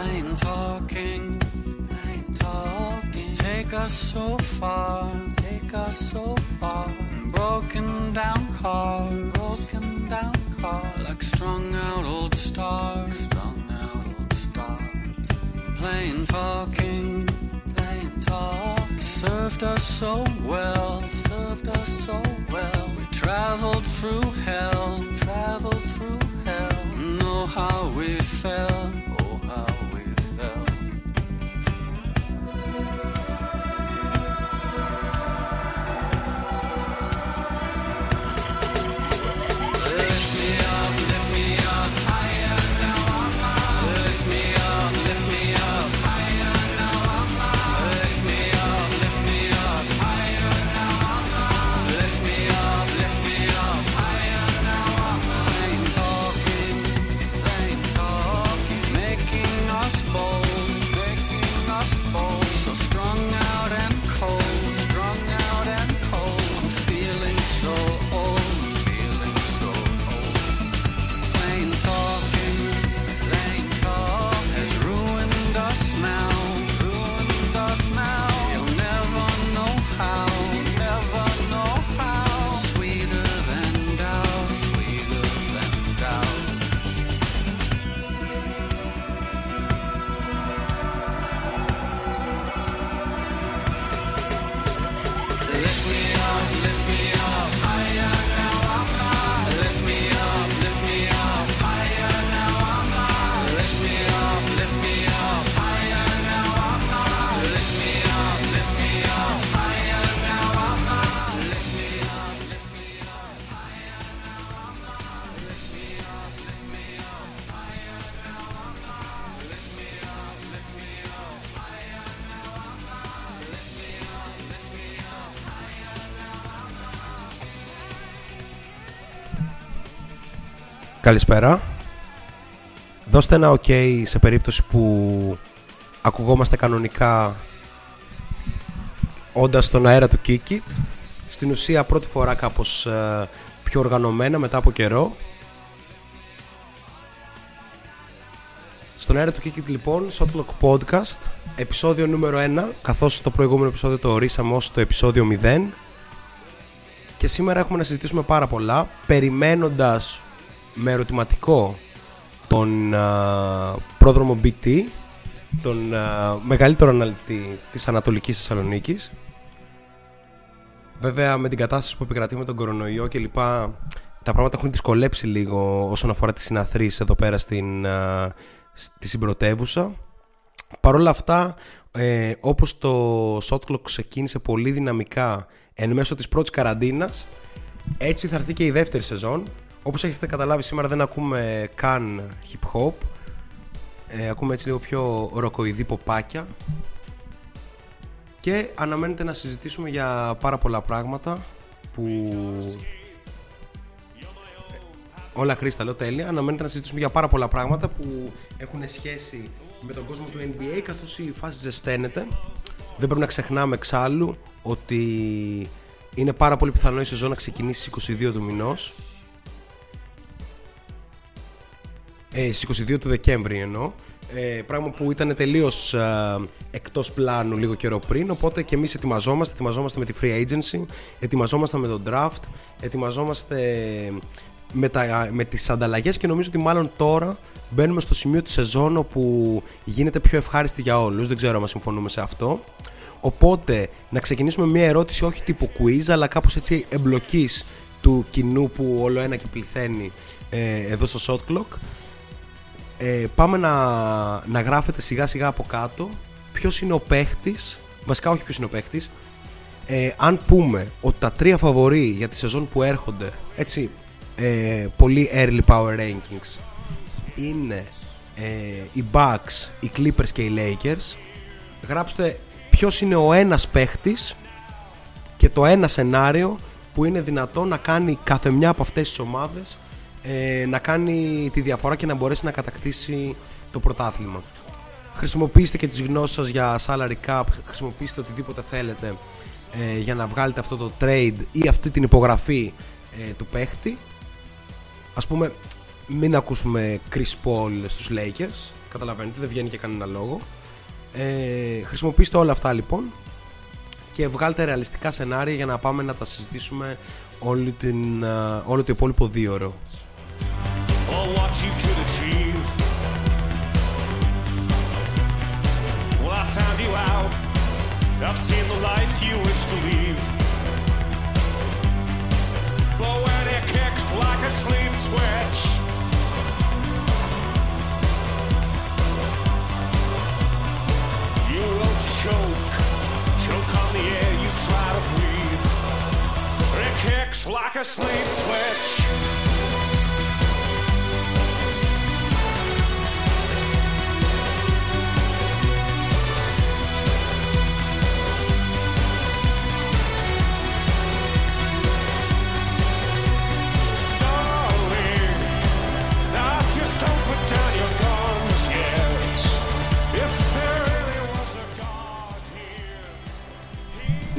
plain talking, plain talking. Take us so far, take us so far. Broken down car, broken down car. Like strung out old stars, strung out old stars. Plain talking, plain talk. Served us so well, served us so well. We traveled through hell, traveled through hell. Know how we felt, Καλησπέρα. Δώστε ένα ok σε περίπτωση που ακουγόμαστε κανονικά όντας στον αέρα του Kikit. Στην ουσία πρώτη φορά κάπως ε, πιο οργανωμένα μετά από καιρό. Στον αέρα του Kikit λοιπόν, Shotlock Podcast, επεισόδιο νούμερο 1, καθώς το προηγούμενο επεισόδιο το ορίσαμε ως το επεισόδιο 0. Και σήμερα έχουμε να συζητήσουμε πάρα πολλά, περιμένοντας με ερωτηματικό τον α, πρόδρομο BT, τον α, μεγαλύτερο αναλυτή της Ανατολικής Θεσσαλονίκης. Βέβαια με την κατάσταση που επικρατεί με τον κορονοϊό και λοιπά, τα πράγματα έχουν δυσκολέψει λίγο όσον αφορά τις συναθρήσεις εδώ πέρα στην, α, στη συμπρωτεύουσα. Παρ' όλα αυτά, ε, όπως το Shotclock ξεκίνησε πολύ δυναμικά εν μέσω της πρώτης καραντίνας, έτσι θα έρθει και η δεύτερη σεζόν. Όπως έχετε καταλάβει σήμερα δεν ακούμε καν hip hop. Ε, ακούμε έτσι λίγο πιο ροκοειδή ποπάκια. Και αναμένεται να συζητήσουμε για πάρα πολλά πράγματα που... Όλα κρίστα λέω τέλεια. Αναμένεται να συζητήσουμε για πάρα πολλά πράγματα που έχουν σχέση με τον κόσμο του NBA καθώς η φάση ζεσταίνεται. Δεν πρέπει να ξεχνάμε εξάλλου ότι είναι πάρα πολύ πιθανό η σεζόν να ξεκινήσει στις 22 του μηνός. Ε, στις 22 του Δεκέμβρη εννοώ. Ε, πράγμα που ήταν τελείως ε, εκτός πλάνου λίγο καιρό πριν οπότε και εμείς ετοιμαζόμαστε, ετοιμαζόμαστε με τη free agency ετοιμαζόμαστε με τον draft ετοιμαζόμαστε με, τα, με τις ανταλλαγές και νομίζω ότι μάλλον τώρα μπαίνουμε στο σημείο του σεζόν όπου γίνεται πιο ευχάριστη για όλους. Δεν ξέρω αν συμφωνούμε σε αυτό. Οπότε να ξεκινήσουμε μια ερώτηση όχι τύπου quiz αλλά κάπως έτσι εμπλοκής του κοινού που όλο ένα και πληθαίνει ε, εδώ στο shot clock ε, πάμε να, να γράφετε σιγά σιγά από κάτω ποιος είναι ο παίχτης βασικά όχι ποιος είναι ο παίχτης ε, αν πούμε ότι τα τρία φαβορεί για τη σεζόν που έρχονται έτσι ε, πολύ early power rankings είναι ε, οι Bucks, οι Clippers και οι Lakers γράψτε ποιος είναι ο ένας παίχτης και το ένα σενάριο που είναι δυνατό να κάνει κάθε μια από αυτές τις ομάδες ε, να κάνει τη διαφορά και να μπορέσει να κατακτήσει το πρωτάθλημα. Χρησιμοποιήστε και τις γνώσεις σας για salary cap, χρησιμοποιήστε οτιδήποτε θέλετε ε, για να βγάλετε αυτό το trade ή αυτή την υπογραφή ε, του παίχτη. Ας πούμε, μην ακούσουμε Chris Paul στους Lakers, Καταλαβαίνετε, δεν βγαίνει και κανένα λόγο. Ε, χρησιμοποιήστε όλα αυτά λοιπόν και βγάλτε ρεαλιστικά σενάρια για να πάμε να τα συζητήσουμε όλη την, α, όλο το υπόλοιπο δύο ώρο. Or what you could achieve. Well, I found you out. I've seen the life you wish to leave. But when it kicks like a sleep twitch, you will choke, choke on the air you try to breathe. It kicks like a sleep twitch.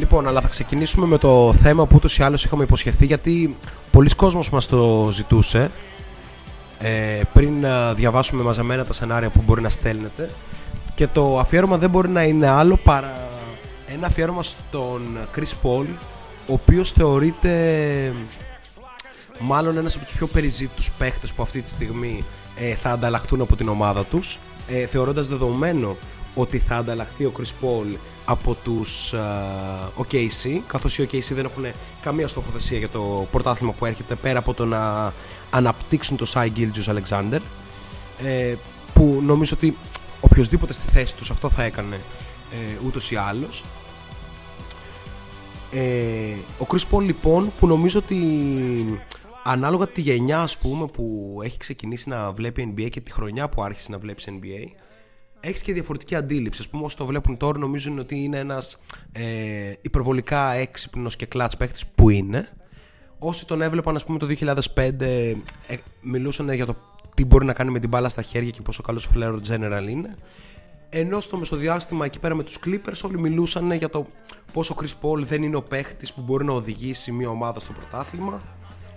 Λοιπόν, αλλά θα ξεκινήσουμε με το θέμα που ούτως ή άλλως είχαμε υποσχεθεί γιατί πολλοί κόσμος μας το ζητούσε. Ε, πριν α, διαβάσουμε μαζεμένα τα σενάρια που μπορεί να στέλνετε. Και το αφιέρωμα δεν μπορεί να είναι άλλο παρά ένα αφιέρωμα στον Chris Paul ο οποίος θεωρείται μάλλον ένας από τους πιο περιζήτητους παίχτες που αυτή τη στιγμή ε, θα ανταλλαχθούν από την ομάδα τους ε, θεωρώντας δεδομένο ότι θα ανταλλαχθεί ο Chris Paul από τους α, OKC καθώς οι OKC δεν έχουν καμία στοχοθεσία για το πρωτάθλημα που έρχεται πέρα από το να αναπτύξουν το Σάι Gilgeous Alexander ε, που νομίζω ότι οποιοδήποτε στη θέση τους αυτό θα έκανε ε, ούτως ή άλλως. Ε, ο Chris Paul λοιπόν που νομίζω ότι ανάλογα τη γενιά ας πούμε που έχει ξεκινήσει να βλέπει NBA και τη χρονιά που άρχισε να βλέπει NBA έχεις και διαφορετική αντίληψη. Α πούμε, όσοι το βλέπουν τώρα νομίζουν ότι είναι ένας ε, υπερβολικά έξυπνος και κλατς παίχτη που είναι. Όσοι τον έβλεπαν, ας πούμε, το 2005, ε, μιλούσαν για το τι μπορεί να κάνει με την μπάλα στα χέρια και πόσο καλός φλέρο general είναι. Ενώ στο μεσοδιάστημα εκεί πέρα με τους Clippers όλοι μιλούσαν για το πόσο ο Chris Paul δεν είναι ο παίχτης που μπορεί να οδηγήσει μια ομάδα στο πρωτάθλημα.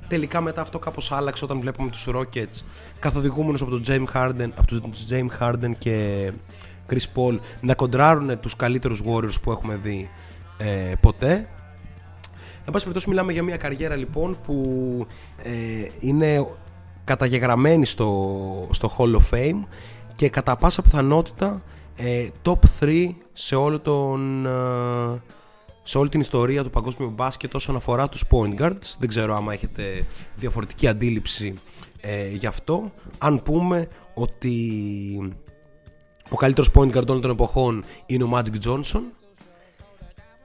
Τελικά μετά αυτό κάπως άλλαξε όταν βλέπουμε τους Rockets καθοδηγούμενους από τον James Harden, από τον James Harden και Chris Paul να κοντράρουν τους καλύτερους Warriors που έχουμε δει ε, ποτέ. Εν πάση περιπτώσει μιλάμε για μια καριέρα λοιπόν που ε, είναι καταγεγραμμένη στο, στο Hall of Fame και κατά πάσα πιθανότητα ε, top 3 σε, όλο τον, ε, σε όλη την ιστορία του παγκόσμιου μπάσκετ όσον αφορά τους point guards. Δεν ξέρω άμα έχετε διαφορετική αντίληψη ε, γι' αυτό. Αν πούμε ότι ο καλύτερος point guard όλων των εποχών είναι ο Magic Johnson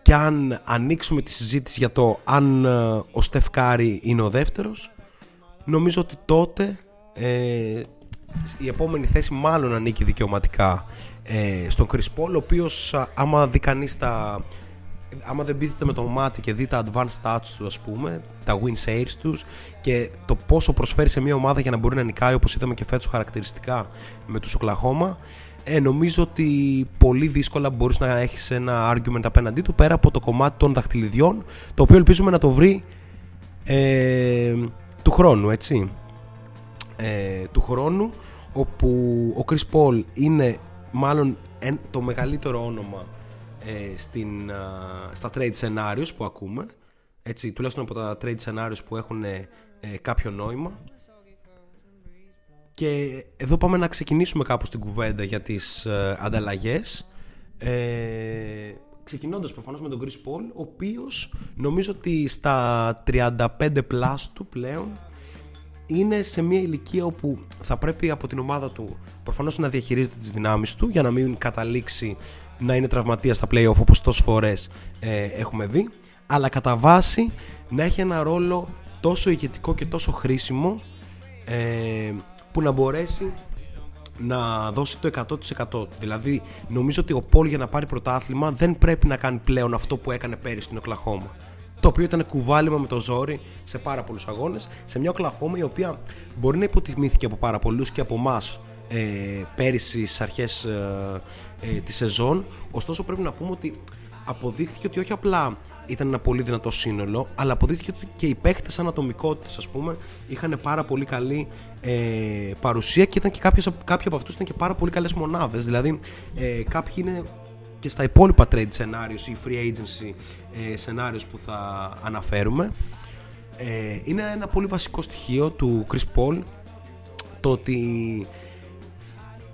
και αν ανοίξουμε τη συζήτηση για το αν ε, ο Steph Curry είναι ο δεύτερος νομίζω ότι τότε ε, η επόμενη θέση μάλλον ανήκει δικαιωματικά ε, στον Chris Paul ο οποίος α, άμα δει κανείς τα άμα δεν πείθεται με το μάτι και δει τα advanced stats τους ας πούμε τα win shares τους και το πόσο προσφέρει σε μια ομάδα για να μπορεί να νικάει όπως είδαμε και φέτος χαρακτηριστικά με τους Οκλαχώμα ε, νομίζω ότι πολύ δύσκολα μπορείς να έχεις ένα argument απέναντί του πέρα από το κομμάτι των δαχτυλιδιών το οποίο ελπίζουμε να το βρει ε, του χρόνου έτσι. Ε, του χρόνου όπου ο Chris Paul είναι μάλλον εν- το μεγαλύτερο όνομα ε, στην, α, στα trade scenarios που ακούμε έτσι, τουλάχιστον από τα trade scenarios που έχουν ε, κάποιο νόημα. Και εδώ πάμε να ξεκινήσουμε κάπως την κουβέντα για τις ε, ανταλλαγές. Ε, ξεκινώντας προφανώς με τον Chris Paul ο οποίος νομίζω ότι στα 35 plus του πλέον είναι σε μια ηλικία όπου θα πρέπει από την ομάδα του προφανώς να διαχειρίζεται τις δυνάμεις του για να μην καταλήξει να είναι τραυματία στα play-off όπως τόσες φορές ε, έχουμε δει αλλά κατά βάση να έχει ένα ρόλο τόσο ηγετικό και τόσο χρήσιμο ε, που να μπορέσει να δώσει το 100%. Δηλαδή, νομίζω ότι ο Πολ για να πάρει πρωτάθλημα δεν πρέπει να κάνει πλέον αυτό που έκανε πέρυσι στην Οκλαχώμα. Το οποίο ήταν κουβάλιμα με το ζόρι σε πάρα πολλούς αγώνες. Σε μια Οκλαχώμα η οποία μπορεί να υποτιμήθηκε από πάρα πολλούς και από εμάς ε, πέρυσι στις αρχές ε, ε, τη σεζόν. Ωστόσο, πρέπει να πούμε ότι αποδείχθηκε ότι όχι απλά ήταν ένα πολύ δυνατό σύνολο, αλλά αποδείχθηκε ότι και οι παίχτες ανατομικότητες, ας πούμε, είχαν πάρα πολύ καλή ε, παρουσία και ήταν και κάποιες, κάποιοι από αυτούς ήταν και πάρα πολύ καλές μονάδες. Δηλαδή, ε, κάποιοι είναι και στα υπόλοιπα trade scenarios ή free agency ε, scenarios που θα αναφέρουμε. Ε, είναι ένα πολύ βασικό στοιχείο του Chris Paul το ότι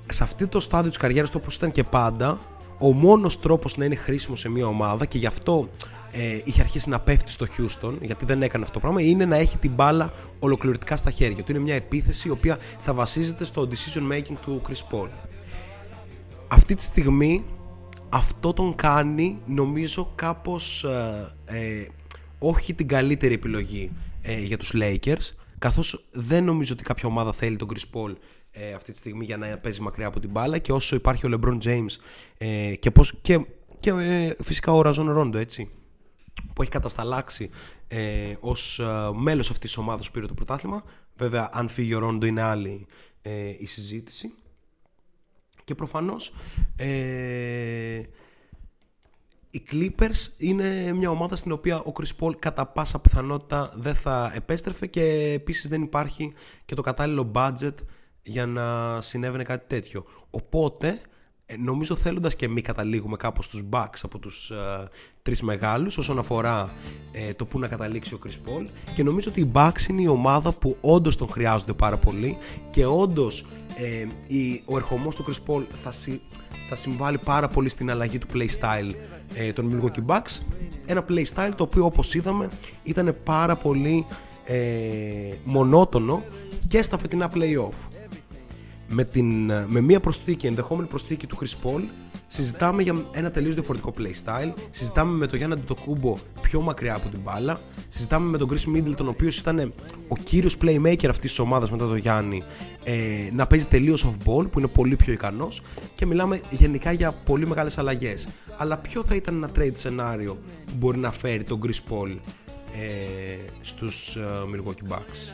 σε αυτό το στάδιο της καριέρας του όπως ήταν και πάντα ο μόνος τρόπος να είναι χρήσιμος σε μια ομάδα και γι' αυτό ε, είχε αρχίσει να πέφτει στο Houston γιατί δεν έκανε αυτό το πράγμα είναι να έχει την μπάλα ολοκληρωτικά στα χέρια του. Είναι μια επίθεση η οποία θα βασίζεται στο decision making του Chris Paul. Αυτή τη στιγμή αυτό τον κάνει νομίζω κάπως ε, ε, όχι την καλύτερη επιλογή ε, για τους Lakers καθώς δεν νομίζω ότι κάποια ομάδα θέλει τον Chris Paul ε, αυτή τη στιγμή για να παίζει μακριά από την μπάλα και όσο υπάρχει ο LeBron James ε, και, πώς, και, και ε, φυσικά ο Ραζόν Rondo έτσι που έχει κατασταλάξει ε, ως ε, μέλος αυτής της ομάδας που πήρε το πρωτάθλημα. Βέβαια αν φύγει ο Rondo είναι άλλη ε, η συζήτηση. Και προφανώς ε, οι Clippers είναι μια ομάδα στην οποία ο Chris Paul κατά πάσα πιθανότητα δεν θα επέστρεφε και επίσης δεν υπάρχει και το κατάλληλο budget για να συνέβαινε κάτι τέτοιο. Οπότε ε, νομίζω θέλοντας και μη καταλήγουμε κάπως στους Bucks από τους ε, τρεις μεγάλους όσον αφορά ε, το που να καταλήξει ο Chris Paul και νομίζω ότι οι Bucks είναι η ομάδα που όντως τον χρειάζονται πάρα πολύ και όντως ε, η, ο ερχομός του Chris Paul θα, συ- θα συμβάλλει πάρα πολύ στην αλλαγή του playstyle ε, των Milwaukee Bucks ένα playstyle το οποίο όπως είδαμε ήταν πάρα πολύ ε, μονότονο και στα φετινά playoff με, την, με μία προσθήκη, ενδεχόμενη προσθήκη του Chris Paul συζητάμε για ένα τελείως διαφορετικό playstyle συζητάμε με τον Γιάννη Αντιτοκούμπο πιο μακριά από την μπάλα συζητάμε με τον Chris Middleton ο οποίος ήταν ο κύριος playmaker αυτής της ομάδας μετά τον Γιάννη ε, να παίζει τελείως off ball που είναι πολύ πιο ικανός και μιλάμε γενικά για πολύ μεγάλες αλλαγές. Αλλά ποιο θα ήταν ένα trade σενάριο που μπορεί να φέρει τον Chris Paul ε, στους ε, Milwaukee Bucks;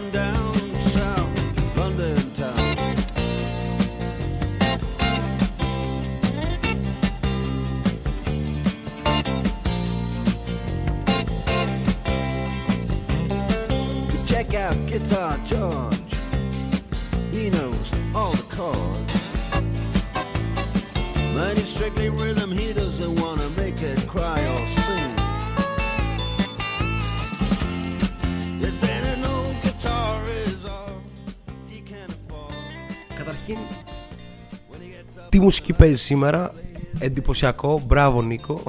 Καταρχήν τι μουσική παίζει σήμερα; Εντυπωσιακό μπράβο Νίκο.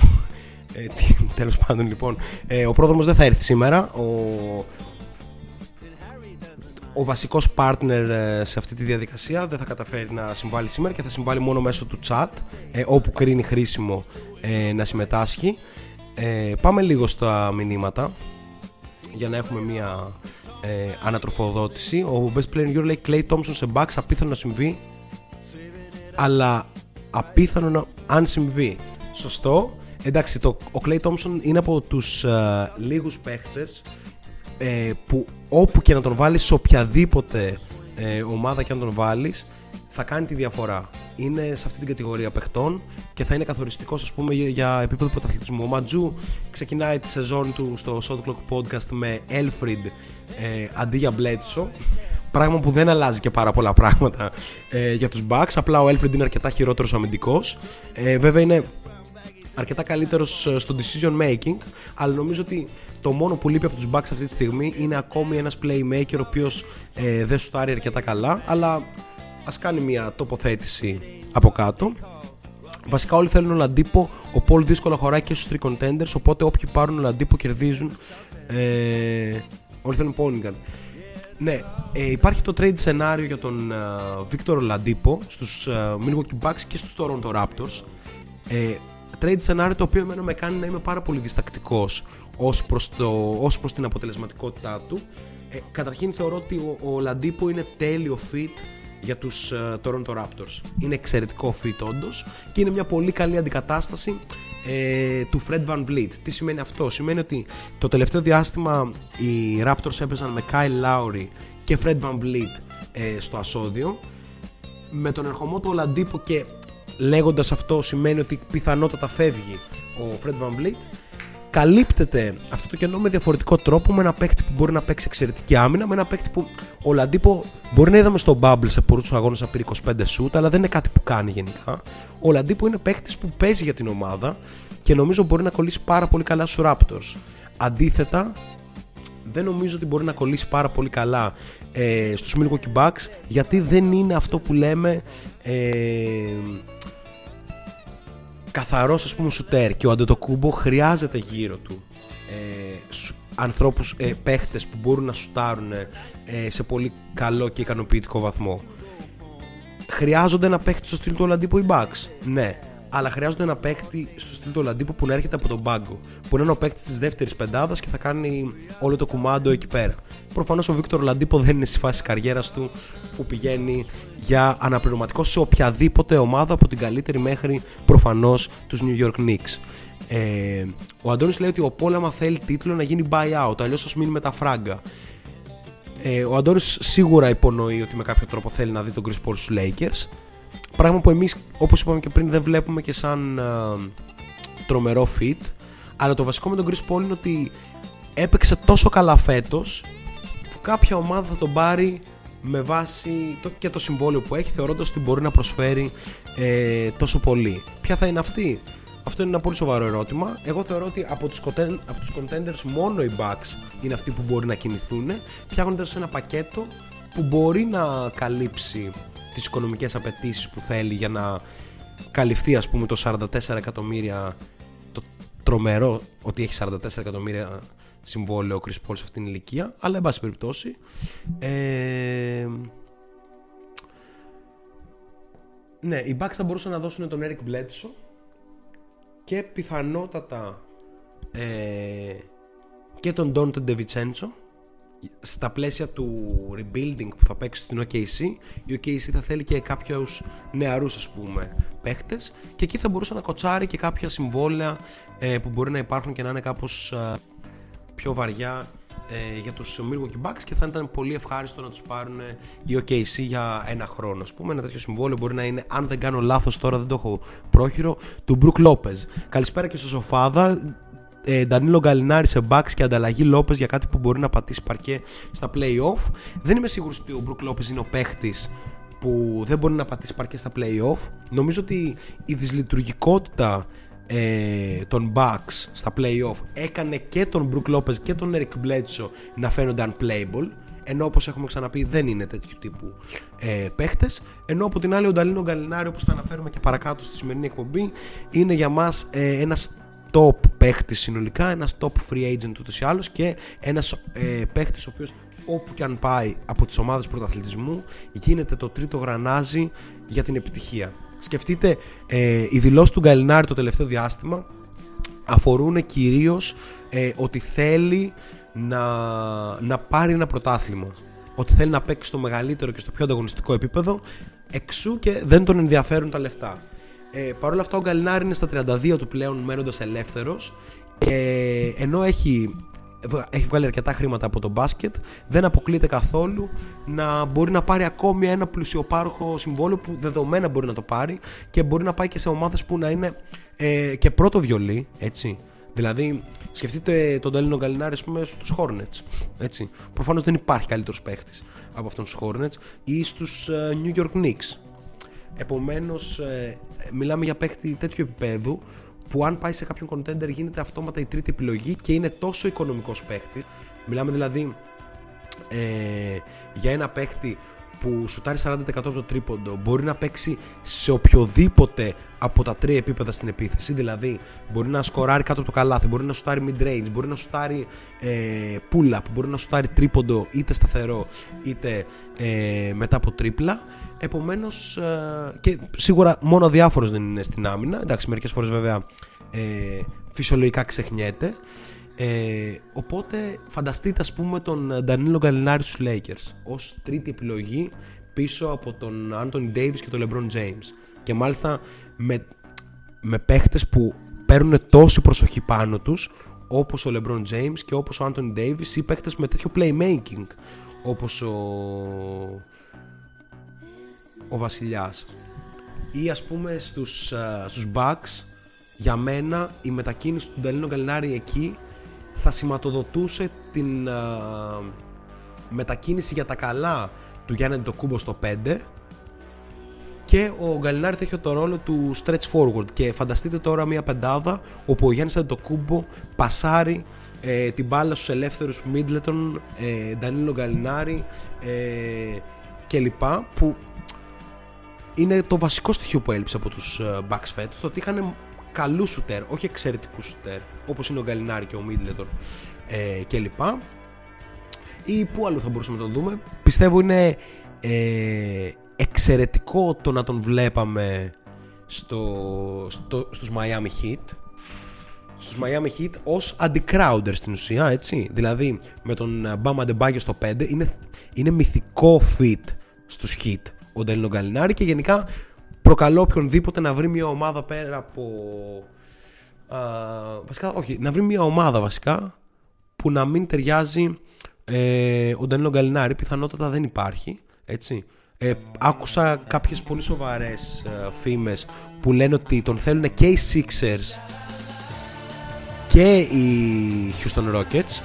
Ε, τέλος πάντων λοιπόν. Ε, ο πρόδρομος δεν θα έρθει σήμερα ο ο βασικός partner ε, σε αυτή τη διαδικασία δεν θα καταφέρει να συμβάλλει σήμερα και θα συμβάλλει μόνο μέσω του chat, ε, όπου κρίνει χρήσιμο ε, να συμμετάσχει. Ε, πάμε λίγο στα μηνύματα για να έχουμε μια ε, ανατροφοδότηση. Ο Best Player in Euro λέει Clay Thompson σε Bucks απίθανο να συμβεί αλλά απίθανο να, αν συμβεί. Σωστό. Εντάξει, το, ο Clay Thompson είναι από τους ε, λίγους παίχτες ε, που όπου και να τον βάλεις σε οποιαδήποτε ε, ομάδα και να τον βάλεις θα κάνει τη διαφορά. Είναι σε αυτή την κατηγορία παιχτών και θα είναι καθοριστικός ας πούμε για, για επίπεδο πρωταθλητισμού. Ο Ματζού ξεκινάει τη σεζόν του στο Shot Clock Podcast με Elfrid ε, αντί για Bledsoe Πράγμα που δεν αλλάζει και πάρα πολλά πράγματα ε, για τους Bucks. Απλά ο Elfrid είναι αρκετά χειρότερος αμυντικός. Ε, βέβαια είναι αρκετά καλύτερος ε, στο decision making. Αλλά νομίζω ότι το μόνο που λείπει από τους Bucks αυτή τη στιγμή είναι ακόμη ένας playmaker ο οποίος ε, δεν σουτάρει αρκετά καλά. Αλλά ας κάνει μια τοποθέτηση από κάτω. Βασικά όλοι θέλουν ο Λαντίπο, ο Πολ δύσκολα χωράει και στους 3 contenders, οπότε όποιοι πάρουν ο Λαντίπο κερδίζουν. Ε, όλοι θέλουν Πόλιγκαν. Ναι, ε, υπάρχει το trade σενάριο για τον Βίκτορ Λαντίπο στους ε, Milwaukee Bucks και στους Toronto Raptors. Ε, trade σενάριο το οποίο εμένα με κάνει να είμαι πάρα πολύ διστακτικός ως προς, το, ως προς την αποτελεσματικότητά του. Ε, καταρχήν θεωρώ ότι ο, ο Λαντίπο είναι τέλειο fit για τους ε, Toronto Raptors. Είναι εξαιρετικό fit όντως και είναι μια πολύ καλή αντικατάσταση ε, του Fred Van Vliet. Τι σημαίνει αυτό; Σημαίνει ότι το τελευταίο διάστημα οι Raptors έπαιζαν με Kyle Lowry και Fred Van Vliet ε, στο ασώδιο με τον ερχομό του Ολαντίπο και λέγοντας αυτό σημαίνει ότι πιθανότατα φεύγει ο Fred Van Vliet καλύπτεται αυτό το κενό με διαφορετικό τρόπο με ένα παίκτη που μπορεί να παίξει εξαιρετική άμυνα με ένα παίκτη που ο Λαντίπο μπορεί να είδαμε στο Bubble σε πολλούς τους αγώνες να πήρε 25 σούτ αλλά δεν είναι κάτι που κάνει γενικά. Ο Λαντίπο είναι παίκτης που παίζει για την ομάδα και νομίζω μπορεί να κολλήσει πάρα πολύ καλά στους Raptors. Αντίθετα δεν νομίζω ότι μπορεί να κολλήσει πάρα πολύ καλά ε, στους Milwaukee Bucks γιατί δεν είναι αυτό που λέμε ε, καθαρός ας πούμε σουτέρ και ο Αντετοκούμπο χρειάζεται γύρω του ε, σου- ανθρώπους, ε, παίχτες που μπορούν να σουτάρουν ε, σε πολύ καλό και ικανοποιητικό βαθμό χρειάζονται ένα παίχτη στο στυλ του Ολαντίπου οι Bucks. Ναι. Αλλά χρειάζονται ένα παίχτη στο στυλ του Ολαντίπου που να έρχεται από τον πάγκο. Που να είναι ο παίχτη της δεύτερης πεντάδας και θα κάνει όλο το κουμάντο εκεί πέρα. Προφανώς ο Βίκτορ Ολαντίπο δεν είναι στη φάση της καριέρας του που πηγαίνει για αναπληρωματικό σε οποιαδήποτε ομάδα από την καλύτερη μέχρι προφανώς τους New York Knicks. Ε, ο Αντώνης λέει ότι ο Πόλεμα θέλει τίτλο να γίνει buyout, αλλιώς ας μείνει με τα φράγκα. Ε, ο Αντώνης σίγουρα υπονοεί ότι με κάποιο τρόπο θέλει να δει τον Chris Paul στους Lakers. Πράγμα που εμείς, όπως είπαμε και πριν, δεν βλέπουμε και σαν ε, τρομερό fit. Αλλά το βασικό με τον Chris Paul είναι ότι έπαιξε τόσο καλά φέτος που κάποια ομάδα θα τον πάρει με βάση το, και το συμβόλαιο που έχει θεωρώντας ότι μπορεί να προσφέρει ε, τόσο πολύ. Ποια θα είναι αυτή; Αυτό είναι ένα πολύ σοβαρό ερώτημα. Εγώ θεωρώ ότι από τους, conten- από τους contenders μόνο οι Bucks είναι αυτοί που μπορεί να κινηθούν φτιάχνοντας ένα πακέτο που μπορεί να καλύψει τις οικονομικές απαιτήσεις που θέλει για να καλυφθεί ας πούμε το 44 εκατομμύρια το τρομερό ότι έχει 44 εκατομμύρια συμβόλαιο ο Chris Paul σε αυτήν την ηλικία αλλά εν πάση περιπτώσει ε, ναι οι Bucks θα μπορούσαν να δώσουν τον Eric Bledsoe και πιθανότατα ε, και τον Dante DeVincenzo στα πλαίσια του rebuilding που θα παίξει στην OKC η OKC θα θέλει και κάποιους νεαρούς ας πούμε παίχτες και εκεί θα μπορούσε να κοτσάρει και κάποια συμβόλαια ε, που μπορεί να υπάρχουν και να είναι κάπως ε, πιο βαριά ε, για τους Milwaukee Bucks και θα ήταν πολύ ευχάριστο να τους πάρουν ε, οι OKC για ένα χρόνο ας πούμε. Ένα τέτοιο συμβόλαιο μπορεί να είναι αν δεν κάνω λάθος τώρα δεν το έχω πρόχειρο του Brook Lopez. Καλησπέρα και στο Σοφάδα ε, Ντανίλο Γκαλινάρη σε Bucks και ανταλλαγή Λόπες για κάτι που μπορεί να πατήσει παρκέ στα playoff. Δεν είμαι σίγουρος ότι ο Μπρουκ Λόπες είναι ο παίχτης που δεν μπορεί να πατήσει παρκέ στα playoff. Νομίζω ότι η δυσλειτουργικότητα ε, των Bucks στα playoff έκανε και τον Μπρουκ Λόπες και τον Eric Bledsoe να φαίνονται unplayable. Ενώ όπως έχουμε ξαναπεί δεν είναι τέτοιου τύπου ε, παίχτες. Ενώ από την άλλη ο Νταλίνο Γκαλινάρη, όπως θα αναφέρουμε και παρακάτω στη σημερινή εκπομπή, είναι για μας ε, ένας top παίχτης συνολικά, ένας top free agent ούτως ή άλλως και ένας ε, παίχτης ο οποίος όπου και αν πάει από τις ομάδες πρωταθλητισμού γίνεται το τρίτο γρανάζι για την επιτυχία. Σκεφτείτε, ε, οι δηλώσεις του Γκαλινάρη το τελευταίο διάστημα αφορούν κυρίως ε, ότι θέλει να, να πάρει ένα πρωτάθλημα. Ότι θέλει να παίξει στο μεγαλύτερο και στο πιο ανταγωνιστικό επίπεδο, εξού και δεν τον ενδιαφέρουν τα λεφτά. Ε, Παρ' όλα αυτά, ο Γκαλινάρη είναι στα 32 του πλέον μένοντας ελεύθερος. Ε, ενώ έχει, έχει βγάλει αρκετά χρήματα από το μπάσκετ, δεν αποκλείεται καθόλου να μπορεί να πάρει ακόμη ένα πλουσιοπάροχο συμβόλαιο που δεδομένα μπορεί να το πάρει και μπορεί να πάει και σε ομάδες που να είναι ε, και πρώτο βιολί, έτσι. Δηλαδή, σκεφτείτε τον Νταλίνο Γκαλινάρη, ας πούμε, στους Hornets. Έτσι. Προφανώς δεν υπάρχει καλύτερος παίχτης από αυτόν τους Hornets ή στους New York Knicks. Επομένως, ε, μιλάμε για παίχτη τέτοιου επίπεδου που αν πάει σε κάποιον contender γίνεται αυτόματα η τρίτη επιλογή και είναι τόσο οικονομικός παίχτη. Μιλάμε δηλαδή ε, για ένα παίχτη που σουτάρει 40% από το τρίποντο μπορεί να παίξει σε οποιοδήποτε από τα τρία επίπεδα στην επίθεση δηλαδή μπορεί να σκοράρει κάτω από το καλάθι μπορεί να σουτάρει mid range μπορεί να σουτάρει ε, pull up μπορεί να σουτάρει τρίποντο είτε σταθερό είτε ε, μετά από τρίπλα επομένως ε, και σίγουρα μόνο διάφορος δεν είναι στην άμυνα. Εντάξει μερικές φορές βέβαια ε, φυσιολογικά ξεχνιέται. Ε, οπότε φανταστείτε ας πούμε τον Ντανίλο Γκαλινάρη στους Lakers ως τρίτη επιλογή πίσω από τον Anthony Davis και τον LeBron James. Και μάλιστα με, με παίχτες που παίρνουν τόση προσοχή πάνω τους όπως ο LeBron James και όπως ο Anthony Davis ή παίχτες με τέτοιο playmaking όπως ο, ο Βασιλιάς. Ή ας πούμε στους, α, στους Bucks για μένα η μετακίνηση του Ντανίλο Γκαλινάρη εκεί θα σηματοδοτούσε την α, μετακίνηση για τα καλά του Γιάννη Ντοκούμπο στο 5 και ο Γκαλινάρη θα έχει το ρόλο του stretch forward. Και φανταστείτε τώρα μια πεντάδα όπου ο Γιάννης Αντοκούμπο πασάρει ε, την μπάλα στους ελεύθερους Μίτλετον, ε, Ντανίλο Γκαλινάρη ε, και λοιπά που είναι το βασικό στοιχείο που έλειψε από τους ε, Bucks φέτος το ότι είχαν καλούς σουτέρ, όχι εξαιρετικούς σουτέρ όπως είναι ο Γκαλινάρη και ο Μίτλετον ε, και λοιπά ή πού άλλο θα μπορούσαμε να τον δούμε. Πιστεύω είναι ε, εξαιρετικό το να τον βλέπαμε στο, στο, στους Miami Heat. Στους Miami Heat ως anti-crowder στην ουσία έτσι. Δηλαδή με τον Bam Adebayo στο 5 είναι, είναι μυθικό fit στους Heat ο Ντέλινο Γκαλινάρη και γενικά προκαλώ οποιονδήποτε να βρει μια ομάδα πέρα από α, βασικά όχι να βρει μια ομάδα βασικά που να μην ταιριάζει ε, ο Ντανίλο Γκαλινάρη πιθανότατα δεν υπάρχει έτσι. Ε, άκουσα κάποιες πολύ σοβαρές ε, φήμες που λένε ότι τον θέλουν και οι Sixers και οι Houston Rockets.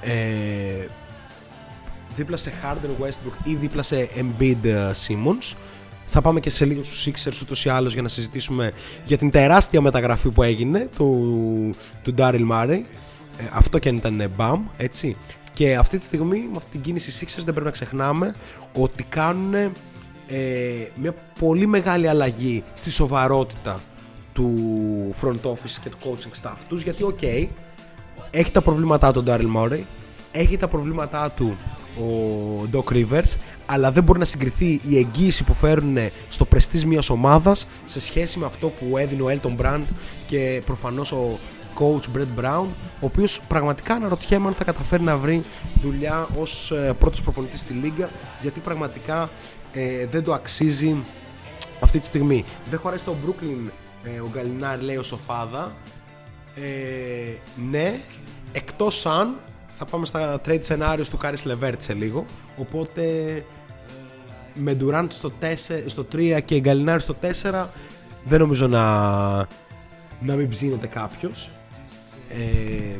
Ε, δίπλα σε Harden Westbrook ή δίπλα σε Embiid ε, Simmons. Θα πάμε και σε λίγο στους Sixers ούτως ή άλλως για να συζητήσουμε για την τεράστια μεταγραφή που έγινε του, του Daryl Morey. Ε, αυτό και αν ήταν μπαμ έτσι. Και αυτή τη στιγμή με αυτή την κίνηση Sixers δεν πρέπει να ξεχνάμε ότι κάνουν ε, μια πολύ μεγάλη αλλαγή στη σοβαρότητα του front office και του coaching staff τους γιατί οκ έχει τα προβλήματά του ο Daryl Morey έχει τα προβλήματά του ο Doc Rivers αλλά δεν μπορεί να συγκριθεί η εγγύηση που φέρνουν στο πρεστής μιας ομάδας σε σχέση με αυτό που έδινε ο Elton Brand και προφανώς ο coach Brett Brown ο οποίος πραγματικά αναρωτιέμαι αν θα καταφέρει να βρει δουλειά ως ε, πρώτος προπονητής στη Λίγκα γιατί πραγματικά ε, δεν το αξίζει αυτή τη στιγμή. Δεν χωράει στο Brooklyn ε, ο Γκαλινάρη λέει ο Σοφάδα ε, ναι εκτός αν θα πάμε στα trade scenarios του Κάρις Λεβέρτ σε λίγο. Οπότε με Durant στο, 4, στο 3 και Γκαλινάρη στο 4 δεν νομίζω να, να μην ψήνεται κάποιος. Ε,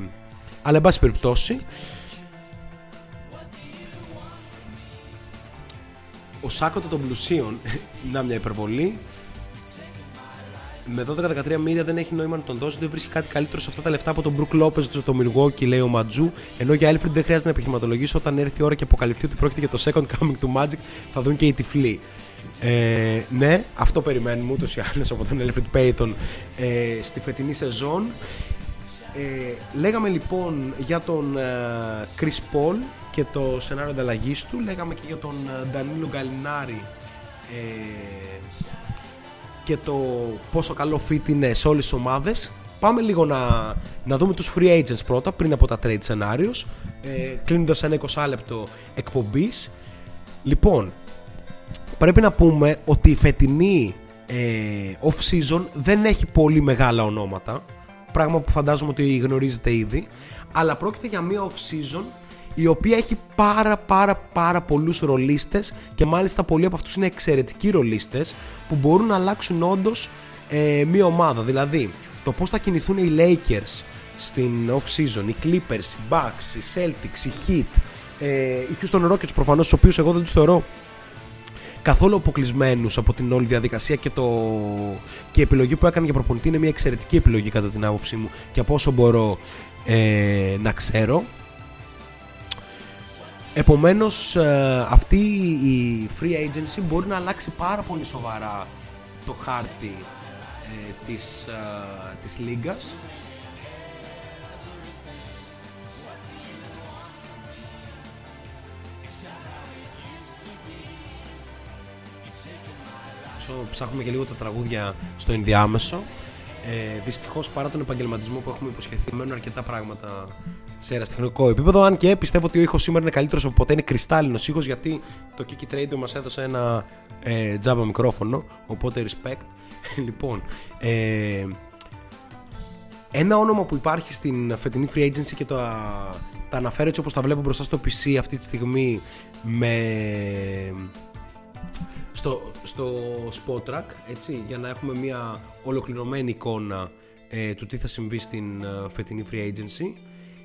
αλλά εν πάση περιπτώσει ο Σάκοτο των πλουσίων να μια υπερβολή με 12-13 μίλια δεν έχει νόημα να τον δώσει. Δεν βρίσκει κάτι καλύτερο σε αυτά τα λεφτά από τον Μπρουκ Λόπε στο Milwaukee, λέει ο Ματζού. Ενώ για Alfred δεν χρειάζεται να επιχειρηματολογήσει. Όταν έρθει η ώρα και αποκαλυφθεί ότι πρόκειται για το second coming του Magic, θα δουν και οι τυφλοί. Ε, ναι, αυτό περιμένουμε ούτως ή άλλως από τον Alfred Payton ε, στη φετινή σεζόν. Ε, λέγαμε λοιπόν για τον ε, Chris Paul και το σενάριο ανταλλαγής του. Λέγαμε και για τον ε, Danilo Gallinari ε, και το πόσο καλό fit είναι σε όλες τις ομάδες. Πάμε λίγο να, να δούμε τους free agents πρώτα πριν από τα trade scenarios ε, κλείνοντας ένα 20 λεπτό εκπομπής. Λοιπόν, πρέπει να πούμε ότι η φετινή ε, off-season δεν έχει πολύ μεγάλα ονόματα πράγμα που φαντάζομαι ότι γνωρίζετε ήδη αλλά πρόκειται για μια off-season η οποία έχει πάρα πάρα πάρα πολλούς ρολίστες και μάλιστα πολλοί από αυτούς είναι εξαιρετικοί ρολίστες που μπορούν να αλλάξουν όντως ε, μια ομάδα δηλαδή το πώς θα κινηθούν οι Lakers στην off-season, οι Clippers, οι Bucks, οι Celtics, οι Heat ε, οι Houston Rockets προφανώς τους οποίους εγώ δεν τους θεωρώ καθόλου αποκλεισμένους από την όλη διαδικασία και, το... και η επιλογή που έκανε για προπονητή είναι μια εξαιρετική επιλογή κατά την άποψή μου και από όσο μπορώ ε, να ξέρω. Επομένως ε, αυτή η free agency μπορεί να αλλάξει πάρα πολύ σοβαρά το χάρτη ε, της, ε, της λίγας Όσο ψάχνουμε και λίγο τα τραγούδια στο ενδιάμεσο Ε, Δυστυχώς παρά τον επαγγελματισμό που έχουμε υποσχεθεί, μένουν αρκετά πράγματα σε αεραστεχνικό επίπεδο. Αν και πιστεύω ότι ο ήχος σήμερα είναι καλύτερος από ποτέ, είναι κρυστάλλινος ήχος γιατί το Kiki Radio μας έδωσε ένα ε, τζάμπα μικρόφωνο. Οπότε respect. λοιπόν, ε, ένα όνομα που υπάρχει στην φετινή free agency και τα, τα αναφέρω έτσι όπως τα βλέπω μπροστά στο PC αυτή τη στιγμή με στο, στο spot track έτσι, για να έχουμε μια ολοκληρωμένη εικόνα ε, του τι θα συμβεί στην ε, φετινή free agency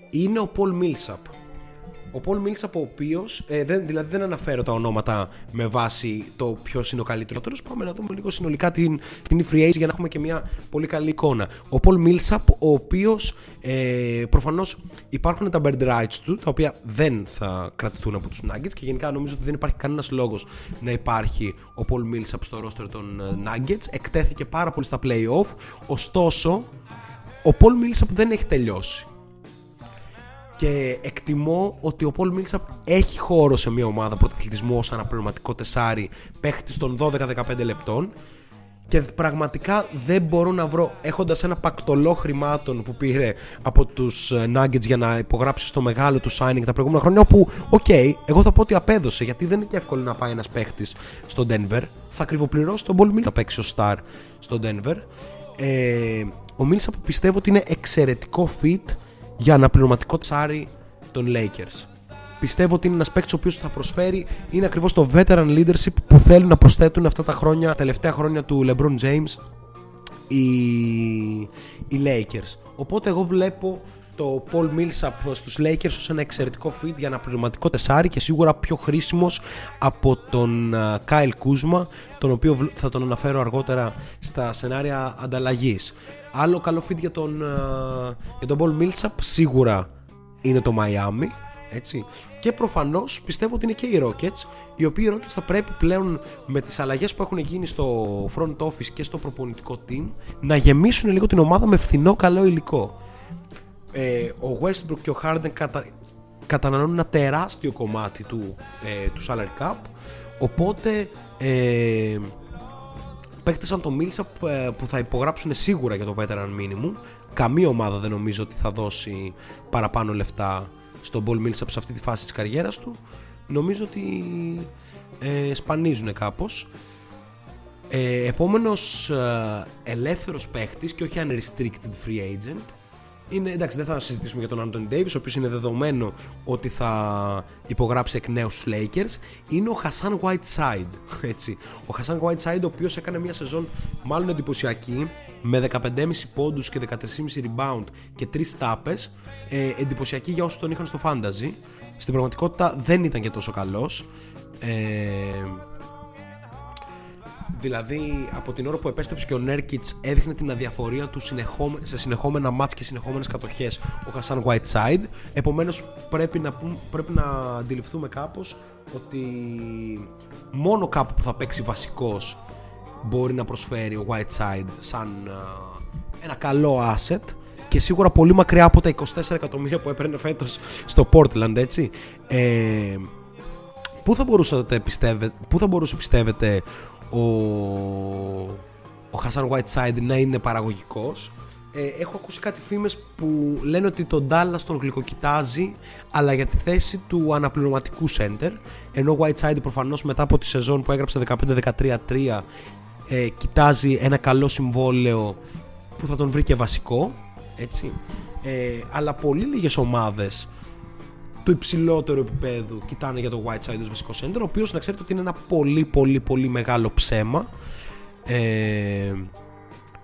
είναι ο Paul Millsap ο Paul Millsap ο οποίος, ε, δεν, δηλαδή δεν αναφέρω τα ονόματα με βάση το ποιος είναι ο καλύτερος. Πάμε να δούμε λίγο συνολικά την, την free agent για να έχουμε και μια πολύ καλή εικόνα. Ο Paul Millsap, ο οποίος ε, προφανώς υπάρχουν τα bird rights του, τα οποία δεν θα κρατηθούν από τους Nuggets και γενικά νομίζω ότι δεν υπάρχει κανένας λόγος να υπάρχει ο Paul Millsap στο roster των ε, Nuggets. Εκτέθηκε πάρα πολύ στα playoff, ωστόσο ο Paul Millsap δεν έχει τελειώσει και εκτιμώ ότι ο Πολ Μίλσαπ έχει χώρο σε μια ομάδα πρωταθλητισμού ως αναπληρωματικό τεσάρι παίχτη των 12-15 λεπτών. Και πραγματικά δεν μπορώ να βρω έχοντας ένα πακτολό χρημάτων που πήρε από τους ε, Nuggets για να υπογράψει στο μεγάλο του signing τα προηγούμενα χρόνια όπου οκ, εγώ θα πω ότι απέδωσε γιατί δεν είναι και εύκολο να πάει ένας παίχτης στο Denver. Θα ακριβοπληρώσει τον Paul Millsap. Να παίξει ο star στο Denver. Ε, ο Millsap πιστεύω ότι είναι εξαιρετικό fit για αναπληρωματικό τεσσάρι των Lakers. Πιστεύω ότι είναι ένας παίκτης ο οποίος θα προσφέρει είναι ακριβώς το veteran leadership που θέλουν να προσθέτουν αυτά τα χρόνια, τα τελευταία χρόνια του LeBron James οι, οι Lakers. Οπότε εγώ βλέπω το Paul Millsap στους Lakers ως ένα εξαιρετικό fit για ένα πληρωματικό τεσάρι και σίγουρα πιο χρήσιμος από τον uh, Kyle Kuzma τον οποίο βλ- θα τον αναφέρω αργότερα στα σενάρια ανταλλαγής. Άλλο καλό fit για τον, uh, για τον Paul Millsap σίγουρα είναι το Miami έτσι. Και προφανώς πιστεύω ότι είναι και οι Rockets, οι οποίοι οι Rockets θα πρέπει πλέον με τις αλλαγές που έχουν γίνει στο front office και στο προπονητικό team να γεμίσουν λίγο την ομάδα με φθηνό καλό υλικό. Ε, ο Westbrook και ο Harden κατα... καταναλώνουν ένα τεράστιο κομμάτι του, ε, του salary cap οπότε ε, παίχτες σαν το Millsap ε, που θα υπογράψουν σίγουρα για το veteran minimum. Καμία ομάδα δεν νομίζω ότι θα δώσει παραπάνω λεφτά στον Paul Millsap σε αυτή τη φάση της καριέρας του. Νομίζω ότι ε, σπανίζουν κάπως. Ε, επόμενος ε, ελεύθερος παίχτης και όχι unrestricted free agent είναι, εντάξει, δεν θα συζητήσουμε για τον Άντων Davis, ο οποίος είναι δεδομένο ότι θα υπογράψει εκ νέους στους Lakers. Είναι ο Χασάν Whiteside. Έτσι. Ο Χασάν Whiteside, ο οποίος έκανε μια σεζόν μάλλον εντυπωσιακή, με 15,5 πόντους και 14,5 rebound και 3 τάπες. Ε, εντυπωσιακή για όσους τον είχαν στο fantasy. Στην πραγματικότητα δεν ήταν και τόσο καλός. Ε, Δηλαδή από την ώρα που επέστρεψε και ο Νέρκιτς έδειχνε την αδιαφορία του συνεχόμε- σε συνεχόμενα μάτς και συνεχόμενες κατοχές. Ο Χασάν Whiteside επομένως πρέπει να, πούμε- πρέπει να αντιληφθούμε κάπως ότι μόνο κάπου που θα παίξει βασικός μπορεί να προσφέρει ο Whiteside σαν α, ένα καλό asset και σίγουρα πολύ μακριά από τα 24 εκατομμύρια που έπαιρνε φέτος στο Portland έτσι. Ε, Πού θα, μπορούσατε, πιστεύετε, πού θα μπορούσε πιστεύετε ο, ο Χασάν Whiteside να είναι παραγωγικός. Ε, έχω ακούσει κάτι φήμες που λένε ότι τον Dallas τον γλυκοκοιτάζει αλλά για τη θέση του αναπληρωματικού center ενώ ο Whiteside προφανώς μετά από τη σεζόν που έγραψε 15-13-3 ε, κοιτάζει ένα καλό συμβόλαιο που θα τον βρει και βασικό έτσι. Ε, αλλά πολύ λίγες ομάδες του υψηλότερου επίπεδου κοιτάνε για το Whiteside ως βασικό center, ο οποίος να ξέρετε ότι είναι ένα πολύ πολύ πολύ μεγάλο ψέμα. Ε,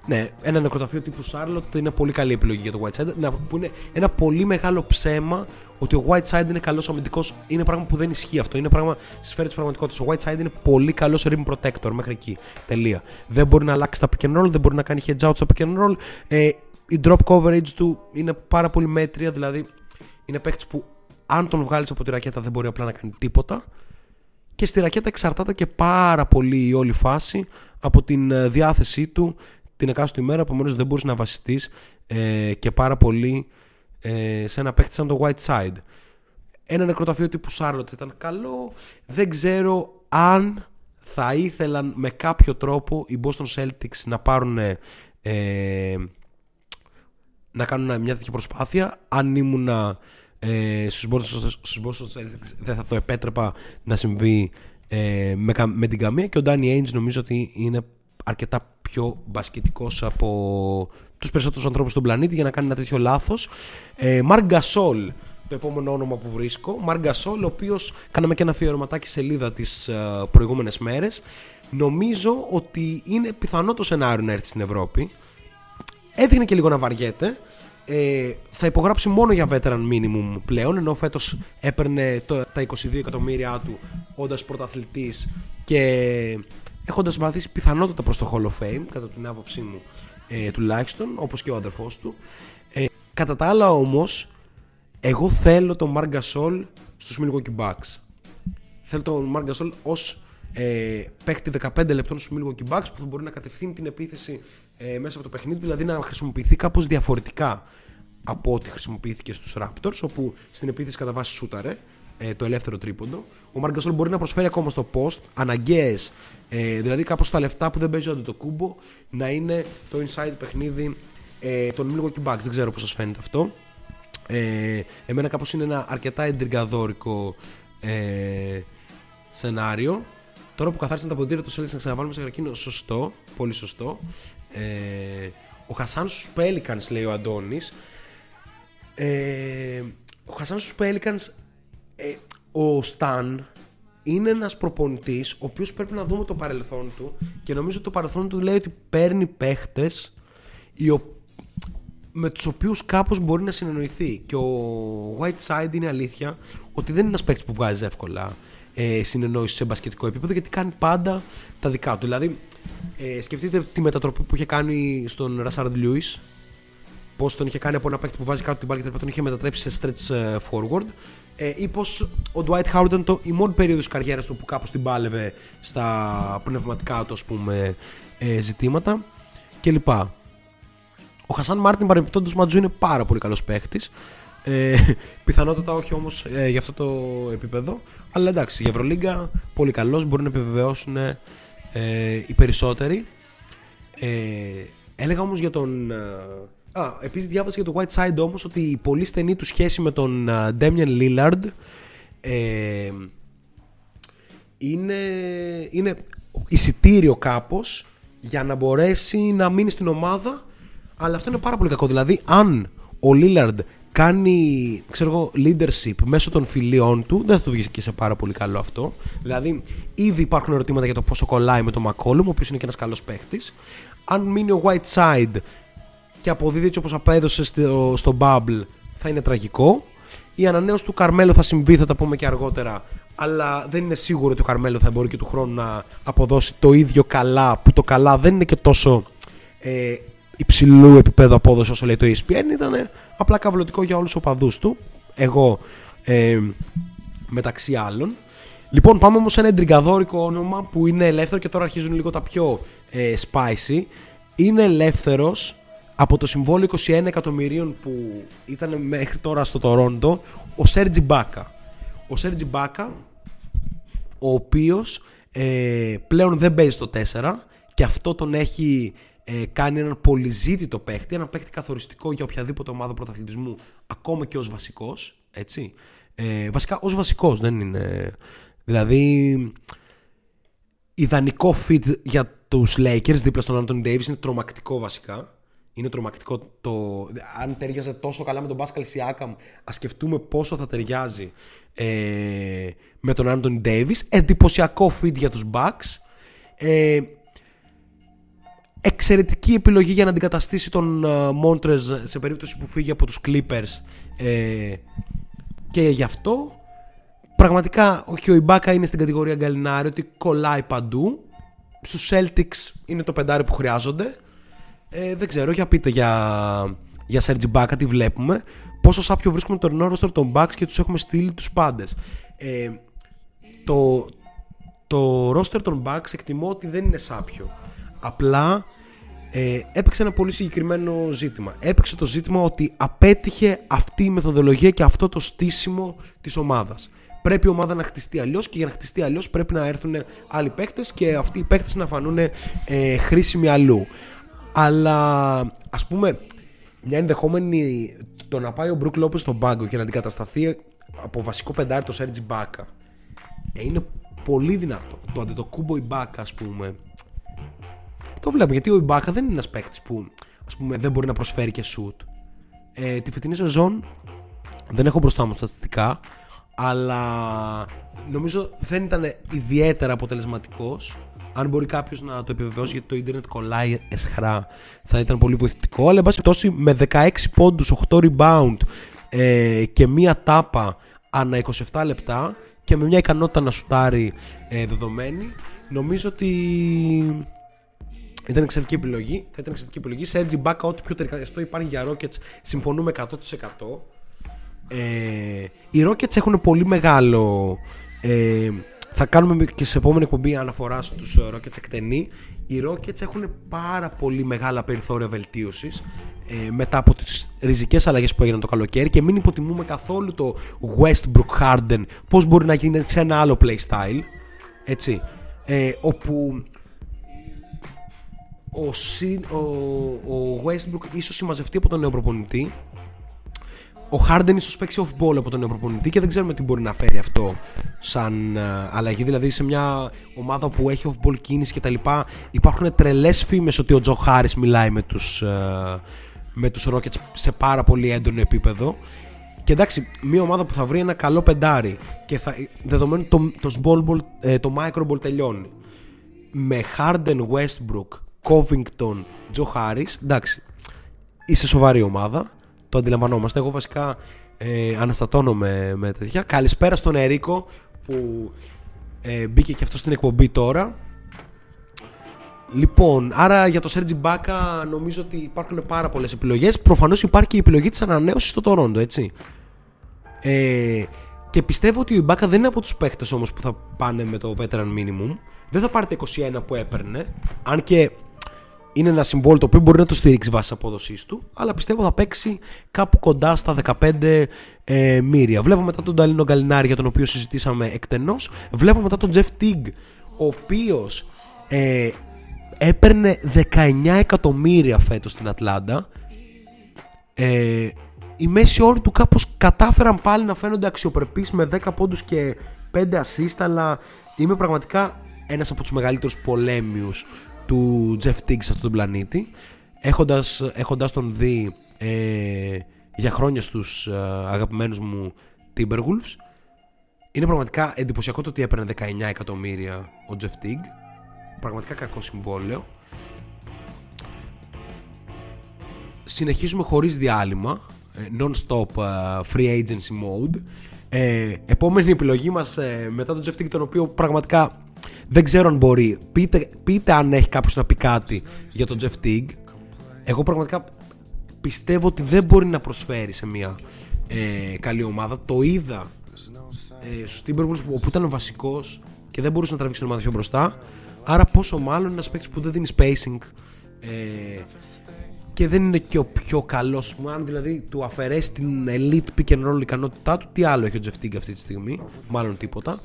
ναι, ένα νεκροταφείο τύπου Charlotte είναι πολύ καλή επιλογή για το Whiteside. Να, που είναι ένα πολύ μεγάλο ψέμα ότι ο Whiteside είναι καλός αμυντικός. Είναι πράγμα που δεν ισχύει αυτό. Είναι πράγμα στη σφαίρα της πραγματικότητας. Ο Whiteside είναι πολύ καλός rim protector μέχρι εκεί. Τελεία. Δεν μπορεί να αλλάξει τα pick and roll, δεν μπορεί να κάνει hedge out στα pick and roll. Ε, η drop coverage του είναι πάρα πολύ μέτρια. Δηλαδή είναι παίχτη που αν τον βγάλεις από τη ρακέτα δεν μπορεί απλά να κάνει τίποτα. Και στη ρακέτα εξαρτάται και πάρα πολύ η όλη φάση από την ε, διάθεσή του την εκάστοτε ημέρα. Επομένως δεν μπορείς να βασιστείς ε, και πάρα πολύ ε, σε ένα παίχτη σαν το White Side. Ένα νεκροταφείο τύπου Charlotte ήταν καλό. Δεν ξέρω αν θα ήθελαν με κάποιο τρόπο οι Boston Celtics να πάρουν ε, ε, να κάνουν μια τέτοια προσπάθεια. Αν ήμουν ε, στους, Boston, στους Boston Celtics δεν θα το επέτρεπα να συμβεί ε, με, κα- με την καμία και ο Danny Ainge νομίζω ότι είναι αρκετά πιο μπασκετικός από τους περισσότερους ανθρώπους στον πλανήτη για να κάνει ένα τέτοιο λάθος. Ε, Mark Gasol, το επόμενο όνομα που βρίσκω. Mark Gasol, ο οποίος κάναμε και ένα αφιερωματάκι σελίδα τις ε, προηγούμενες μέρες. Νομίζω ότι είναι πιθανό το σενάριο να έρθει στην Ευρώπη έδειχνε και λίγο να βαριέται. Ε, θα υπογράψει μόνο για veteran minimum πλέον, ενώ φέτος έπαιρνε το, τα 22 εκατομμύρια του όντας πρωταθλητής και έχοντας βαθίσει πιθανότατα προς το Hall of Fame, κατά την άποψή μου ε, τουλάχιστον, όπως και ο αδερφός του. Ε, κατά τα άλλα όμως, εγώ θέλω τον Marc Gasol στους Milwaukee Bucks. Θέλω τον Marc Gasol ως ε, παίχτη 15 λεπτών στους Milwaukee Bucks που θα μπορεί να κατευθύνει την επίθεση ε, μέσα από το παιχνίδι, δηλαδή να χρησιμοποιηθεί κάπως διαφορετικά από ό,τι χρησιμοποιήθηκε στους Raptors, όπου στην επίθεση κατά βάση σούταρε ε, το ελεύθερο τρίποντο. Ο Marc Gasol μπορεί να προσφέρει ακόμα στο post αναγκαίες, ε, δηλαδή κάπως τα λεφτά που δεν παίζει το κούμπο, να είναι το inside παιχνίδι ε, των Milwaukee Bucks. Δεν ξέρω πώς σας φαίνεται αυτό. Ε, εμένα κάπως είναι ένα αρκετά εντριγκαδόρικο ε, σενάριο. Τώρα που καθάρισαν τα ποντήρια του Celtics να ξαναβάλουμε σε καρκίνο, σωστό, πολύ σωστό. Ε, ο Χασάν στους Pelicans λέει ο Αντώνης. Ε, ο Χασάν στους Pelicans, ε, ο Σταν είναι ένας προπονητής ο οποίος πρέπει να δούμε το παρελθόν του και νομίζω ότι το παρελθόν του λέει ότι παίρνει παίχτες οι ο- με τους οποίους κάπως μπορεί να συνεννοηθεί και ο Whiteside είναι αλήθεια ότι δεν είναι ένας παίκτης που βγάζει εύκολα ε, συνεννόηση σε μπασκετικό επίπεδο γιατί κάνει πάντα τα δικά του δηλαδή ε, σκεφτείτε τη μετατροπή που είχε κάνει στον Ρασάρντ Lewis πώς τον είχε κάνει από ένα παίκτη που βάζει κάτω την μπάλα και τελικά τον είχε μετατρέψει σε stretch ε, forward. Ε, ή πω ο Dwight Howard ήταν το, η μόνη περίοδος της καριέρας του που κάπως την πάλευε στα πνευματικά του ας πούμε, ε, ζητήματα κλπ. Ο Χασάν Μάρτιν παρεμπιπτόντως Ματζού είναι πάρα πολύ καλός παίχτη. Ε, πιθανότατα όχι όμως ε, για αυτό το επίπεδο. Αλλά εντάξει, η Ευρωλίγκα πολύ καλός, μπορεί να επιβεβαιώσουν ε, οι περισσότεροι. Ε, έλεγα όμως για τον... ε, Α, επίσης διάβασα για το White Side όμως ότι η πολύ στενή του σχέση με τον ε, Damian Lillard ε, είναι, είναι εισιτήριο κάπως για να μπορέσει να μείνει στην ομάδα αλλά αυτό είναι πάρα πολύ κακό. Δηλαδή αν ο Lillard κάνει ξέρω εγώ, leadership μέσω των φιλίων του, δεν θα του βγει και σε πάρα πολύ καλό αυτό. Δηλαδή, ήδη υπάρχουν ερωτήματα για το πόσο κολλάει με τον McCollum, ο οποίος είναι και ένας καλός παίχτης. Αν μείνει ο Whiteside και αποδίδει έτσι όπως απέδωσε στο, στο Bubble, θα είναι τραγικό. Η ανανέωση του Καρμέλο θα συμβεί, θα τα πούμε και αργότερα. Αλλά δεν είναι σίγουρο ότι ο Καρμέλο θα μπορεί και του χρόνου να αποδώσει το ίδιο καλά, που το καλά δεν είναι και τόσο ε, υψηλού επίπεδου απόδοσης όσο λέει το ESPN. Ήταν απλά καυλωτικό για όλους τους οπαδούς του. Εγώ ε, μεταξύ άλλων. Λοιπόν, πάμε όμως σε ένα εντριγκαδόρικο όνομα που είναι ελεύθερο και τώρα αρχίζουν λίγο τα πιο ε, spicy. Είναι ελεύθερος από το συμβόλαιο 21 εκατομμυρίων που ήταν μέχρι τώρα στο Τορόντο ο Σέρτζι Μπάκα. Ο Σέρτζι Μπάκα, ο οποίος ε, πλέον δεν παίζει στο 4 και αυτό τον έχει ε, κάνει έναν πολυζήτητο παίχτη, έναν παίχτη καθοριστικό για οποιαδήποτε ομάδα πρωταθλητισμού, ακόμα και ως βασικός, έτσι. Ε, βασικά ως βασικός δεν είναι... Δηλαδή, ιδανικό fit για τους Lakers δίπλα στον Anthony Davis είναι τρομακτικό βασικά. Είναι τρομακτικό το. Αν ταιριάζει τόσο καλά με τον Pascal Siakam, ας σκεφτούμε πόσο θα ταιριάζει ε, με τον Anthony Davis. Εντυπωσιακό fit για τους Bucks. Ε, εξαιρετική επιλογή για να αντικαταστήσει τον Montrez σε περίπτωση που φύγει από τους Clippers ε, και γι' αυτό πραγματικά όχι ο Ιμπάκα είναι στην κατηγορία Γκαλινάρη ότι κολλάει παντού. Στους Celtics είναι το πεντάρι που χρειάζονται. Ε, δεν ξέρω για πείτε για, για Serge Ibaka τι βλέπουμε. Πόσο σάπιο βρίσκουμε τον roster των Bucks και τους έχουμε στείλει τους πάντες. Ε, το, το roster των Bucks εκτιμώ ότι δεν είναι σάπιο Απλά ε, έπαιξε ένα πολύ συγκεκριμένο ζήτημα. Έπαιξε το ζήτημα ότι απέτυχε αυτή η μεθοδολογία και αυτό το στήσιμο της ομάδας. Πρέπει η ομάδα να χτιστεί αλλιώς και για να χτιστεί αλλιώς πρέπει να έρθουν άλλοι παίκτες και αυτοί οι παίκτες να φανούν ε, χρήσιμοι αλλού. Αλλά ας πούμε, μια ενδεχόμενη το να πάει ο Μπρουκ Λόπες στον πάγκο και να αντικατασταθεί από βασικό πεντάρι το Σέρτζι Μπάκα ε, είναι πολύ δυνατό. Το αντιτοκούμπο η Μπάκα, ας πούμε. Το βλέπω γιατί ο Ιμπάκα δεν είναι ένας παίχτης που ας πούμε, δεν μπορεί να προσφέρει και σουτ. Ε, τη φετινή σεζόν δεν έχω μπροστά μου στατιστικά, αλλά νομίζω δεν ήταν ιδιαίτερα αποτελεσματικός. Αν μπορεί κάποιος να το επιβεβαιώσει, γιατί το ίντερνετ κολλάει εσχρά, θα ήταν πολύ βοηθητικό. Αλλά, εν πάση περιπτώσει, με 16 πόντους, 8 rebound ε, και μία τάπα ανά 27 λεπτά και με μια ικανότητα να σουτάρει ε, δεδομένη, νομίζω ότι ήταν εξαιρετική επιλογή. Θα ήταν εξαιρετική επιλογή. Σε Edgy Back, ό,τι πιο ταιριαστό υπάρχει για Rockets, συμφωνούμε 100%. Ε, οι Rockets έχουν πολύ μεγάλο. Ε, θα κάνουμε και σε επόμενη εκπομπή αναφορά στους Rockets εκτενή. Οι Rockets έχουν πάρα πολύ μεγάλα περιθώρια βελτίωσης ε, μετά από τις ριζικές αλλαγές που έγιναν το καλοκαίρι και μην υποτιμούμε καθόλου το Westbrook Harden πώς μπορεί να γίνει σε ένα άλλο playstyle έτσι ε, όπου ο, Συν- ο, ο Westbrook ίσως συμμαζευτεί από τον νέο προπονητή ο Harden ίσως παίξει off-ball από τον νέο προπονητή και δεν ξέρουμε τι μπορεί να φέρει αυτό σαν ε, αλλαγή. Δηλαδή σε μια ομάδα που έχει off-ball κίνηση κτλ. Υπάρχουν τρελές φήμες ότι ο Τζο Χάρις μιλάει με τους, ε, με τους Rockets σε πάρα πολύ έντονο επίπεδο. Και εντάξει, μια ομάδα που θα βρει ένα καλό πεντάρι και θα, δεδομένου το, το, small ball, ε, το micro ball τελειώνει με Harden, Westbrook, Covington, Joe Harris, εντάξει, είσαι σοβαρή ομάδα. Το αντιλαμβανόμαστε. Εγώ βασικά ε, αναστατώνομαι με τέτοια. Καλησπέρα στον Ερίκο που ε, μπήκε και αυτό στην εκπομπή τώρα. Λοιπόν, άρα για το Σέρτζι Μπάκα νομίζω ότι υπάρχουν πάρα πολλές επιλογές. Προφανώς υπάρχει και η επιλογή της ανανέωσης στο Τορόντο, έτσι. Ε, και πιστεύω ότι ο Ιμπάκα δεν είναι από τους παίχτες όμως που θα πάνε με το veteran minimum. Δεν θα πάρει τα 21 που έπαιρνε. Αν και είναι ένα συμβόλαιο το οποίο μπορεί να το στηρίξει βάσει της απόδοσής του, αλλά πιστεύω θα παίξει κάπου κοντά στα 15 ε, μύρια. Βλέπω μετά τον Ντανίλο Γκαλινάρι για τον οποίο συζητήσαμε εκτενώς. Βλέπω μετά τον Jeff Teague, ο οποίος ε, έπαιρνε 19 εκατομμύρια φέτος στην Ατλάντα. Ε, οι μέση όροι του κάπως κατάφεραν πάλι να φαίνονται αξιοπρεπείς με 10 πόντους και 5 assist αλλά είμαι πραγματικά ένας από τους μεγαλύτερους πολέμιους του Jeff Tigg σε αυτόν τον πλανήτη έχοντας, έχοντας τον δει ε, για χρόνια στους ε, αγαπημένους μου Timberwolves είναι πραγματικά εντυπωσιακό το ότι έπαιρνε 19 εκατομμύρια ο Jeff Tigg πραγματικά κακό συμβόλαιο. Συνεχίζουμε χωρίς διάλειμμα ε, non-stop ε, free agency mode. Ε, επόμενη επιλογή μας ε, μετά τον Jeff Tigg τον οποίο πραγματικά δεν ξέρω αν μπορεί πείτε, πείτε αν έχει κάποιος να πει κάτι για τον Jeff Tigg εγώ πραγματικά πιστεύω ότι δεν μπορεί να προσφέρει σε μια ε, καλή ομάδα το είδα ε, στους Timberwolves που, όπου ήταν βασικός και δεν μπορούσε να τραβήξει την ομάδα πιο μπροστά άρα πόσο μάλλον ένας παίκτης που δεν δίνει spacing ε, και δεν είναι και ο πιο καλός. Αν δηλαδή του αφαιρέσει την elite pick and roll ικανότητά του, τι άλλο έχει ο Jeff Tigg αυτή τη στιγμή, μάλλον τίποτα.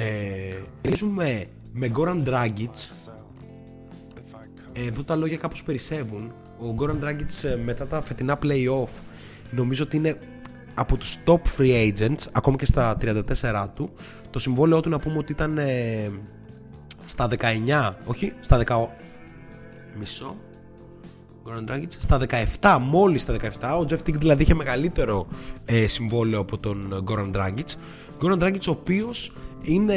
Ε, Αρχίζουμε με Goran Dragic. Εδώ τα λόγια κάπως περισσεύουν. Ο Goran Dragic ε, μετά τα φετινά play-off νομίζω ότι είναι από τους top free agents, ακόμα και στα 34 του. Το συμβόλαιό του να πούμε ότι ήταν ε, στα 19, όχι, στα 10, μισό, Goran Dragic στα 17, μόλις στα 17. Ο Jeff Tick δηλαδή είχε μεγαλύτερο ε, συμβόλαιο από τον Goran Dragic. Goran Dragic ο οποίος είναι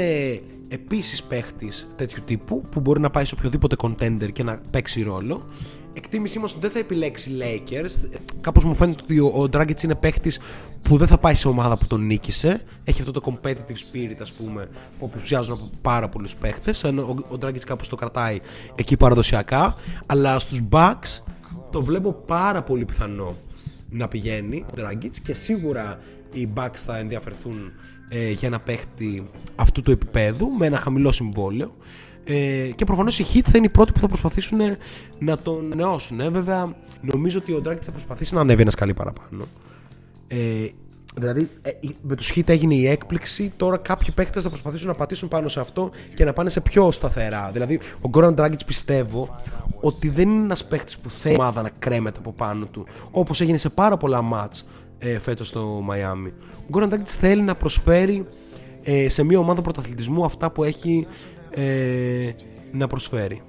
επίσης παίχτης τέτοιου τύπου που μπορεί να πάει σε οποιοδήποτε contender και να παίξει ρόλο. Εκτίμησή μας ότι δεν θα επιλέξει Lakers. Ε, Κάπως μου φαίνεται ότι ο, ο Dragic είναι παίχτης που δεν θα πάει σε ομάδα που τον νίκησε. Έχει αυτό το competitive spirit ας πούμε που απουσιάζουν από πάρα πολλούς παίχτες. Ενώ ο, ο Dragic κάπως το κρατάει εκεί παραδοσιακά. Αλλά στους Bucks το βλέπω πάρα πολύ πιθανό να πηγαίνει ο Dragic και σίγουρα οι Bucks θα ενδιαφερθούν ε, για ένα παίχτη αυτού του επίπεδου με ένα χαμηλό συμβόλαιο ε, και προφανώς οι Heat θα είναι οι πρώτοι που θα προσπαθήσουν να τον νεώσουν. Ε, βέβαια νομίζω ότι ο Dragic θα προσπαθήσει να ανέβει ένας σκαλί παραπάνω. Ε, Δηλαδή ε, η- με τους Heat έγινε η έκπληξη. Τώρα κάποιοι παίχτε θα προσπαθήσουν να πατήσουν πάνω σε αυτό και να πάνε σε πιο σταθερά. Δηλαδή ο Γκόραν Dragic πιστεύω ότι δεν είναι ένας παίχτη που θέλει η ομάδα να κρέμεται από πάνω του. Όπως έγινε σε πάρα πολλά μάτς ε, φέτο στο Μαϊάμι. Ο Γκόραν Dragic θέλει να προσφέρει ε, σε μια ομάδα πρωταθλητισμού αυτά που έχει ε, να προσφέρει.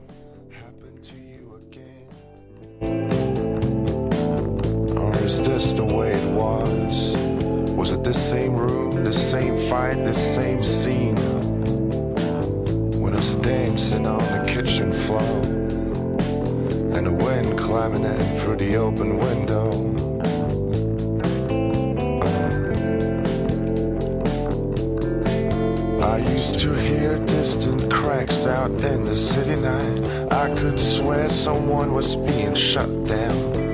Or is this the way it was? Was it this same room, this same fight, this same scene? When us dancing on the kitchen floor and the wind climbing in through the open window. Used to hear distant cracks out in the city night. I could swear someone was being shut down.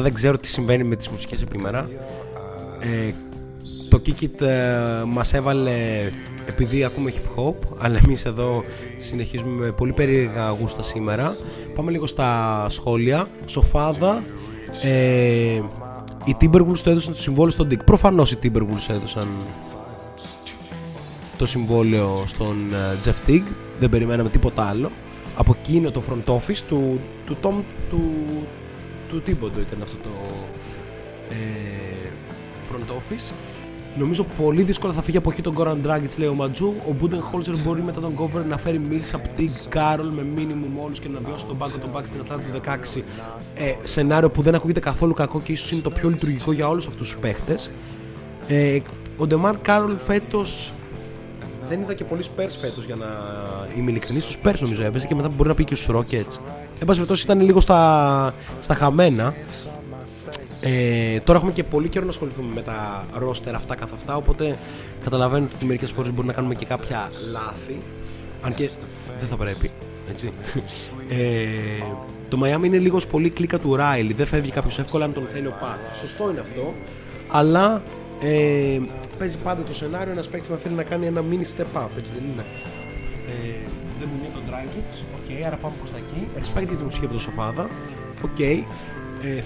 Πραγματικά δεν ξέρω τι συμβαίνει με τις μουσικές επιμέρα. Ε, το Kikit ε, μας έβαλε επειδή ακούμε hip hop, αλλά εμείς εδώ συνεχίζουμε με πολύ περίεργα γούστα σήμερα. Πάμε λίγο στα σχόλια. Σοφάδα, ε, οι Timberwolves το έδωσαν το συμβόλαιο στον Dick. Προφανώς οι Timberwolves έδωσαν το συμβόλαιο στον ε, Jeff Teague. Δεν περιμέναμε τίποτα άλλο. Από εκείνο το front office του, του Tom του, του Thibodeau ήταν αυτό το ε, front office. Νομίζω πολύ δύσκολα θα φύγει από εκεί τον Goran Dragic, λέει ο Ματζού. Ο Budenholzer μπορεί μετά τον Gover να φέρει Millsap, Teague, Carroll με minimum όλους και να βιώσει τον πάγκο των Bucks στην Ατλάντα του 16. Ε, σενάριο που δεν ακούγεται καθόλου κακό και ίσως είναι το πιο λειτουργικό για όλους αυτούς τους παίχτες. Ε, ο Ντεμάρ Κάρολ φέτος δεν είδα και πολλοί Spurs φέτος για να είμαι ειλικρινής. Στου Spurs νομίζω έπαιζε και μετά μπορεί να πει και στους Rockets. Εν πάση περιπτώσει ήταν λίγο στα, στα χαμένα. Ε, τώρα έχουμε και πολύ καιρό να ασχοληθούμε με τα roster αυτά καθ' αυτά. Οπότε καταλαβαίνετε ότι μερικές φορές μπορεί να κάνουμε και κάποια λάθη. Αν και δεν θα πρέπει. Έτσι. Ε, το Miami είναι λίγο πολύ κλίκα του Riley. Δεν φεύγει κάποιος εύκολα αν τον θέλει ο Πατ. Σωστό είναι αυτό. Αλλά ε, παίζει πάντα το σενάριο ένας παίκτης να θέλει να κάνει ένα mini step up. Έτσι δεν είναι. Ε, δεν μου είναι τον Dragic. OK, άρα πάμε προς τα εκεί. Respect για την ουσία από το σοφάδα. Οκ. Ε,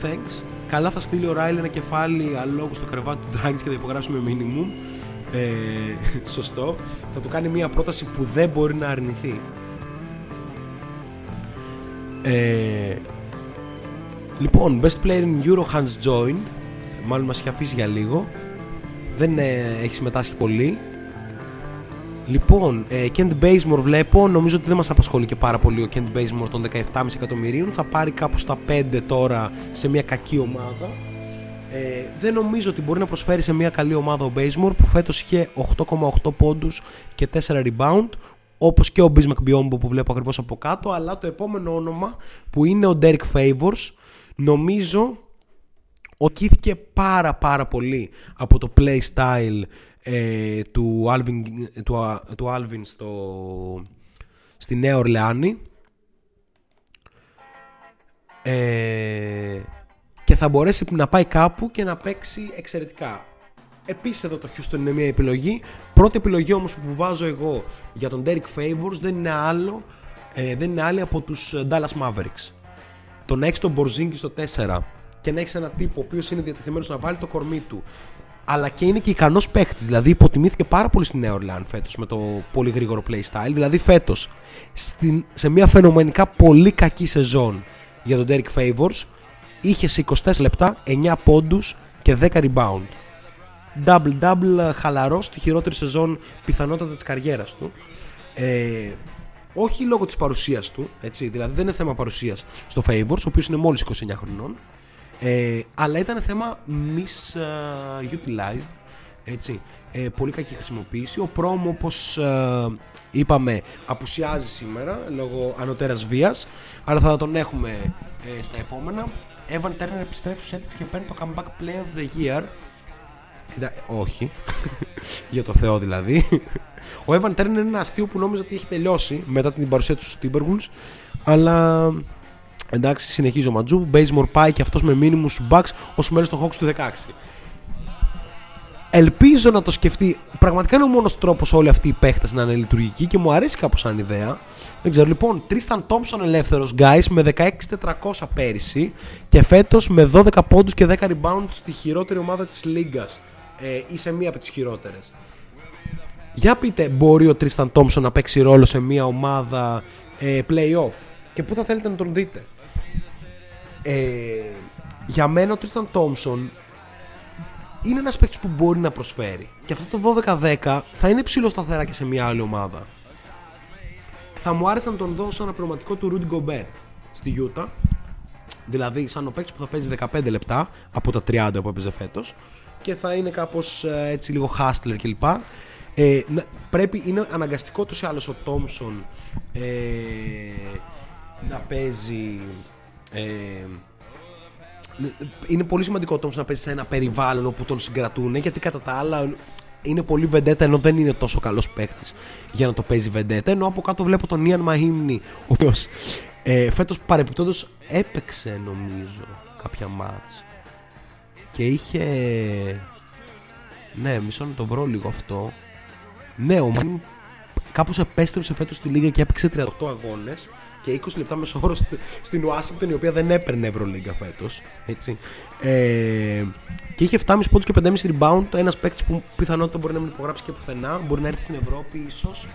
thanks. Καλά θα στείλει ο Riley ένα κεφάλι αλόγου στο κρεβάτι του Dragic και θα υπογράψει με minimum. Ε, σωστό. Θα του κάνει μια πρόταση που δεν μπορεί να αρνηθεί. Ε, λοιπόν, best player in Euro has joined. Μάλλον μας έχει αφήσει για λίγο. Δεν ε, έχεις συμμετάσχει πολύ. Λοιπόν, ε, Kent Bazemore βλέπω. Νομίζω ότι δεν μας απασχολεί και πάρα πολύ ο Kent Bazemore των 17,5 εκατομμυρίων. Θα πάρει κάπου στα 5 τώρα σε μια κακή ομάδα. Ε, δεν νομίζω ότι μπορεί να προσφέρει σε μια καλή ομάδα ο Bazemore που φέτος είχε 8,8 πόντους και 4 rebound όπως και ο Bismack Biombo που βλέπω ακριβώς από κάτω αλλά το επόμενο όνομα που είναι ο Derek Favors νομίζω οκήθηκε πάρα πάρα πολύ από το play style ε, του, Alvin, του, Α- του Alvin στο, στη Νέα Ορλεάνη ε, και θα μπορέσει να πάει κάπου και να παίξει εξαιρετικά. Επίσης εδώ το Houston είναι μια επιλογή. Πρώτη επιλογή όμως που βάζω εγώ για τον Derek Favors δεν είναι άλλο ε, δεν είναι άλλη από τους ε, Dallas Mavericks. Το να έχεις τον Μπορζίνγκη στο 4 και να έχεις έναν τύπο ο οποίος είναι διατεθειμένος να βάλει το κορμί του, αλλά και είναι και ικανός παίχτη. Δηλαδή, υποτιμήθηκε πάρα πολύ στη Νέα Ορλεάν φέτος με το πολύ γρήγορο play style. Δηλαδή, φέτος σε μια φαινομενικά πολύ κακή σεζόν για τον Derek Favors είχε σε 24 λεπτά 9 πόντους και 10 rebound. Double-double χαλαρό στη χειρότερη σεζόν πιθανότατα της καριέρας του. Ε, όχι λόγω της παρουσίας του, έτσι, δηλαδή δεν είναι θέμα παρουσίας στο Favors, ο οποίος είναι μόλις 29 χρονών, ε, αλλά ήταν θέμα misutilized, έτσι, ε, πολύ κακή χρησιμοποίηση. Ο πρόμο, όπως ε, είπαμε, απουσιάζει σήμερα λόγω ανωτέρας βίας, αλλά θα τον έχουμε ε, στα επόμενα. Evan Turner επιστρέφει στους Celtics και παίρνει το comeback play of the year. Εντά- όχι. Για το Θεό δηλαδή. Ο Evan Turner είναι ένα αστείο που νόμιζα ότι έχει τελειώσει μετά την παρουσία του στους Timberwolves. Αλλά εντάξει, συνεχίζει ο Ματζού. Bazemore πάει και αυτός με μήνυμου στους Bucks ως μέλος των Hawks του 16. Ελπίζω να το σκεφτεί. Πραγματικά είναι ο μόνος τρόπος όλοι αυτοί οι παίχτες να είναι λειτουργικοί και μου αρέσει κάπως σαν ιδέα. Δεν ξέρω. Λοιπόν, Τρίσταν Τόμψον ελεύθερος, guys, με 16.400 πέρυσι και φέτος με 12 πόντους και 10 rebound στη χειρότερη ομάδα της Λίγκας. Ε, ή σε μία από τις χειρότερες. Για πείτε, μπορεί ο Τρίσταν Τόμψον να παίξει ρόλο σε μία ομάδα ε, playoff; Και πού θα θέλετε να τον δείτε; Ε, για μένα ο Τρίσταν Τόμψον είναι ένας παίκτης που μπορεί να προσφέρει. Και αυτό το 12-10 θα είναι ψηλό σταθερά και σε μια άλλη ομάδα. Θα μου άρεσε να τον δω σαν αναπληρωματικό του Rudy Gobert στη Utah. Δηλαδή, σαν ο παίκτης που θα παίζει 15 λεπτά από τα 30 που έπαιζε φέτος και θα είναι κάπως έτσι λίγο hustler κλπ. Ε, να- πρέπει, είναι αναγκαστικό τους ή άλλως ο Τόμσον ε, να παίζει ε, είναι πολύ σημαντικό όμως να παίζει σε ένα περιβάλλον όπου τον συγκρατούν γιατί κατά τα άλλα είναι πολύ βεντέτα ενώ δεν είναι τόσο καλός παίχτης για να το παίζει βεντέτα. Ενώ από κάτω βλέπω τον Ιαν Μαχίμνη ο οποίος ε, φέτος παρεπιπτόντως έπαιξε νομίζω κάποια μάτς. Και είχε ναι μισό να το βρω λίγο αυτό. Ναι ο Μαχίμνη κάπως επέστρεψε φέτος στη Λίγα και έπαιξε 38 αγώνες και 20 λεπτά μέσω όρο στη- στην Ουάσιγκτον η οποία δεν έπαιρνε Ευρωλίγκα φέτος έτσι. Ε, και είχε 7,5 πόντους και 5,5 rebound ένας παίκτης που πιθανότητα μπορεί να μην υπογράψει και πουθενά μπορεί να έρθει στην Ευρώπη ίσως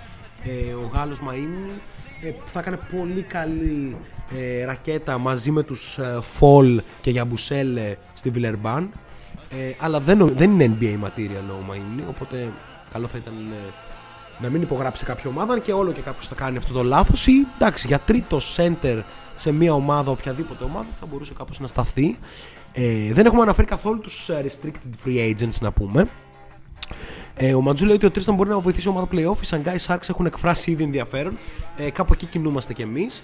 ε, ο Γάλλος Μαΐνι ε, θα έκανε πολύ καλή ε, ρακέτα μαζί με τους ε, Φολ και Γιαμπουσέλε στη Βιλερμπάν ε, αλλά δεν, νο- δεν είναι NBA material ο Μαΐνι οπότε καλό θα ήταν ε, να μην υπογράψει κάποια ομάδα αν και όλο και κάποιος θα κάνει αυτό το λάθος ή εντάξει για τρίτο center σε μια ομάδα, οποιαδήποτε ομάδα θα μπορούσε κάπως να σταθεί. Ε, δεν έχουμε αναφέρει καθόλου τους restricted free agents να πούμε. Ε, ο Μαντζού λέει ότι ο Τρίσταν μπορεί να βοηθήσει ομάδα playoff. Οι Shanghai Sharks έχουν εκφράσει ήδη ενδιαφέρον. Ε, κάπου εκεί κινούμαστε κι εμείς.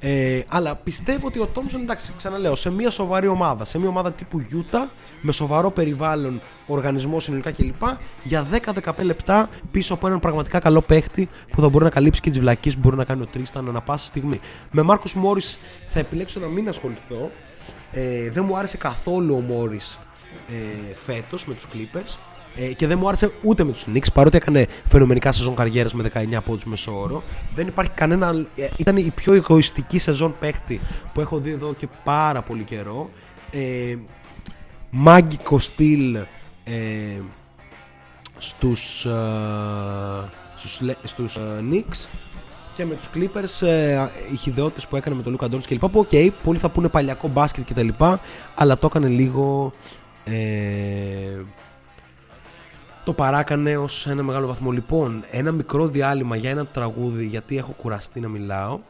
Ε, αλλά πιστεύω ότι ο Τόμσον, εντάξει, ξαναλέω, σε μια σοβαρή ομάδα, σε μια ομάδα τύπου Utah, με σοβαρό περιβάλλον, οργανισμό συνολικά κλπ. Για 10-15 λεπτά πίσω από έναν πραγματικά καλό παίχτη που θα μπορεί να καλύψει και τις βλακίες που μπορεί να κάνει ο Τρίσταν ανά πάσα στιγμή. Με Μάρκο Μόρις θα επιλέξω να μην ασχοληθώ. Ε, δεν μου άρεσε καθόλου ο Μόρις ε, φέτος με τους Clippers. Ε, και δεν μου άρεσε ούτε με τους Knicks παρότι έκανε φαινομενικά σεζόν καριέρας με 19 πόντους μέσω όρο. Δεν υπάρχει κανένα. ε, ήταν η πιο εγωιστική σεζόν παίχτη που έχω δει εδώ και πάρα πολύ καιρό. Ε, μάγκικο στυλ ε, στους, ε, στους, λε- στους ε, Knicks και με τους Clippers ε, οι χιδεότητες που έκανε με τον Λούκα Ντόντσιτς και λοιπά που οκ, πολλοί θα πούνε παλιακό μπάσκετ και τα λοιπά αλλά το έκανε λίγο ε, το παράκανε ως ένα μεγάλο βαθμό. Λοιπόν ένα μικρό διάλειμμα για ένα τραγούδι γιατί έχω κουραστεί να μιλάω.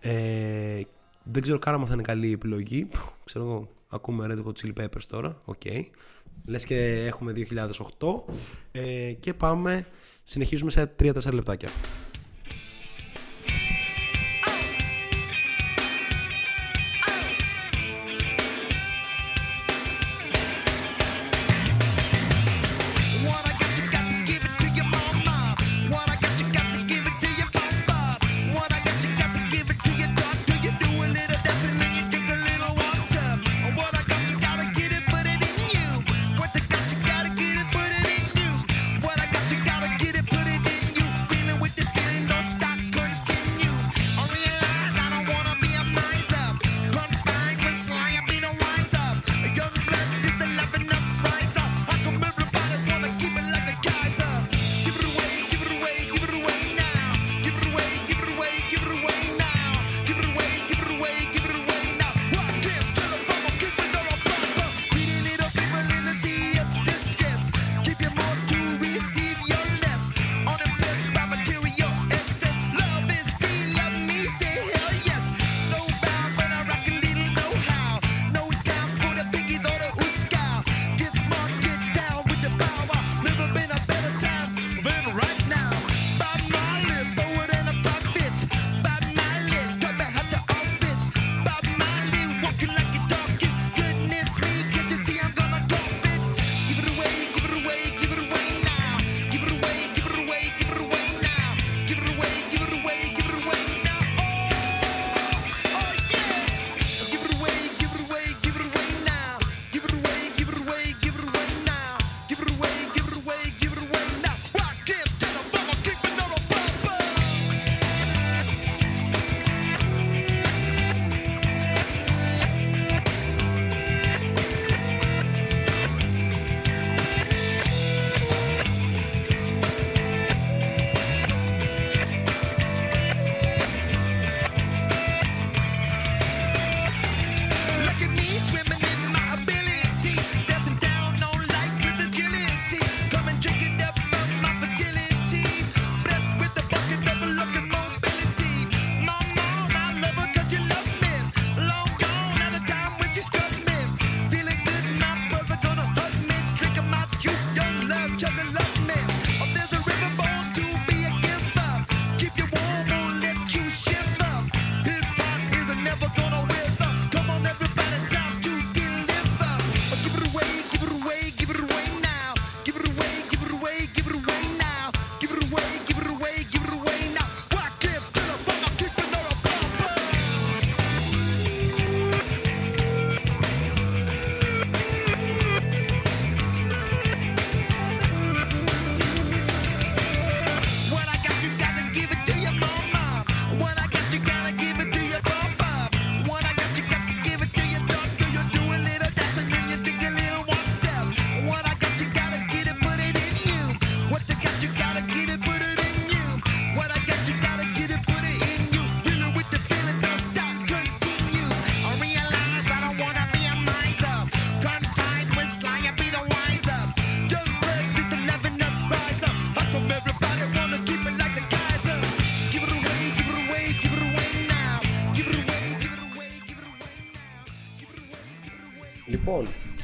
Ε, δεν ξέρω καν αν θα είναι καλή η επιλογή. Ξέρω εγώ ακούμε Red Hot Chili Peppers τώρα. Οκ. Λες και έχουμε 2008 ε, και πάμε συνεχίζουμε σε 3-4 λεπτάκια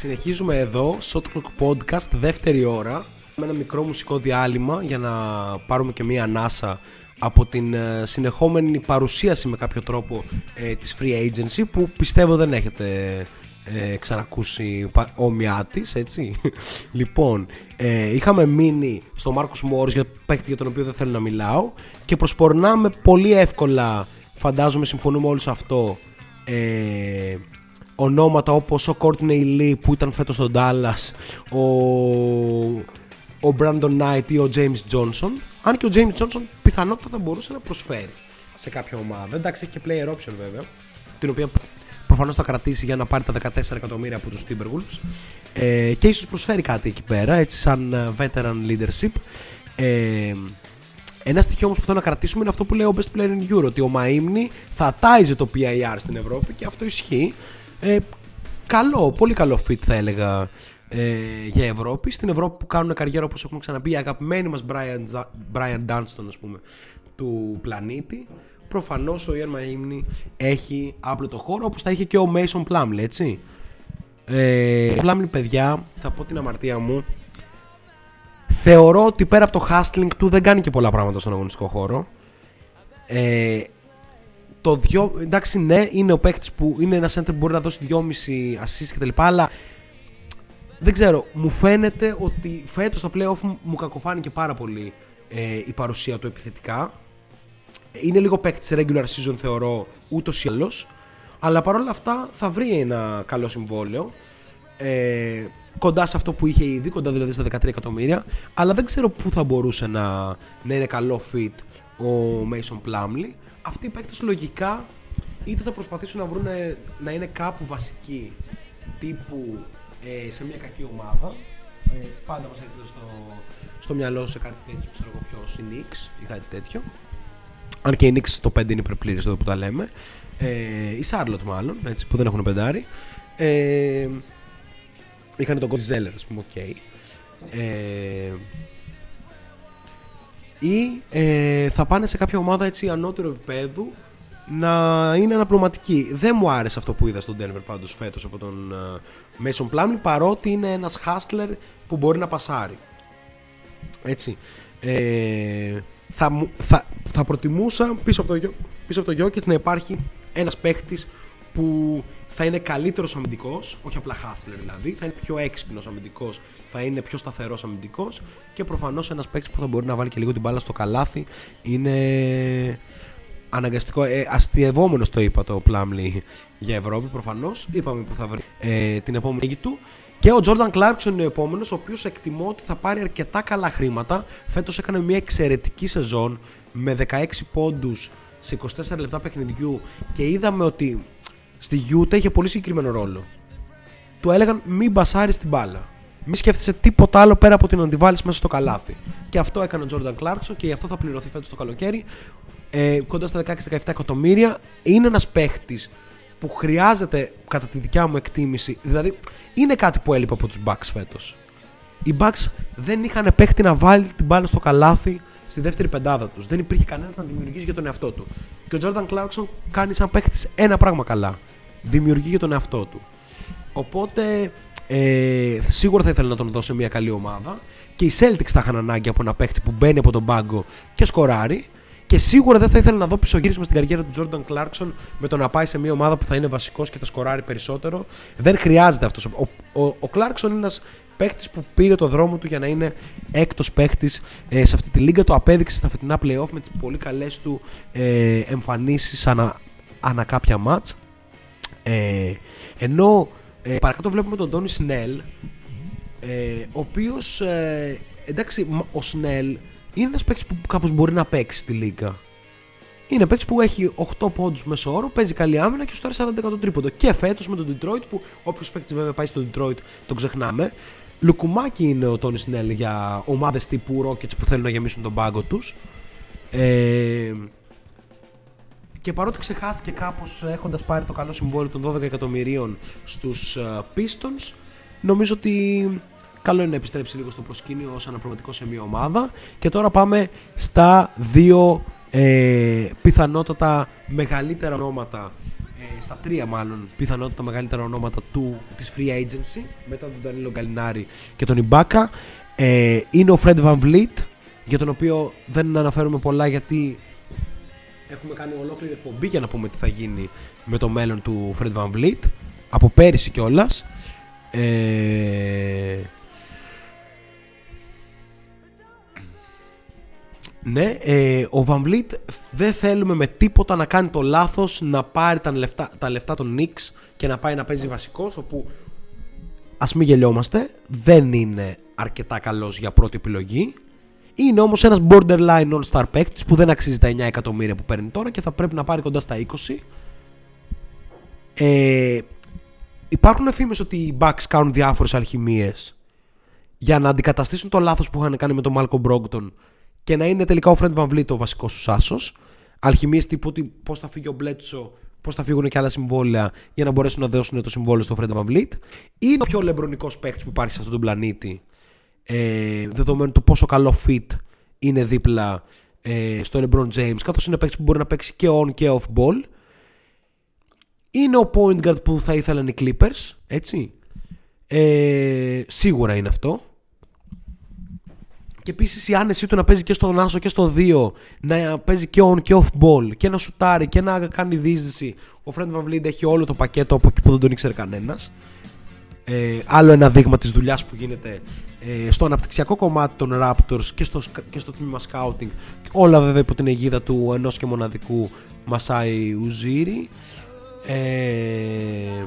συνεχίζουμε εδώ, Shot Clock Podcast, δεύτερη ώρα, με ένα μικρό μουσικό διάλειμμα για να πάρουμε και μία ανάσα από την ε, συνεχόμενη παρουσίαση με κάποιο τρόπο ε, της Free Agency που πιστεύω δεν έχετε ε, ξανακούσει πα- όμοιά της, έτσι. λοιπόν, ε, είχαμε μείνει στο Marcus Morris για παίκτη για τον οποίο δεν θέλω να μιλάω και προσπορνάμε πολύ εύκολα, φαντάζομαι συμφωνούμε όλοι σε αυτό, ε, ονόματα όπως ο Courtney Lee που ήταν φέτος στον Dallas, ο, ο Brandon Knight ή ο James Johnson. Αν και ο James Johnson πιθανότατα θα μπορούσε να προσφέρει σε κάποια ομάδα. Εντάξει, έχει και player option βέβαια, την οποία προφανώς θα κρατήσει για να πάρει τα 14 εκατομμύρια από τους Timberwolves ε, και ίσως προσφέρει κάτι εκεί πέρα, έτσι σαν ε, veteran leadership. Ε, ένα στοιχείο όμως που θέλω να κρατήσουμε είναι αυτό που λέει ο Best Player in Euro. Ότι ο Μαΐμνη θα τάιζε το PIR στην Ευρώπη και αυτό ισχύει. Ε, καλό, πολύ καλό fit θα έλεγα ε, για Ευρώπη. Στην Ευρώπη που κάνουν καριέρα όπως έχουμε ξαναπεί οι αγαπημένοι μας Brian, Brian Dunston ας πούμε, του πλανήτη. Προφανώς ο Ιαν Μαΐμνη έχει άπλωτο χώρο όπως θα είχε και ο Mason Plumlee, έτσι. Ε, Plumlee, παιδιά, θα πω την αμαρτία μου. Θεωρώ ότι πέρα από το hustling του δεν κάνει και πολλά πράγματα στον αγωνιστικό χώρο. Ε, το δυο, εντάξει, ναι, είναι ο παίκτης που είναι ένα center που μπορεί να δώσει 2,5 assist κτλ. Αλλά δεν ξέρω, μου φαίνεται ότι φέτος στο playoff μου- μου κακοφάνηκε πάρα πολύ ε, η παρουσία του επιθετικά. Είναι λίγο παίκτης σε regular season θεωρώ ούτως ή άλλως. Αλλά παρόλα αυτά θα βρει ένα καλό συμβόλαιο. Ε, κοντά σε αυτό που είχε ήδη, κοντά δηλαδή στα 13 εκατομμύρια. Αλλά δεν ξέρω πού θα μπορούσε να, να είναι καλό fit ο Mason Plumlee. Αυτοί οι παίκτες λογικά είτε θα προσπαθήσουν να βρουν να είναι κάπου βασικοί τύπου ε, σε μια κακή ομάδα. Ε, πάντα μας έρχεται στο, στο μυαλό σε κάτι τέτοιο, ξέρω εγώ ποιος, η Knicks ή κάτι τέτοιο. Αν και η Knicks το 5 είναι υπερπλήρες εδώ που τα λέμε. Ε, η Charlotte μάλλον, έτσι, που δεν έχουν πεντάρι. Ε, είχαν τον Cody Zeller, ας πούμε, οκ. Ε, ή ε, θα πάνε σε κάποια ομάδα έτσι ανώτερου επιπέδου να είναι αναπληρωματικοί. Δεν μου άρεσε αυτό που είδα στον Denver πάντως φέτος από τον ε, Mason Plumlee παρότι είναι ένας hustler που μπορεί να πασάρει. Έτσι. Ε, θα, μου- θα, θα προτιμούσα πίσω από, το, Γιο- πίσω από το Jokic να υπάρχει ένας παίχτης που θα είναι καλύτερος αμυντικός, όχι απλά hustler δηλαδή, θα είναι πιο έξυπνος αμυντικός, θα είναι πιο σταθερός αμυντικός και προφανώς ένας παίχτης που θα μπορεί να βάλει και λίγο την μπάλα στο καλάθι είναι αναγκαστικό. Ε, αστειευόμενος το είπα το Plumlee για Ευρώπη προφανώς. Είπαμε που θα βρει ε, την επόμενη λίγη του. Και ο Jordan Clarkson είναι ο επόμενος, ο οποίος εκτιμώ ότι θα πάρει αρκετά καλά χρήματα. Φέτος έκανε μια εξαιρετική σεζόν με 16 πόντους σε 24 λεπτά παιχνιδιού και είδαμε ότι στη Utah είχε πολύ συγκεκριμένο ρόλο. Του έλεγαν μην μπασάρεις την μπάλα. Μην σκέφτεσαι τίποτα άλλο πέρα από την να τη βάλει μέσα στο καλάθι. Και αυτό έκανε ο Jordan Clarkson και γι' αυτό θα πληρωθεί φέτος το καλοκαίρι. Ε, κοντά στα 16-17 εκατομμύρια. Είναι ένας παίχτης που χρειάζεται, κατά τη δικιά μου εκτίμηση, δηλαδή είναι κάτι που έλειπε από τους Bucks φέτος. Οι Bucks δεν είχαν παίχτη να βάλει την μπάλα στο καλάθι στη δεύτερη πεντάδα τους. Δεν υπήρχε κανένας να δημιουργήσει για τον εαυτό του. Και ο Jordan Clarkson κάνει σαν παίχτης ένα πράγμα καλά. Δημιουργεί για τον εαυτό του. Οπότε ε, σίγουρα θα ήθελα να τον δώσω σε μια καλή ομάδα. Και οι Celtics θα είχαν ανάγκη από ένα παίχτη που μπαίνει από τον πάγκο και σκοράρει. Και Και σίγουρα δεν θα ήθελα να δω πισωγύρισμα στην καριέρα του Τζόρνταν Κλάρκσον με το να πάει σε μια ομάδα που θα είναι βασικός και θα σκοράρει περισσότερο. Δεν χρειάζεται αυτός. Ο, ο, ο Κλάρκσον είναι ένας παίκτης που πήρε το δρόμο του για να είναι έκτος παίκτης ε, σε αυτή τη λίγα. Το απέδειξε στα φετινά playoff με τις πολύ καλές του ε, εμφανίσεις ανα, ανα κάποια μάτς. Ε, ενώ ε, παρακάτω βλέπουμε τον Τόνι Σνέλ, ε, ο οποίος. Ε, εντάξει, μ- ο Σνέλ είναι ένας παίκτης που κάπως μπορεί να παίξει στη λίγα. Είναι παίκτης που έχει 8 πόντους μέσω όρο, παίζει καλή άμυνα και στο 40% τρίποντο. Και φέτος με τον Detroit, που όποιος παίκτης βέβαια πάει στο Detroit τον ξεχνάμε. Λουκουμάκι είναι ο Τόνι Σνέλ για ομάδες τύπου Rockets που θέλουν να γεμίσουν τον πάγκο τους. Ε, και παρότι ξεχάστηκε κάπως έχοντας πάρει το καλό συμβόλαιο των 12 εκατομμυρίων στους Pistons, νομίζω ότι καλό είναι να επιστρέψει λίγο στο προσκήνιο ως αναπληρωματικό σε μια ομάδα. Και τώρα πάμε στα δύο ε, πιθανότατα μεγαλύτερα ονόματα. ε, στα τρία μάλλον πιθανότατα μεγαλύτερα ονόματα του, της free agency μετά τον Danilo Γκαλινάρη και τον Ιμπάκα ε, είναι ο Fred Van Vliet για τον οποίο δεν αναφέρουμε πολλά γιατί Έχουμε κάνει ολόκληρη εκπομπή για να πούμε τι θα γίνει με το μέλλον του Fred Van Vliet από πέρυσι κιόλας. Ε... Ναι, ε, ο Van Vliet δεν θέλουμε με τίποτα να κάνει το λάθος να πάρει τα λεφτά, τα λεφτά των Knicks και να πάει να παίζει βασικός όπου ας μην γελιόμαστε δεν είναι αρκετά καλός για πρώτη επιλογή είναι όμως ένας borderline all-star παίκτης που δεν αξίζει τα 9 εκατομμύρια που παίρνει τώρα και θα πρέπει να πάρει κοντά στα 20. Ε, υπάρχουν φήμες ότι οι Bucks κάνουν διάφορες αλχημίες για να αντικαταστήσουν το λάθος που είχαν κάνει με τον Malcolm Brogdon και να είναι τελικά ο Fred Van Vliet ο βασικός τους άσος. Αλχημίες τύπου ότι πώς θα φύγει ο Bledsoe, πώς θα φύγουν και άλλα συμβόλαια για να μπορέσουν να δώσουν το συμβόλαιο στο Fred Van Vliet. Είναι ο πιο λεμπρονικός παίκτης που υπάρχει σε αυτόν τον πλανήτη ε, δεδομένου του πόσο καλό fit είναι δίπλα ε, στο LeBron James καθώς είναι παίκτης που μπορεί να παίξει και on και off ball είναι ο point guard που θα ήθελαν οι Clippers έτσι ε, σίγουρα είναι αυτό και επίσης η άνεσή του να παίζει και στον Άσο και στο 2, να παίζει και on και off ball και να σουτάρει και να κάνει δίσδυση. Ο Fred Van Vliet έχει όλο το πακέτο από εκεί που δεν τον ήξερε κανένας. Ε, άλλο ένα δείγμα της δουλειάς που γίνεται ε, στο αναπτυξιακό κομμάτι των Raptors και στο, σκα- και στο τμήμα scouting όλα βέβαια υπό την αιγίδα του ενός και μοναδικού Μασάι Ουζίρι ε,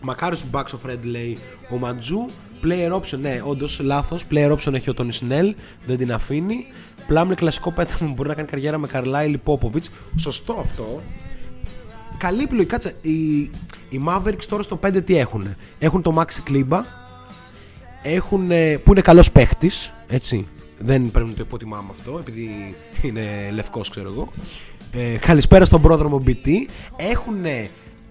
Μακάρι σου Bucks of Red λέει ο Μαντζού Player option, ναι, όντως λάθος. Player option έχει ο Τόνι Σνέλ, δεν την αφήνει. Πλάμλε κλασικό πέταμα μπορεί να κάνει καριέρα με Καρλάιλ Πόποβιτς. Σωστό αυτό. Καλή επιλογή. Κάτσε. Οι, οι Mavericks τώρα στο 5 τι έχουν. Έχουν το Maxi Kleba. Έχουν, ε, που είναι καλός παίχτης. Έτσι. Δεν πρέπει να το υποτιμάμε αυτό, επειδή είναι λευκός, ξέρω εγώ. Ε, καλησπέρα στον πρόδρομο BT. Έχουν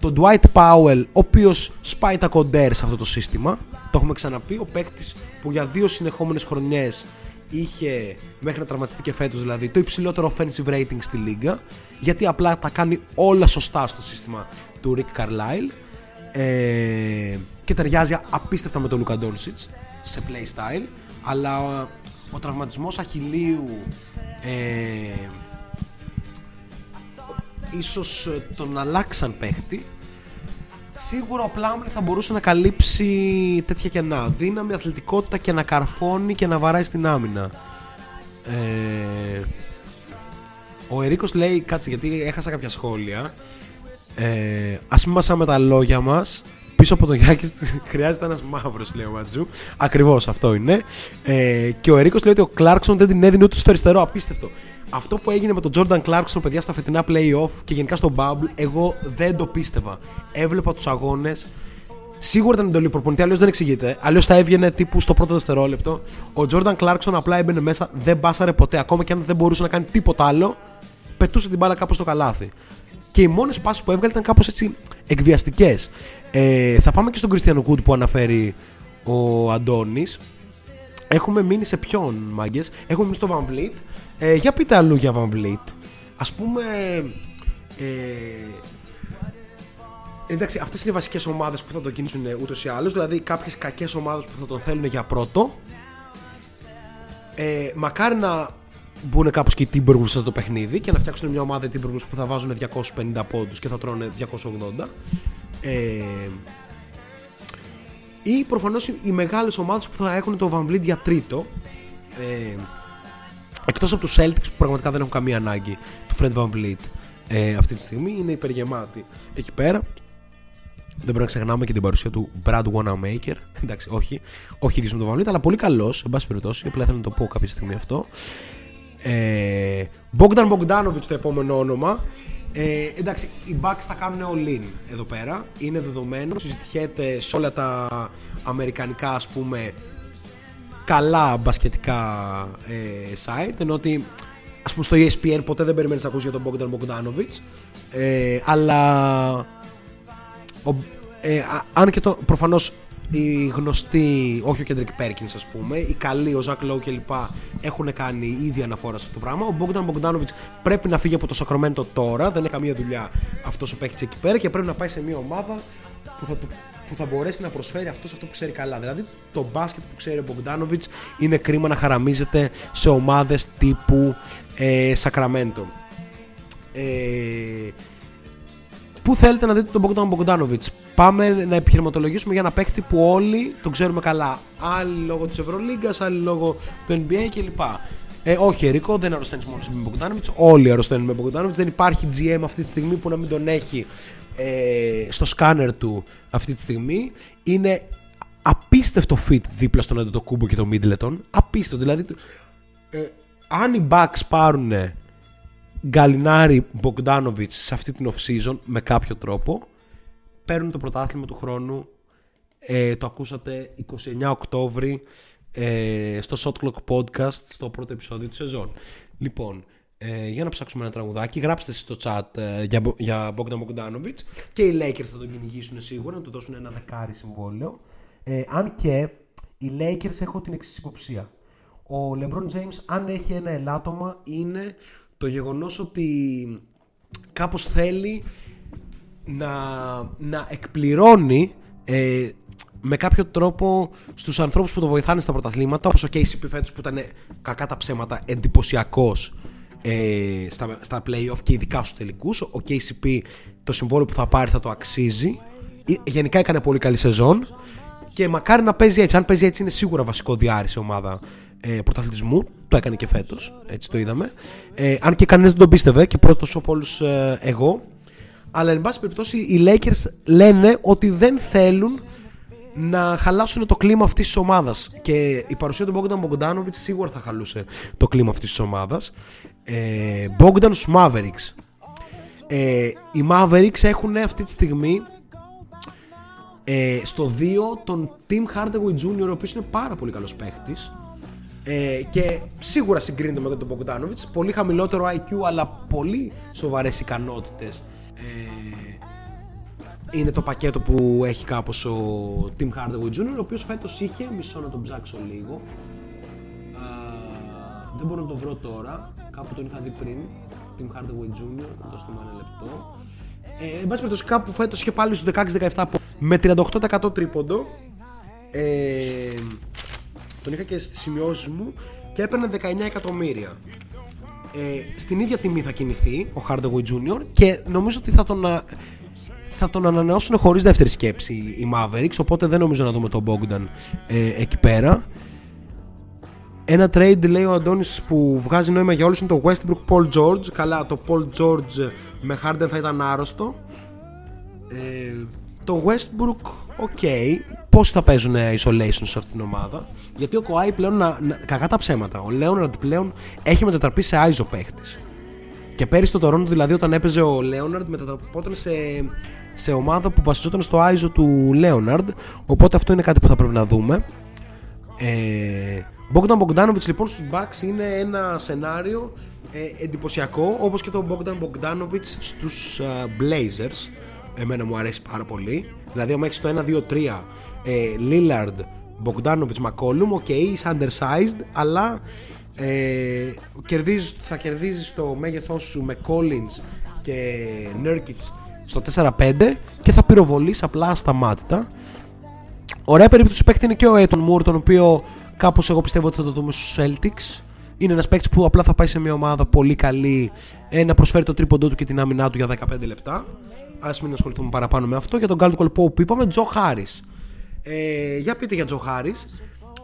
τον Dwight Powell, ο οποίος σπάει τα κοντέρ σε αυτό το σύστημα. Το έχουμε ξαναπεί. Ο παίκτης που για δύο συνεχόμενες χρονιές είχε μέχρι να τραυματιστεί και φέτος δηλαδή το υψηλότερο offensive rating στη λίγα. Γιατί απλά τα κάνει όλα σωστά στο σύστημα του Rick Carlisle. Ε, και ταιριάζει απίστευτα με τον Luka Doncic σε play style. Αλλά ο, ο τραυματισμός αχιλίου ε, ίσως ε, τον αλλάξαν παίχτη Σίγουρα ο Πλάμλι θα μπορούσε να καλύψει τέτοια κενά. Δύναμη, αθλητικότητα και να καρφώνει και να βαράει στην άμυνα. Ε, ο Ερίκος λέει, κάτσε γιατί έχασα κάποια σχόλια. Ε, ας μην μασάμε τα λόγια μας. Πίσω από τον Γιάκη χρειάζεται ένας μαύρος, λέει ο Ματζού. Ακριβώς αυτό είναι. Ε, και ο Ερίκος λέει ότι ο Κλάρκσον δεν την έδινε ούτε στο αριστερό. Απίστευτο. Αυτό που έγινε με τον Jordan Clarkson, παιδιά, στα φετινά playoff και γενικά στο Bubble, εγώ δεν το πίστευα. Έβλεπα τους αγώνες. Σίγουρα ήταν εντολή προπονητή, αλλιώς δεν εξηγείται. Αλλιώς θα έβγαινε τύπου στο πρώτο δευτερόλεπτο. Ο Jordan Clarkson απλά έμπαινε μέσα, δεν μπάσαρε ποτέ. Ακόμα και αν δεν μπορούσε να κάνει τίποτα άλλο, πετούσε την μπάλα κάπου στο καλάθι. Και οι μόνες πάσει που έβγαλε ήταν κάπως έτσι εκβιαστικές. Ε, θα πάμε και στον Christian Wood που αναφέρει ο Αντώνης. Έχουμε μείνει σε ποιον, μάγκες; Έχουμε μείνει στο Van Vliet. Ε, για πείτε αλλού για Van Vliet. Α πούμε. Ε, εντάξει, αυτές είναι οι βασικές ομάδες που θα τον κινήσουν ούτως ή άλλως. Δηλαδή, κάποιες κακές ομάδες που θα τον θέλουν για πρώτο. Ε, μακάρι να μπουν κάπως και οι Timberwolves σε αυτό το παιχνίδι και να φτιάξουν μια ομάδα οι Timberwolves που θα βάζουν 250 πόντους και θα τρώνε 280. Ε, ή προφανώς οι- οι μεγάλες ομάδες που θα έχουν το Van Vliet για τρίτο. Ε, εκτός από τους Celtics που πραγματικά δεν έχουν καμία ανάγκη του Fred Van Vliet ε, αυτή τη στιγμή είναι υπεργεμάτη εκεί πέρα δεν πρέπει να ξεχνάμε και την παρουσία του Brad Wanamaker. Εντάξει, όχι, όχι ίδιος με τον Van Vliet, αλλά πολύ καλός, εν πάση περιπτώσει. Απλά ήθελα να το πω κάποια στιγμή αυτό. Ε, Bogdan Bogdanovic το επόμενο όνομα. Ε, εντάξει, οι Bucks θα κάνουν all-in εδώ πέρα. Είναι δεδομένο. Συζητιέται σε όλα τα αμερικανικά, ας πούμε, καλά μπασκετικά ε, site. Ενώ ότι, ας πούμε, στο E ESPN ποτέ δεν περιμένεις να ακούσεις για τον Bogdan Bogdanovic. Ε, αλλά ο, ε, α- αν και το προφανώς οι γνωστοί, όχι ο Kendrick Perkins ας πούμε, οι καλοί, ο Zach Lowe κλπ. έχουν κάνει ήδη αναφορά σε αυτό το πράγμα. Ο Bogdan Bogdanovic πρέπει να φύγει από το Sacramento τώρα, δεν έχει καμία δουλειά αυτός ο παίκτης εκεί πέρα και πρέπει να πάει σε μια ομάδα που θα, του- που θα μπορέσει να προσφέρει αυτό αυτό που ξέρει καλά. Δηλαδή το μπάσκετ που ξέρει ο Bogdanovic είναι κρίμα να χαραμίζεται σε ομάδες τύπου ε, Sacramento. Ε, Πού θέλετε να δείτε τον Bogdan Bogdanovic. Πάμε να επιχειρηματολογήσουμε για ένα παίκτη που όλοι τον ξέρουμε καλά. Άλλοι λόγω της Ευρωλίγκας, άλλοι λόγω του NBA κλπ. Ε, όχι, Ερικό, δεν αρρωσταίνει μόνος με Bogdanovic. Όλοι αρρωσταίνουν με Bogdanovic. Δεν υπάρχει GM αυτή τη στιγμή που να μην τον έχει ε, στο σκάνερ του αυτή τη στιγμή. Είναι απίστευτο fit δίπλα στον Αντετοκούμπο και τον Middleton. Απίστευτο. Δηλαδή, ε, αν οι Bucks πάρουν Γκαλινάρη Bogdanovic σε αυτή την off-season με κάποιο τρόπο παίρνουν το πρωτάθλημα του χρόνου. Ε, το ακούσατε 29 Οκτώβρη ε, στο Shot Clock Podcast στο πρώτο επεισόδιο της σεζόν. Λοιπόν ε, για να ψάξουμε ένα τραγουδάκι γράψτε στο chat ε, για, Bo- για Bogdan Bogdanovic και οι Lakers θα τον κυνηγήσουν σίγουρα να του δώσουν ένα δεκάρι συμβόλαιο. Ε, αν και οι Lakers έχω την εξής υποψία. Ο LeBron James αν έχει ένα ελάττωμα είναι το γεγονός ότι κάπως θέλει να, να εκπληρώνει ε, με κάποιο τρόπο στους ανθρώπους που το βοηθάνε στα πρωταθλήματα όπως ο KCP φέτος που ήταν κακά τα ψέματα εντυπωσιακός ε, στα, στα play-off και ειδικά στους τελικούς ο KCP το συμβόλαιο που θα πάρει θα το αξίζει Ε, γενικά έκανε πολύ καλή σεζόν και μακάρι να παίζει έτσι. Αν παίζει έτσι, είναι σίγουρα βασικό διάρρη σε ομάδα ε, πρωταθλητισμού. Το έκανε και φέτος. Έτσι το είδαμε. Ε, αν και κανένας δεν τον πίστευε και πρώτος από όλου ε, εγώ. Αλλά εν πάση περιπτώσει, οι Lakers λένε ότι δεν θέλουν να χαλάσουν το κλίμα αυτής της ομάδας. Και η παρουσία του Bogdan Bogdanovic σίγουρα θα χαλούσε το κλίμα αυτής της ομάδας. Ε, Bogdan στους Mavericks. Ε, οι Mavericks έχουν αυτή τη στιγμή ε, στο 2 τον Tim Hardaway Jr. ο οποίος είναι πάρα πολύ καλός παίχτης ε, και σίγουρα συγκρίνεται με τον Bogdanovic πολύ χαμηλότερο IQ αλλά πολύ σοβαρές ικανότητες. Ε, είναι το πακέτο που έχει κάπως ο Tim Hardaway Jr. ο οποίος φέτος είχε, μισό να τον ψάξω λίγο. Α, δεν μπορώ να το βρω τώρα. Κάπου τον είχα δει πριν. Tim Hardaway Jr. να το στείλω ένα λεπτό. Ε, εν πάση περιπτώσει κάπου φέτος είχε πάλι στους 16-17 με 38% τρίποντο. Ε, τον είχα και στις σημειώσεις μου και έπαιρνε 19 εκατομμύρια. Ε, στην ίδια τιμή θα κινηθεί ο Hardaway Jr. και νομίζω ότι θα τον, α- θα τον ανανεώσουν χωρίς δεύτερη σκέψη οι Mavericks οπότε δεν νομίζω να δούμε τον Bogdan ε, εκεί πέρα. Ένα trade λέει ο Αντώνης που βγάζει νόημα για όλους είναι το Westbrook Paul George. Καλά το Paul George με Harden θα ήταν άρρωστο. Ε, το Westbrook, OK. Πώς θα παίζουν isolation σε αυτήν την ομάδα; Γιατί ο Kawhi πλέον, να, να, κακά τα ψέματα, ο Leonard πλέον έχει μετατραπεί σε ISO παίχτης. Και πέρυσι το Toronto δηλαδή όταν έπαιζε ο Leonard μετατραπόταν σε, σε ομάδα που βασιζόταν στο ISO του Leonard. Οπότε αυτό είναι κάτι που θα πρέπει να δούμε. Ε, Bogdan Bogdanovic λοιπόν στους Bucks είναι ένα σενάριο ε, εντυπωσιακό όπως και το Bogdan Bogdanovic στους ε, Blazers εμένα μου αρέσει πάρα πολύ δηλαδή άμα έχεις το 1-2-3 ε, Lillard, Bogdanovic, McCollum OK, είσαι undersized αλλά ε, κερδίζεις, θα κερδίζεις το μέγεθός σου με Collins και Nurkic στο 4-5 και θα πυροβολείς απλά ασταμάτητα Ωραία περίπτωση παίκτη είναι και ο E'Twaun Moore, τον οποίο κάπως εγώ πιστεύω ότι θα το δούμε στους Celtics. Είναι ένας παίκτης που απλά θα πάει σε μια ομάδα πολύ καλή ε, να προσφέρει το τρίποντό του και την άμυνά του για 15 λεπτά. Α μην ασχοληθούμε παραπάνω με αυτό. Για τον Caldwell Pope που είπαμε, Τζο Χάρη. Ε, για πείτε για Τζο Χάρη.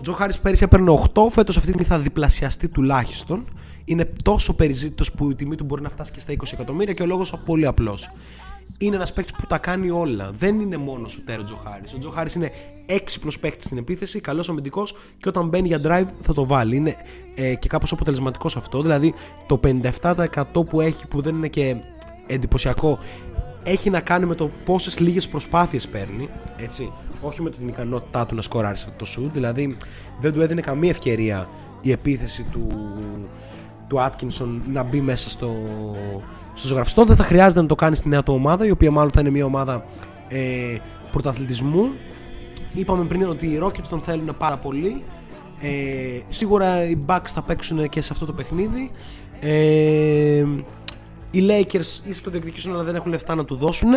Τζο Χάρη πέρυσι έπαιρνε 8, φέτος αυτή τη στιγμή θα διπλασιαστεί τουλάχιστον. Είναι τόσο περιζήτητος που η τιμή του μπορεί να φτάσει και στα 20 εκατομμύρια και ο λόγος πολύ απλός. Είναι ένας παίκτης που τα κάνει όλα. Δεν είναι μόνος σου τέρο Τζο Χάρη. Ο Τζο Χάρη είναι έξυπνος παίκτης στην επίθεση, καλός αμυντικός και όταν μπαίνει για drive θα το βάλει. Είναι ε, και κάπως αποτελεσματικός αυτό. Δηλαδή το 57% που έχει, που δεν είναι και εντυπωσιακό, έχει να κάνει με το πόσες λίγες προσπάθειες παίρνει. Έτσι. Όχι με την ικανότητά του να σκοράρει σε αυτό το shoot. Δηλαδή δεν του έδινε καμία ευκαιρία η επίθεση του, του Atkinson να μπει μέσα στο, στο ζωγραφιστό. Δεν θα χρειάζεται να το κάνει στη νέα του ομάδα, η οποία μάλλον θα είναι μια ομάδα ε, πρωταθλητισμού. Είπαμε πριν ότι οι Rockets τον θέλουν πάρα πολύ. Ε, σίγουρα οι Bucks θα παίξουν και σε αυτό το παιχνίδι. Ε, οι Lakers ίσως το διεκδικήσουν αλλά δεν έχουν λεφτά να του δώσουν.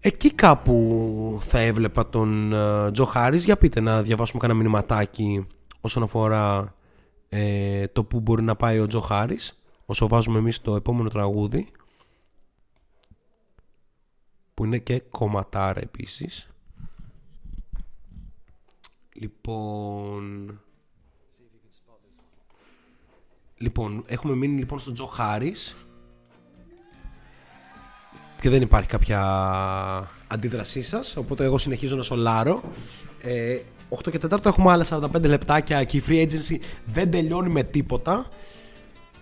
Εκεί κάπου θα έβλεπα τον Τζο Χάρις. Για πείτε να διαβάσουμε κανένα μηνυματάκι όσον αφορά ε, το που μπορεί να πάει ο Τζο Χάρις όσο βάζουμε εμείς το επόμενο τραγούδι που είναι και κομματάρα επίσης λοιπόν λοιπόν έχουμε μείνει λοιπόν στον Τζο Χάρις και δεν υπάρχει κάποια αντίδρασή σας οπότε εγώ συνεχίζω να σολάρω ε, 8 και 4 έχουμε άλλα 45 λεπτάκια και η free agency δεν τελειώνει με τίποτα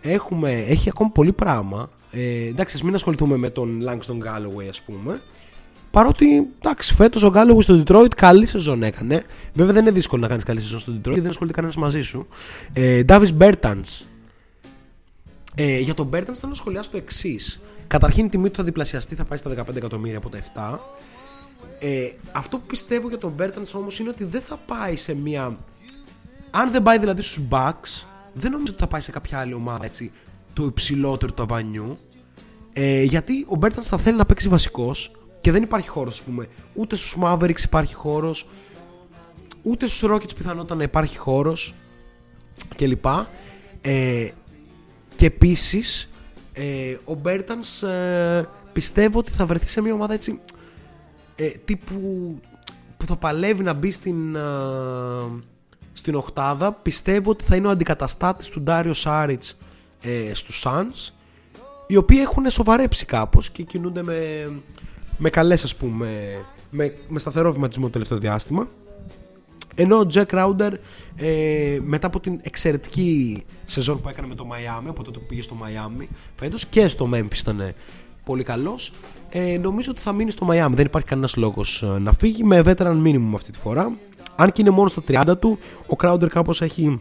έχουμε, έχει ακόμη πολύ πράγμα ε, εντάξει ας μην ασχοληθούμε με τον Langston Galloway ας πούμε Παρότι εντάξει, φέτος ο Galloway στο Detroit καλή σεζόν έκανε. Βέβαια δεν είναι δύσκολο να κάνεις καλή σεζόν στο Detroit γιατί δεν ασχολείται κανένας μαζί σου. Ε, Davis Bertans. Ε, για τον Bertans θέλω να σχολιάσω το εξής. Καταρχήν η τιμή του θα διπλασιαστεί, θα πάει στα 15 εκατομμύρια από τα 7. Ε, αυτό που πιστεύω για τον Bertans όμως είναι ότι δεν θα πάει σε μια. Αν δεν πάει δηλαδή στους Bucks, δεν νομίζω ότι θα πάει σε κάποια άλλη ομάδα έτσι, του υψηλότερου του αβανιού. Ε, γιατί ο Bertans θα θέλει να παίξει βασικός και δεν υπάρχει χώρος, ας πούμε. Ούτε στους Mavericks υπάρχει χώρος, ούτε στους Rockets πιθανότατα να υπάρχει χώρος κλπ. Ε, και επίσης ε, ο Μπέρτανς ε, πιστεύω ότι θα βρεθεί σε μια ομάδα έτσι ε, τύπου που θα παλεύει να μπει στην, ε, στην οχτάδα. Πιστεύω ότι θα είναι ο αντικαταστάτης του Ντάριο Σάριτς ε, στους Suns οι οποίοι έχουν σοβαρέψει κάπως και κινούνται με, με καλές ας πούμε με, με σταθερό βηματισμό το τελευταίο διάστημα ενώ ο Jack Crowder ε, μετά από την εξαιρετική σεζόν που έκανε με το Miami από τότε που πήγε στο Miami φέτος και στο Memphis ήταν πολύ καλός ε, νομίζω ότι θα μείνει στο Miami δεν υπάρχει κανένας λόγος ε, να φύγει με veteran minimum αυτή τη φορά αν και είναι μόνο στα 30 του ο Crowder κάπως έχει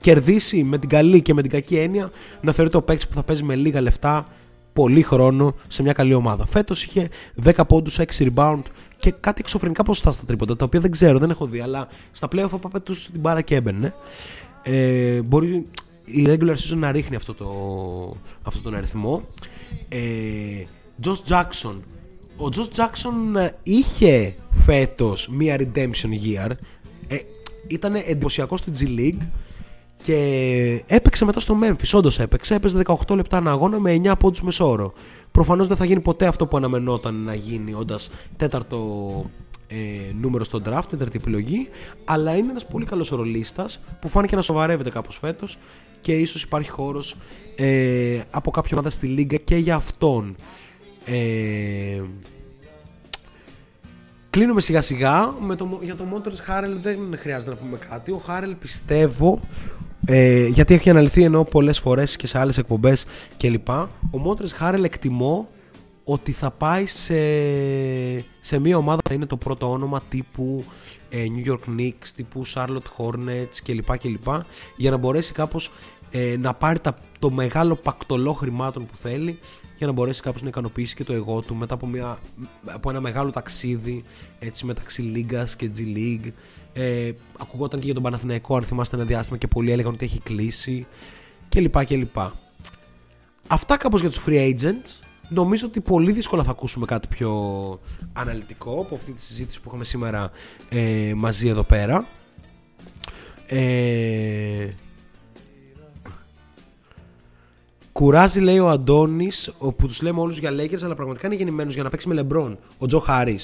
κερδίσει με την καλή και με την κακή έννοια να θεωρείται ο παίκτης που θα παίζει με λίγα λεφτά πολύ χρόνο σε μια καλή ομάδα. Φέτος είχε 10 πόντους, 6 rebound και κάτι εξωφρενικά ποσοστά στα τρίποντα, τα οποία δεν ξέρω, δεν έχω δει, αλλά στα playoff απαπέτουσε την μπάρα και έμπαινε. Ε, μπορεί η regular season να ρίχνει αυτό, το, αυτό τον αριθμό. Ε, Josh Jackson. Ο Josh Jackson ε, είχε φέτος μία redemption year. Ε, ήταν εντυπωσιακό στην G League και έπαιξε μετά στο Memphis. Όντως έπαιξε. Έπαιζε 18 λεπτά ένα αγώνα με 9 πόντους μεσόωρο. Προφανώς δεν θα γίνει ποτέ αυτό που αναμενόταν να γίνει όντας τέταρτο ε, νούμερο στο draft, τέταρτη επιλογή. Αλλά είναι ένας πολύ καλός ρολίστας που φάνηκε να σοβαρεύεται κάπως φέτος και ίσως υπάρχει χώρος ε, από κάποια ομάδα στη Λίγκα και για αυτόν. Ε, Κλείνουμε σιγά σιγά. Με το, για το Motors Harrell δεν χρειάζεται να πούμε κάτι. Ο Harrell πιστεύω ε, γιατί έχει αναλυθεί ενώ πολλές φορές και σε άλλες εκπομπές κλπ. Ο Μότρες Χάρελ εκτιμώ ότι θα πάει σε, σε μια ομάδα που θα είναι το πρώτο όνομα τύπου ε, New York Knicks, τύπου Charlotte Hornets κλπ. κλπ για να μπορέσει κάπως ε, να πάρει τα, το μεγάλο πακτολό χρημάτων που θέλει για να μπορέσει κάπως να ικανοποιήσει και το εγώ του μετά από, μια, από ένα μεγάλο ταξίδι έτσι, μεταξύ Λίγκας και G League ε, ακουγόταν και για τον Παναθηναϊκό, αν θυμάστε ένα διάστημα και πολλοί έλεγαν ότι έχει κλείσει κλπ. κλπ. Αυτά κάπως για τους free agents. Νομίζω ότι πολύ δύσκολα θα ακούσουμε κάτι πιο αναλυτικό από αυτή τη συζήτηση που έχουμε σήμερα ε, μαζί εδώ πέρα. Ε, Κουράζει, λέει ο Αντώνης, που τους λέμε όλους για Lakers, αλλά πραγματικά είναι γεννημένος για να παίξει με LeBron. Ο Τζο Χάρη.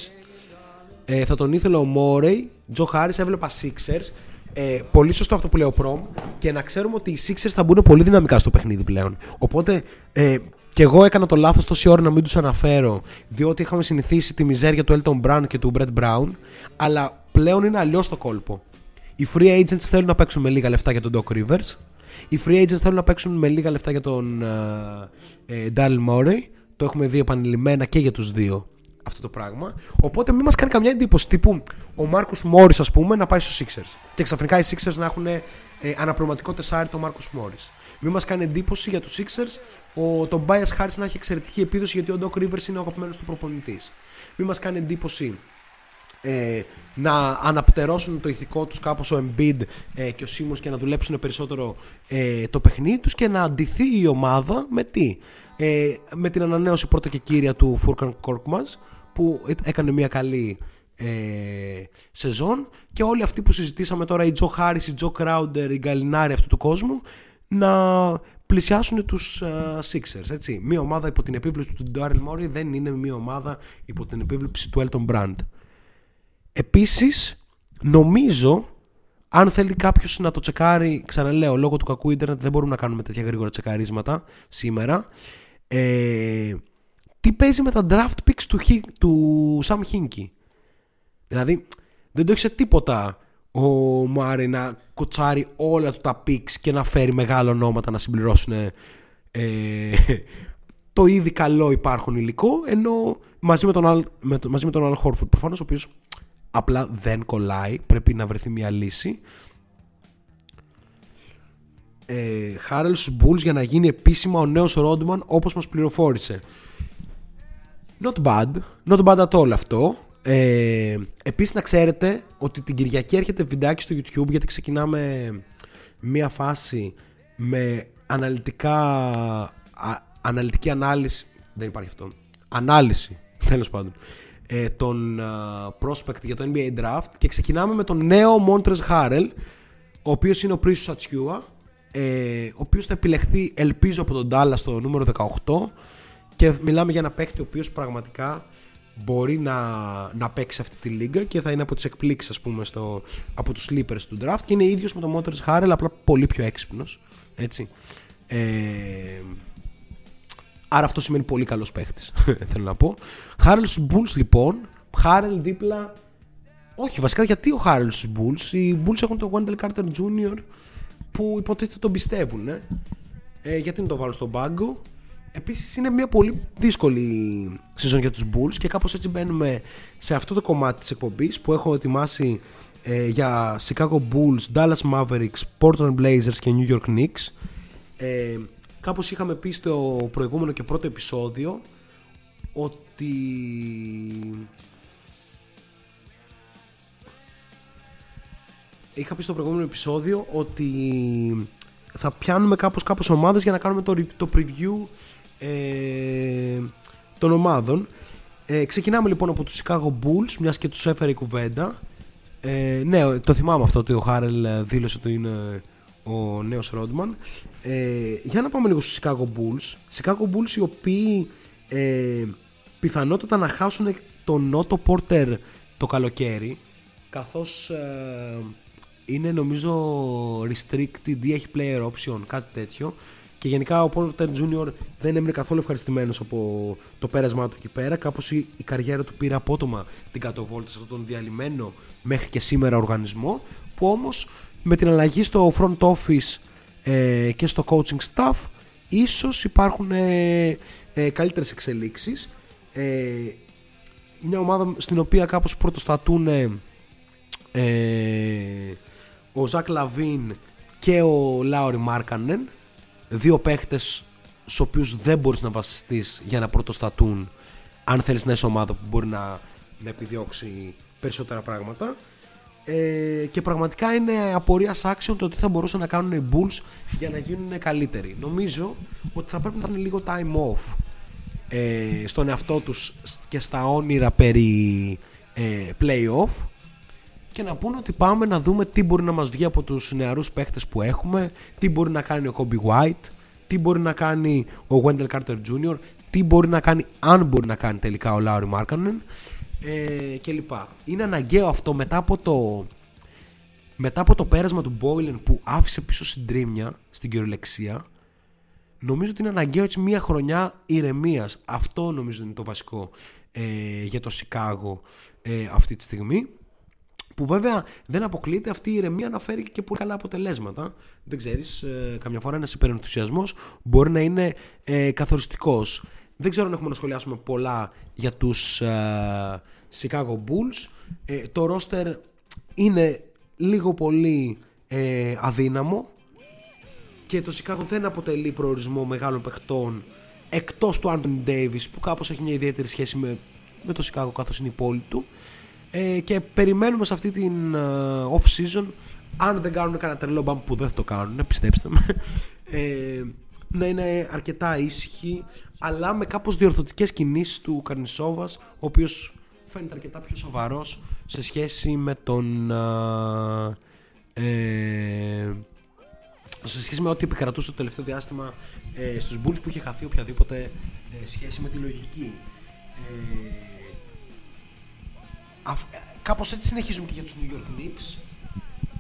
Ε, θα τον ήθελε ο Μόρεϊ. Τζο Χάρη έβλεπα Sixers. Ε, πολύ σωστό αυτό που λέει ο Προμ. Και να ξέρουμε ότι οι Sixers θα μπουν πολύ δυναμικά στο παιχνίδι πλέον. Οπότε ε, και εγώ έκανα το λάθος τόση ώρα να μην τους αναφέρω. Διότι είχαμε συνηθίσει τη μιζέρια του Elton Brown και του Brett Brown. Αλλά πλέον είναι αλλιώς το κόλπο. Οι free agents θέλουν να παίξουν με λίγα λεφτά για τον Doc Rivers. Οι free agents θέλουν να παίξουν με λίγα λεφτά για τον ε, ε, Daryl Morey. Το έχουμε δει επανειλημμένα και για τους δύο αυτό το πράγμα. Οπότε μην μας κάνει καμιά εντύπωση τύπου ο Μάρκους Μόρις ας πούμε να πάει στους Sixers. Και ξαφνικά οι Sixers να έχουν ε, αναπληρωματικό τεσάρι το Μάρκους Μόρις. Μην μας κάνει εντύπωση για τους Sixers ο, τον Bias Harris να έχει εξαιρετική επίδοση γιατί ο Doc Rivers είναι ο αγαπημένος του προπονητής. Μην μας κάνει εντύπωση ε, να αναπτερώσουν το ηθικό τους κάπως ο Embiid ε, και ο Simmons και να δουλέψουν περισσότερο ε, το παιχνίδι τους και να αντιθεί η ομάδα με τι ε, με την ανανέωση πρώτα και κύρια του Φούρκαν Korkmaz που έκανε μια καλή ε, σεζόν και όλοι αυτοί που συζητήσαμε τώρα η Τζο Χάρις, η Τζο Κράουντερ, η Γκαλινάρη αυτού του κόσμου να πλησιάσουν τους uh, Sixers έτσι. μια ομάδα υπό την επίβλεψη του Daryl Morey δεν είναι μια ομάδα υπό την επίβλεψη του Elton Brand Επίσης, νομίζω, αν θέλει κάποιος να το τσεκάρει, ξαναλέω, λόγω του κακού ίντερνετ δεν μπορούμε να κάνουμε τέτοια γρήγορα τσεκαρίσματα σήμερα. Ε, τι παίζει με τα draft picks του, Χι- του Sam Hinkie. Δηλαδή, δεν το έχεις σε τίποτα ο Μάρι να κοτσάρει όλα του τα picks και να φέρει μεγάλα ονόματα να συμπληρώσουν ε, το ήδη καλό υπάρχον υλικό ενώ μαζί με τον Al, με, το- μαζί με τον Al Horford προφανώς ο οποίος απλά δεν κολλάει πρέπει να βρεθεί μια λύση ε, Χάρελ στους Bulls για να γίνει επίσημα ο νέος Ρόντμαν όπως μας πληροφόρησε Not bad, not bad at all αυτό. Ε, επίσης να ξέρετε ότι την Κυριακή έρχεται βιντεάκι στο YouTube γιατί ξεκινάμε μία φάση με αναλυτικά, α, αναλυτική ανάλυση, δεν υπάρχει αυτό, ανάλυση τέλος πάντων, ε, των α, prospect για το NBA Draft και ξεκινάμε με τον νέο Montres Harrell ο οποίος είναι ο Πρίσος Ατσιούα ε, ο οποίος θα επιλεχθεί ελπίζω από τον Dallas στο νούμερο 18 και μιλάμε για ένα παίκτη ο οποίος πραγματικά μπορεί να, να παίξει αυτή τη λίγα και θα είναι από τις εκπλήξεις ας πούμε στο, από τους sleepers του draft και είναι ίδιος με τον Motors Harrell απλά πολύ πιο έξυπνος έτσι ε, άρα αυτό σημαίνει πολύ καλός παίχτης θέλω να πω Harrell στους Bulls λοιπόν Harrell δίπλα όχι βασικά γιατί ο Harrell στους Bulls; Οι Bulls έχουν τον Wendell Carter Jr που υποτίθεται τον πιστεύουν ε. Ε, γιατί να το βάλω στον πάγκο; Επίσης είναι μια πολύ δύσκολη σεζόν για τους Bulls και κάπως έτσι μπαίνουμε σε αυτό το κομμάτι της εκπομπής που έχω ετοιμάσει ε, για Chicago Bulls, Dallas Mavericks, Portland Blazers και New York Knicks. Ε, κάπως είχαμε πει στο προηγούμενο και πρώτο επεισόδιο ότι είχα πει στο προηγούμενο επεισόδιο ότι θα πιάνουμε κάπως κάπως ομάδες για να κάνουμε το, re- το preview ε, των ομάδων. Ε, ξεκινάμε λοιπόν από τους Chicago Bulls, μιας και τους έφερε η κουβέντα. Ε, ναι, το θυμάμαι αυτό ότι ο Χάρελ ε, δήλωσε ότι είναι ο νέος Ρόντμαν. Ε, για να πάμε λίγο στους Chicago Bulls. Chicago Bulls οι οποίοι ε, πιθανότατα να χάσουν τον Νότο Πόρτερ το καλοκαίρι καθώς ε, είναι νομίζω restricted ή έχει player option, κάτι τέτοιο και γενικά ο Porter Junior δεν έμεινε καθόλου ευχαριστημένος από το πέρασμά του εκεί πέρα. Κάπως η, η καριέρα του πήρε απότομα την κατοβόλτα σε αυτόν τον διαλυμένο μέχρι και σήμερα οργανισμό που όμως με την αλλαγή στο front office ε, και στο coaching staff ίσως υπάρχουν ε, ε, καλύτερες εξελίξεις. Ε, μια ομάδα στην οποία κάπως πρωτοστατούν ε, ο Ζακ Λαβίν και ο Λάουρι Μάρκανεν δύο παίχτες στους οποίους δεν μπορείς να βασιστείς για να πρωτοστατούν αν θέλεις να είσαι ομάδα που μπορεί να, να επιδιώξει περισσότερα πράγματα ε, και πραγματικά είναι απορία άξιον το τι θα μπορούσαν να κάνουν οι Bulls για να γίνουν καλύτεροι. Νομίζω ότι θα πρέπει να είναι λίγο time off ε, στον εαυτό τους και στα όνειρα περί ε, play-off και να πούνε ότι πάμε να δούμε τι μπορεί να μας βγει από τους νεαρούς παίχτες που έχουμε, τι μπορεί να κάνει ο Kobe White, τι μπορεί να κάνει ο Wendell Carter Jr., τι μπορεί να κάνει, αν μπορεί να κάνει τελικά ο Λάουρι Μάρκανεν ε, κλπ. Είναι αναγκαίο αυτό μετά από το μετά από το πέρασμα του Boylan που άφησε πίσω συντρίμια στην κυριολεξία νομίζω ότι είναι αναγκαίο έτσι μια χρονιά ηρεμίας. Αυτό νομίζω είναι το βασικό ε, για το Σικάγο ε, αυτή τη στιγμή. Που βέβαια δεν αποκλείεται αυτή η ηρεμία να φέρει και πολύ καλά αποτελέσματα. Δεν ξέρεις, ε, καμιά φορά ένας υπερενθουσιασμός μπορεί να είναι ε, καθοριστικός. Δεν ξέρω αν έχουμε να σχολιάσουμε πολλά για τους ε, Chicago Bulls. Ε, το roster είναι λίγο πολύ ε, αδύναμο και το Chicago δεν αποτελεί προορισμό μεγάλων παιχτών εκτός του Anthony Davis που κάπως έχει μια ιδιαίτερη σχέση με, με το Chicago καθώς είναι η πόλη του ε, και περιμένουμε σε αυτή την ε, off season αν δεν κάνουν κανένα τρελό μπαμ που δεν θα το κάνουν πιστέψτε με ε, να είναι αρκετά ήσυχοι αλλά με κάπως διορθωτικές κινήσεις του Καρνισόβας ο οποίος φαίνεται αρκετά πιο σοβαρός σε σχέση με τον ε, ε, σε σχέση με ό,τι επικρατούσε το τελευταίο διάστημα ε, στους Bulls που είχε χαθεί οποιαδήποτε ε, σχέση με τη λογική. Ε, αυ- ε, κάπως έτσι συνεχίζουμε και για τους New York Knicks.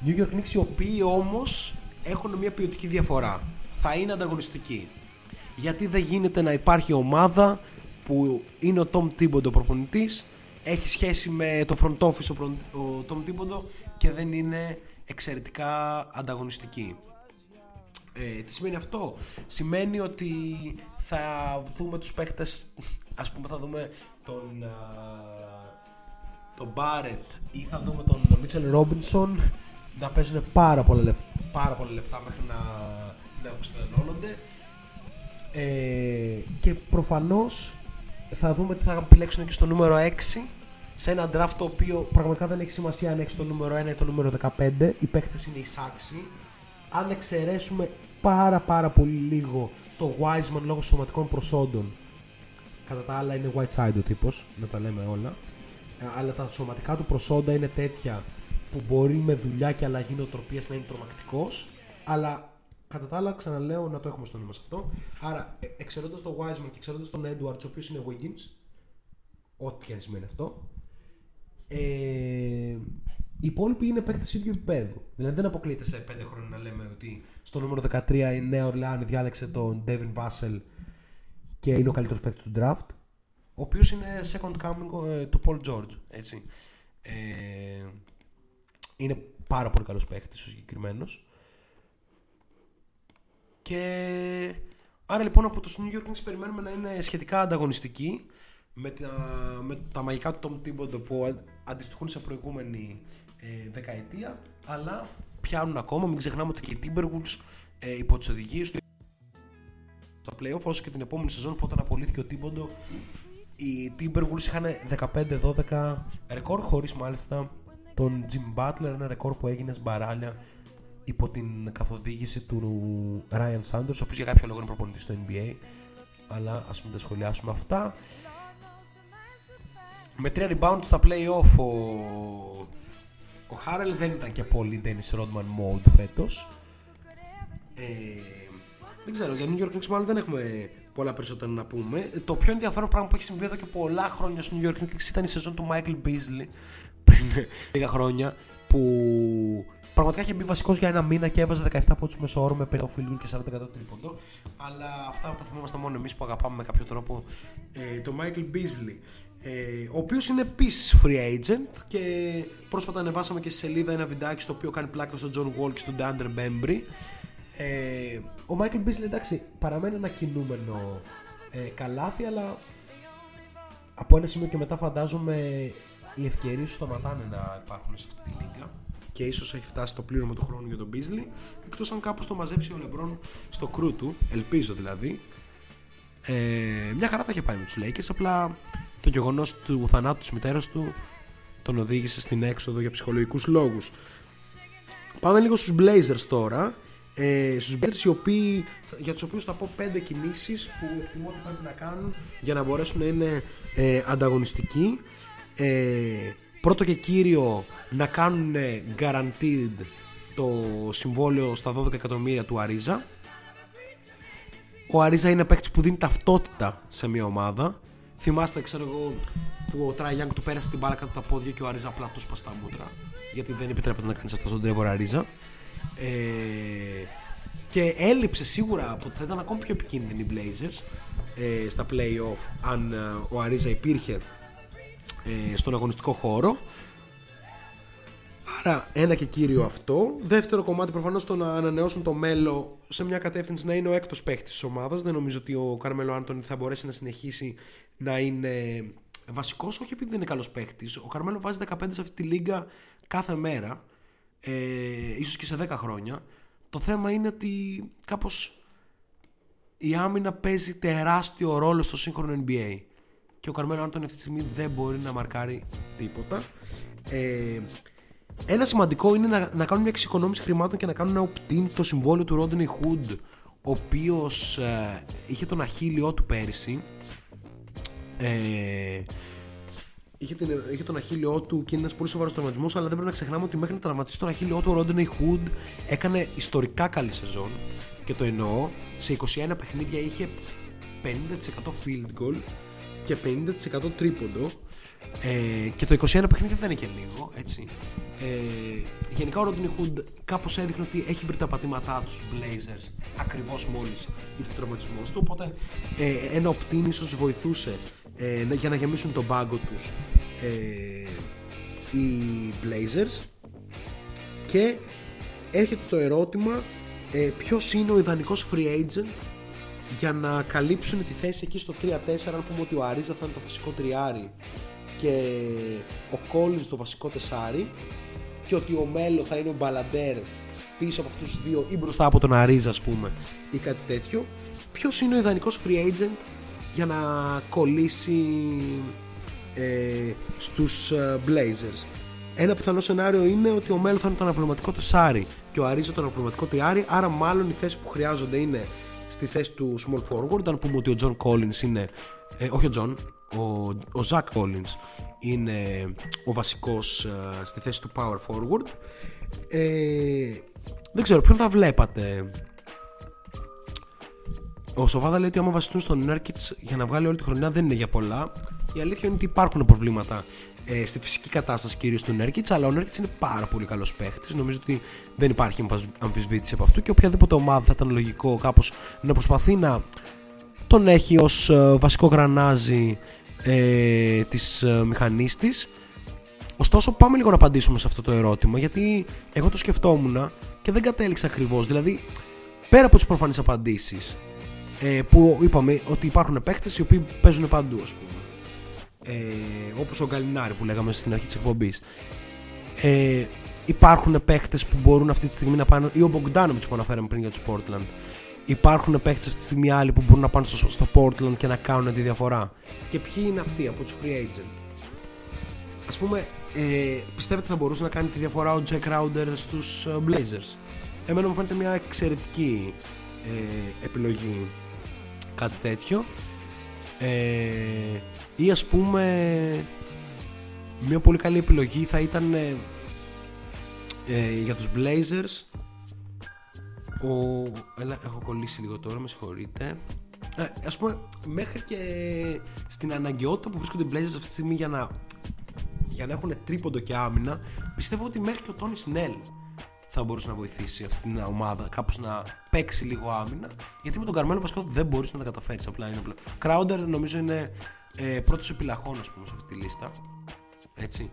New York Knicks οι οποίοι όμως έχουν μια ποιοτική διαφορά. Θα είναι ανταγωνιστικοί. Γιατί δεν γίνεται να υπάρχει ομάδα που είναι ο Tom Thibodeau προπονητής, έχει σχέση με το front office ο, προν- ο Tom Thibodeau και δεν είναι εξαιρετικά ανταγωνιστική. Ε, τι σημαίνει αυτό; Σημαίνει ότι θα δούμε τους παίχτες, ας πούμε θα δούμε τον, α, τον Barrett ή θα δούμε τον Mitchell Robinson να παίζουν πάρα πολλά λεπτά, πάρα πολλά λεπτά μέχρι να, να αποστελώνονται. Ε, και προφανώς θα δούμε τι θα επιλέξουν και στο νούμερο 6 σε ένα draft το οποίο πραγματικά δεν έχει σημασία αν έχει το νούμερο 1 ή το νούμερο 15. Οι παίκτες είναι εισάξιοι. Αν εξαιρέσουμε πάρα πάρα πολύ λίγο το Wiseman λόγω σωματικών προσόντων κατά τα άλλα είναι white side ο τύπος, να τα λέμε όλα Ε, αλλά τα σωματικά του προσόντα είναι τέτοια που μπορεί με δουλειά και αλλαγή νοοτροπίας να είναι τρομακτικός αλλά κατά τα άλλα ξαναλέω να το έχουμε στο νου μας αυτό άρα ε, εξαιρώντα τον Wiseman και εξαιρώντα τον Edwards ο οποίος είναι Wiggins ό,τι και αν σημαίνει αυτό ε, οι υπόλοιποι είναι παίκτες ίδιου επίπεδου. Δηλαδή δεν αποκλείεται σε 5 χρόνια να λέμε ότι στο νούμερο 13 η Νέα Ορλεάνη διάλεξε τον Devin Vassell και είναι ο καλύτερος παίκτης του draft. Ο οποίος είναι second coming ε, του Paul George. Έτσι. Ε, είναι πάρα πολύ καλός παίκτη ο συγκεκριμένος. Και άρα λοιπόν από τους New York Knicks περιμένουμε να είναι σχετικά ανταγωνιστικοί με τα, με τα μαγικά του Tom Thibodeau που αν- αντιστοιχούν σε προηγούμενη ε, δεκαετία αλλά πιάνουν ακόμα, μην ξεχνάμε ότι και οι Timberwolves ε, υπό τις οδηγίες του στα playoff όσο και την επόμενη σεζόν που όταν απολύθηκε ο Thibodeau οι Timberwolves είχαν 15-12 ρεκόρ χωρίς μάλιστα τον Jim Butler ένα ρεκόρ που έγινε σμπαράλια υπό την καθοδήγηση του Ryan Sanders ο οποίος για κάποιο λόγο είναι προπονητής στο NBA αλλά ας μην τα σχολιάσουμε αυτά. Με τρία rebound στα play-off ο, ο Χάρελ δεν ήταν και πολύ Dennis Rodman mode φέτος. Ε, δεν ξέρω, για New York Knicks μάλλον δεν έχουμε πολλά περισσότερα να πούμε. Το πιο ενδιαφέρον πράγμα που έχει συμβεί εδώ και πολλά χρόνια στο New York Knicks ήταν η σεζόν του Michael Beasley πριν λίγα χρόνια που πραγματικά είχε μπει βασικός για ένα μήνα και έβαζε 17 πόντους μέσω όρο με 50 φιλιούν και 40% τρίποντο. Αλλά αυτά τα θυμόμαστε μόνο εμείς που αγαπάμε με κάποιο τρόπο ε, το Michael Beasley. Ε, ο οποίος είναι επίσης free agent και πρόσφατα ανεβάσαμε και στη σελίδα ένα βιντεάκι στο οποίο κάνει πλάκα στον John Wall και στον Dander Bembry ε, ο Michael Beasley εντάξει παραμένει ένα κινούμενο ε, καλάθι αλλά από ένα σημείο και μετά φαντάζομαι οι ευκαιρίες σου σταματάνε να υπάρχουν σε αυτή τη λίγα και ίσως έχει φτάσει το πλήρωμα του χρόνου για τον Beasley εκτός αν κάπως το μαζέψει ο Λεμπρόν στο κρού του, ελπίζω δηλαδή. Ε, μια χαρά θα είχε πάει με τους Lakers, απλά το γεγονός του θανάτου της μητέρας του τον οδήγησε στην έξοδο για ψυχολογικούς λόγους. Πάμε λίγο στους Blazers τώρα. Ε, στους Blazers οι οποίοι, για τους οποίους θα πω πέντε κινήσεις που εκτιμώ ότι πρέπει να κάνουν για να μπορέσουν να είναι ε, ανταγωνιστικοί. Ε, πρώτο και κύριο να κάνουν guaranteed το συμβόλαιο στα 12 εκατομμύρια του Αρίζα. Ο Αρίζα είναι παίκτης που δίνει ταυτότητα σε μια ομάδα. Θυμάστε, ξέρω εγώ, που ο Τράι Young του πέρασε την μπάλα κάτω από τα πόδια και ο Αρίζα απλά του σπαστά μούτρα. Γιατί δεν επιτρέπεται να κάνεις αυτά στον Τρέβορ Αρίζα. Ε, και έλειψε σίγουρα από ότι θα ήταν ακόμη πιο επικίνδυνοι οι Blazers ε, στα play-off αν ε, ο Αρίζα υπήρχε ε, στον αγωνιστικό χώρο. Άρα ένα και κύριο αυτό. Δεύτερο κομμάτι προφανώς το να ανανεώσουν το μέλο σε μια κατεύθυνση να είναι ο έκτος παίχτης της ομάδας. Δεν νομίζω ότι ο Καρμέλο Άντωνη θα μπορέσει να συνεχίσει να είναι βασικός, όχι επειδή δεν είναι καλός παίχτης. Ο Καρμέλο βάζει 15 σε αυτή τη λίγα κάθε μέρα, ε, ίσως και σε 10 χρόνια. Το θέμα είναι ότι κάπως η άμυνα παίζει τεράστιο ρόλο στο σύγχρονο NBA. Και ο Καρμέλο Άντωνη αυτή τη στιγμή δεν μπορεί να μαρκάρει τίποτα. Ε, ένα σημαντικό είναι να, να κάνουν μια εξοικονόμηση χρημάτων και να κάνουν ένα opt-in το συμβόλαιο του Rodney Hood, ο οποίος ε, είχε τον αχίλιό του πέρυσι. Ε, είχε, την, είχε τον αχίλιό του και είναι ένας πολύ σοβαρός τραυματισμός, αλλά δεν πρέπει να ξεχνάμε ότι μέχρι να τραυματίσει τον αχίλιό του, ο Rodney Hood έκανε ιστορικά καλή σεζόν. Και το εννοώ, σε 21 παιχνίδια είχε 50% field goal και 50% τρίποντο. Ε, και το 21 παιχνίδια δεν είναι και λίγο, έτσι. Ε, γενικά ο Rodney Hood κάπως έδειχνε ότι έχει βρει τα πατήματά του στους Blazers ακριβώς μόλις ήρθε ο τραυματισμός του, οπότε ε, ένα opt-in ίσως βοηθούσε ε, να- για να γεμίσουν τον πάγκο τους ε, οι Blazers. Και έρχεται το ερώτημα ε, ποιος είναι ο ιδανικός free agent για να καλύψουν τη θέση εκεί στο 3-4 αν πούμε ότι ο Αρίζα θα είναι το βασικό τριάρι και ο Collins το βασικό τεσάρι και ότι ο Μέλο θα είναι ο Μπαλαντέρ πίσω από αυτούς τους δύο ή μπροστά από τον Αρίζα ας πούμε ή κάτι τέτοιο. Ποιος είναι ο ιδανικός free agent για να κολλήσει ε, στους ε, Blazers. Ένα πιθανό σενάριο είναι ότι ο Μέλο θα είναι το αναπληρωματικό τεσάρι και ο Αρίζα το αναπληρωματικό τριάρι. Άρα μάλλον οι θέσεις που χρειάζονται είναι στη θέση του small forward. Αν πούμε ότι ο John Collins είναι ε, όχι ο John ο, ο Zach Collins είναι ο βασικός ε, στη θέση του power forward. Ε, δεν ξέρω ποιον θα βλέπατε ο Σοβάδα λέει ότι άμα βασιστούν στον Νέρκιτς για να βγάλει όλη τη χρονιά δεν είναι για πολλά. Η αλήθεια είναι ότι υπάρχουν προβλήματα ε, στη φυσική κατάσταση κυρίως του Νέρκιτς, αλλά ο Νέρκιτς είναι πάρα πολύ καλός παίχτης. Νομίζω ότι δεν υπάρχει αμφισ- αμφισβήτηση από αυτού και οποιαδήποτε ομάδα θα ήταν λογικό κάπως να προσπαθεί να τον έχει ως βασικό γρανάζι ε, της ε, μηχανής της. Ωστόσο, πάμε λίγο να απαντήσουμε σε αυτό το ερώτημα, γιατί εγώ το σκεφτόμουν και δεν κατέληξα ακριβώς. Δηλαδή, πέρα από τις προφανείς απαντήσεις, ε, που είπαμε ότι υπάρχουν παίχτε οι οποίοι παίζουν παντού, ας πούμε. Ε, Όπως ο Γκαλινάρη που λέγαμε στην αρχή της εκπομπής. Ε, υπάρχουν παίχτε που μπορούν αυτή τη στιγμή να πάνε, ή ο Μπογκδάνοβιτ που αναφέραμε πριν για τους Portland. Υπάρχουν παίχτε αυτή τη στιγμή άλλοι που μπορούν να πάνε στο, στο Portland και να κάνουν τη διαφορά. Και ποιοι είναι αυτοί από τους free agent; Ας πούμε, ε, πιστεύετε θα μπορούσε να κάνει τη διαφορά ο Jack Crowder στους ε, Blazers; Εμένα μου φαίνεται μια εξαιρετική ε, επιλογή κάτι τέτοιο. Ε, ή ας πούμε μια πολύ καλή επιλογή θα ήταν ε, ε, για τους Blazers ο... Έλα, έχω κολλήσει λίγο τώρα, με συγχωρείτε. Ε, ας πούμε, μέχρι και στην αναγκαιότητα που βρίσκονται οι Blazers αυτή τη στιγμή για να, για να έχουν τρίποντο και άμυνα, πιστεύω ότι μέχρι και ο Τόνι Σνέλ θα μπορούσε να βοηθήσει αυτή την ομάδα κάπως να παίξει λίγο άμυνα. Γιατί με τον Καρμέλο βασικό δεν μπορείς να τα καταφέρεις. Απλά είναι απλά. Crowder νομίζω είναι ε, πρώτος επιλαχών ας πούμε σε αυτή τη λίστα. Έτσι.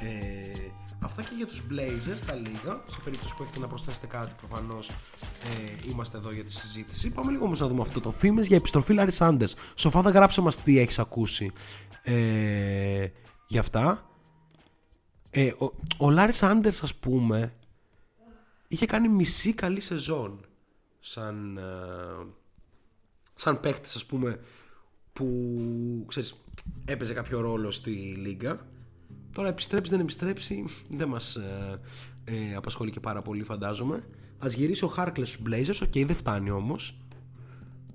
Ε, αυτά και για τους Blazers τα λίγα. Σε περίπτωση που έχετε να προσθέσετε κάτι προφανώς ε, είμαστε εδώ για τη συζήτηση. Πάμε λίγο όμως να δούμε αυτό το φήμες για επιστροφή Larry Sanders Σοφάδα γράψε μας τι έχεις ακούσει ε, για αυτά. Ε, ο, ο Larry Sanders ας πούμε είχε κάνει μισή καλή σεζόν σαν, ε, σαν παίχτης ας πούμε που ξέρεις, έπαιζε κάποιο ρόλο στη λίγκα τώρα επιστρέψει δεν επιστρέψει δεν μας ε, ε, απασχολεί και πάρα πολύ φαντάζομαι. Ας γυρίσει ο Χάρκλες στους Blazers OK δεν φτάνει όμως.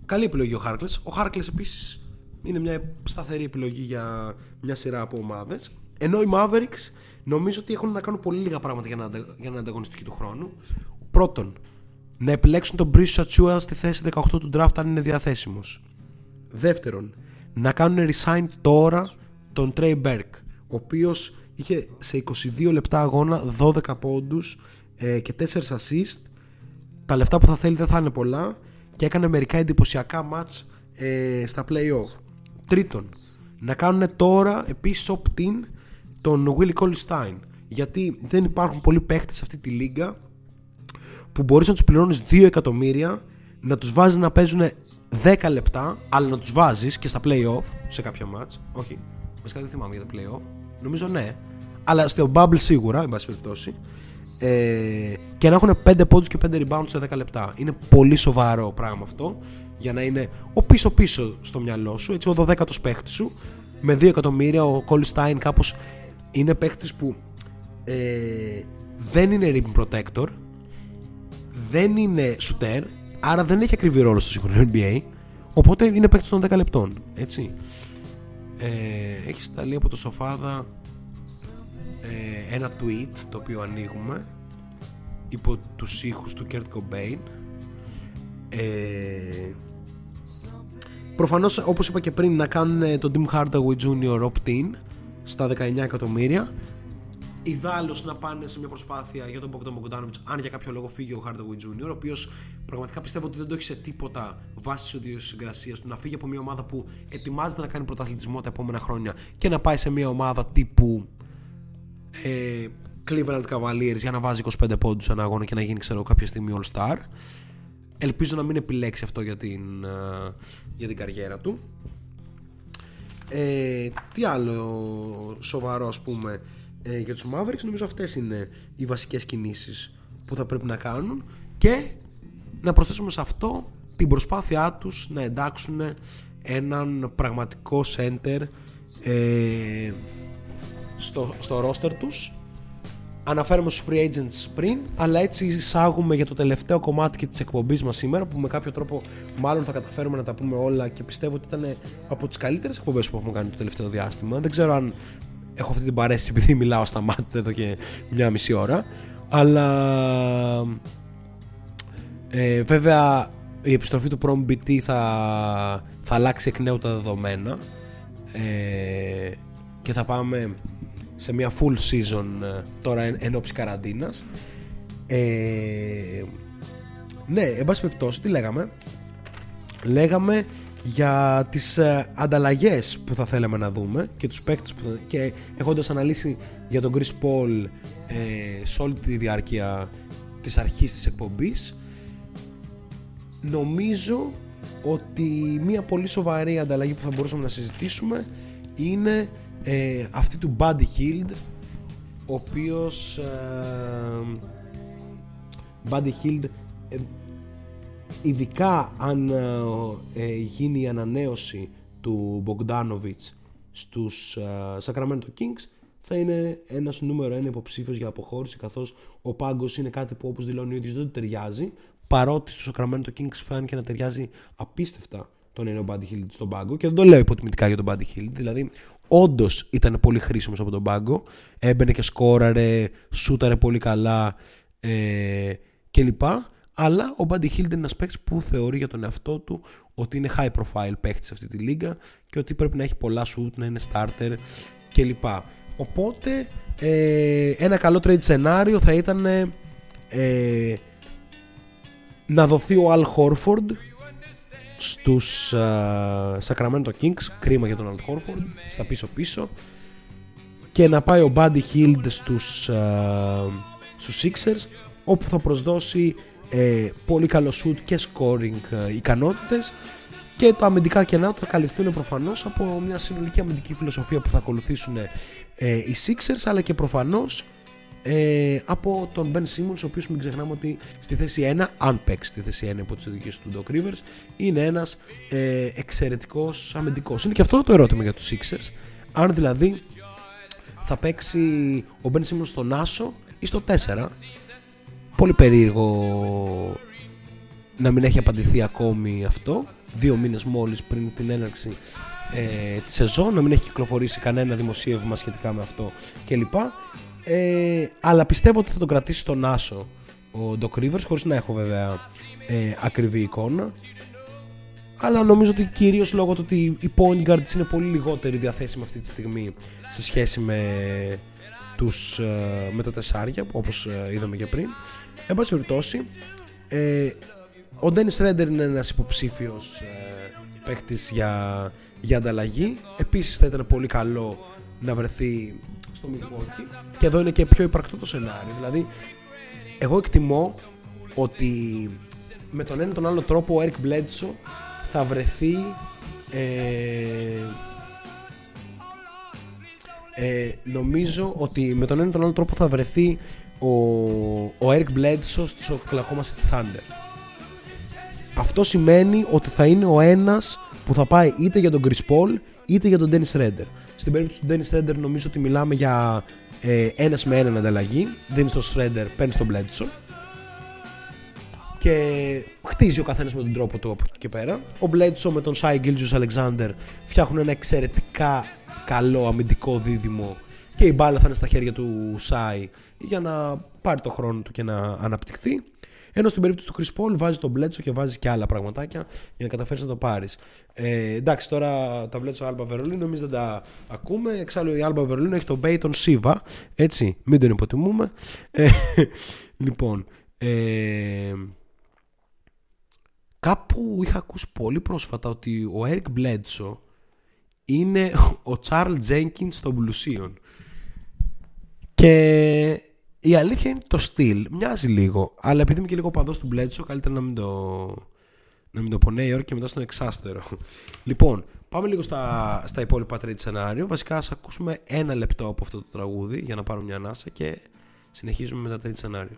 Καλή επιλογή ο Χάρκλες ο Χάρκλες επίσης είναι μια σταθερή επιλογή για μια σειρά από ομάδες. Ενώ οι Mavericks νομίζω ότι έχουν να κάνουν πολύ λίγα πράγματα για να, αντα- για να είναι ανταγωνιστικοί του χρόνου πρώτον να επιλέξουν τον Precious Achiuwa στη θέση 18 του draft αν είναι διαθέσιμος. Δεύτερον, να κάνουν resign τώρα τον Trey Burke, ο οποίος είχε σε 22 λεπτά αγώνα 12 πόντους ε, και 4 assist. Τα λεφτά που θα θέλει δεν θα είναι πολλά και έκανε μερικά εντυπωσιακά μάτς ε, στα play-off. Τρίτον, να κάνουν τώρα επίσης opt-in τον Willie Cauley Stein γιατί δεν υπάρχουν πολλοί παίχτες σε αυτή τη λίγα που μπορείς να τους πληρώνεις 2 εκατομμύρια να τους βάζεις να παίζουν 10 λεπτά αλλά να τους βάζεις και στα play-off σε κάποια match όχι, βασικά δεν θυμάμαι για τα play-off. Νομίζω ναι αλλά στο bubble σίγουρα, εν πάση περιπτώσει ε, και να έχουν 5 πόντους και 5 rebounds σε 10 λεπτά. Είναι πολύ σοβαρό πράγμα αυτό για να είναι ο πίσω πίσω στο μυαλό σου έτσι ο 12ος παίχτης σου με 2 εκατομμύρια ο Colin Stein κάπως είναι παίχτης που ε, δεν είναι rim protector δεν είναι shooter άρα δεν έχει ακριβή ρόλο στο σύγχρονο NBA οπότε είναι παίκτης των 10 λεπτών έτσι ε, έχει σταλεί από το Σοφάδα ε, ένα tweet το οποίο ανοίγουμε υπό τους ήχους του Kurt Cobain ε, προφανώς όπως είπα και πριν να κάνουν ε, τον Tim Hardaway Jr. opt-in στα 19 εκατομμύρια Ιδάλω να πάνε σε μια προσπάθεια για τον Bogdan Bogdanovic, αν για κάποιο λόγο φύγει ο Hardaway Jr., ο οποίος πραγματικά πιστεύω ότι δεν το έχει σε τίποτα βάσει της συγκρασίας του να φύγει από μια ομάδα που ετοιμάζεται να κάνει πρωταθλητισμό τα επόμενα χρόνια και να πάει σε μια ομάδα τύπου ε, Cleveland Cavaliers για να βάζει 25 πόντους ένα αγώνα και να γίνει ξέρω, κάποια στιγμή All Star. Ελπίζω να μην επιλέξει αυτό για την, ε, για την καριέρα του. Ε, τι άλλο σοβαρό ας πούμε ε, για τους Mavericks νομίζω αυτές είναι οι βασικές κινήσεις που θα πρέπει να κάνουν και να προσθέσουμε σε αυτό την προσπάθειά τους να εντάξουν έναν πραγματικό center ε, στο, στο roster τους αναφέρομαι στους free agents πριν αλλά έτσι εισάγουμε για το τελευταίο κομμάτι και της εκπομπής μας σήμερα που με κάποιο τρόπο μάλλον θα καταφέρουμε να τα πούμε όλα και πιστεύω ότι ήταν από τις καλύτερες εκπομπές που έχουμε κάνει το τελευταίο διάστημα. Δεν ξέρω αν έχω αυτή την παρέστηση επειδή μιλάω στα μάτια εδώ και μια μισή ώρα αλλά ε, βέβαια η επιστροφή του Prom BT θα, θα αλλάξει εκ νέου τα δεδομένα ε, και θα πάμε σε μια full season ε, τώρα εν, εν ώψη καραντίνας. Ε, ναι, εν πάση περιπτώσει τι λέγαμε; Λέγαμε για τις ε, ανταλλαγές που θα θέλαμε να δούμε και τους παίκτες που θα... και έχοντας αναλύσει για τον Chris Paul ε, σε όλη τη διάρκεια της αρχής της εκπομπής νομίζω ότι μια πολύ σοβαρή ανταλλαγή που θα μπορούσαμε να συζητήσουμε είναι ε, αυτή του Buddy Hield ο οποίος ε, Buddy Hield ε, ειδικά αν ε, ε, γίνει η ανανέωση του Bogdanovic στους ε, Sacramento Kings θα είναι ένας νούμερο ένα υποψήφιος για αποχώρηση καθώς ο πάγκος είναι κάτι που όπως δηλώνει ο ίδιος δεν του ταιριάζει παρότι στο Sacramento Kings φάνηκε να ταιριάζει απίστευτα τον είναι ο Buddy Hield στον πάγκο και δεν το λέω υποτιμητικά για τον Buddy Hield δηλαδή όντως ήταν πολύ χρήσιμος από τον πάγκο έμπαινε και σκόραρε, σούταρε πολύ καλά ε, κλπ αλλά ο Buddy Hield είναι ένας παίκτης που θεωρεί για τον εαυτό του ότι είναι high profile παίκτης σε αυτή τη λίγα και ότι πρέπει να έχει πολλά shoot, να είναι starter κλπ. Οπότε ε, ένα καλό trade σενάριο θα ήταν ε, να δοθεί ο Al Horford στους uh, Sacramento Kings κρίμα για τον Al Horford στα πίσω πίσω και να πάει ο Buddy Hield στους, uh, στους Sixers όπου θα προσδώσει ε, πολύ καλό shoot και scoring ε, ικανότητες. Και τα αμυντικά κενά του θα καλυφθούν προφανώς από μια συνολική αμυντική φιλοσοφία που θα ακολουθήσουν ε, οι Sixers αλλά και προφανώς ε, από τον Ben Simmons ο οποίος μην ξεχνάμε ότι στη θέση 1 αν παίξει στη θέση 1 από τις ειδικές του Doc Rivers είναι ένας ε, εξαιρετικός αμυντικός. Είναι και αυτό το ερώτημα για τους Sixers. Αν δηλαδή θα παίξει ο Ben Simmons στον Άσο ή στο 4 πολύ περίεργο να μην έχει απαντηθεί ακόμη αυτό. Δύο μήνες μόλις πριν την έναρξη ε, της σεζόν να μην έχει κυκλοφορήσει κανένα δημοσίευμα σχετικά με αυτό κλπ ε, αλλά πιστεύω ότι θα τον κρατήσει στον Άσο ο Doc Rivers χωρίς να έχω βέβαια ε, ακριβή εικόνα. Αλλά νομίζω ότι κυρίως λόγω του ότι οι point guards είναι πολύ λιγότεροι διαθέσιμοι αυτή τη στιγμή σε σχέση με τους ε, με τα τεσσάρια όπως ε, είδαμε και πριν. Εν πάση περιπτώσει ε, ο Dennis Redder είναι ένας υποψήφιος ε, παίκτης για, για ανταλλαγή. Επίσης θα ήταν πολύ καλό να βρεθεί στο Milwaukee. Και εδώ είναι και πιο υπαρκτό το σενάριο. Δηλαδή εγώ εκτιμώ ότι με τον ένα ή τον άλλο τρόπο ο Eric Bledsoe θα βρεθεί ε, ε, νομίζω ότι με τον ένα ή τον άλλο τρόπο θα βρεθεί ο, ο Eric Bledsoe στους Oklahoma City Thunder. Αυτό σημαίνει ότι θα είναι ο ένας που θα πάει είτε για τον Chris Paul είτε για τον Dennis Redder στην περίπτωση του Dennis Redder νομίζω ότι μιλάμε για ε, ένας με έναν ανταλλαγή δίνεις τον Shredder, παίρνεις τον Bledsoe και χτίζει ο καθένας με τον τρόπο του από εκεί και πέρα. Ο Bledsoe με τον Shai Gilgeous Alexander φτιάχνουν ένα εξαιρετικά καλό αμυντικό δίδυμο και η μπάλα θα είναι στα χέρια του Shai για να πάρει το χρόνο του και να αναπτυχθεί. Ενώ στην περίπτωση του Chris Paul βάζει τον Bledsoe και βάζει και άλλα πραγματάκια για να καταφέρεις να το πάρεις. Ε, εντάξει, τώρα τα Bledsoe Alba Βερολίνο εμείς δεν τα ακούμε. Εξάλλου η Alba Βερολίνο έχει τον Peyton Siva. Έτσι, μην τον υποτιμούμε. Ε, λοιπόν, ε, κάπου είχα ακούσει πολύ πρόσφατα ότι ο Eric Bledsoe είναι ο Charles Jenkins των πλουσίων. Και η αλήθεια είναι το στυλ. Μοιάζει λίγο. Αλλά επειδή είμαι και λίγο παδό του Bledsoe, καλύτερα να μην το, να μην το πω Νέα Υόρκη και μετά στον εξάστερο. Λοιπόν, πάμε λίγο στα, στα υπόλοιπα τρίτη σενάριο. Βασικά, ας ακούσουμε ένα λεπτό από αυτό το τραγούδι για να πάρουμε μια ανάσα και συνεχίζουμε με τα τρίτη σενάριο.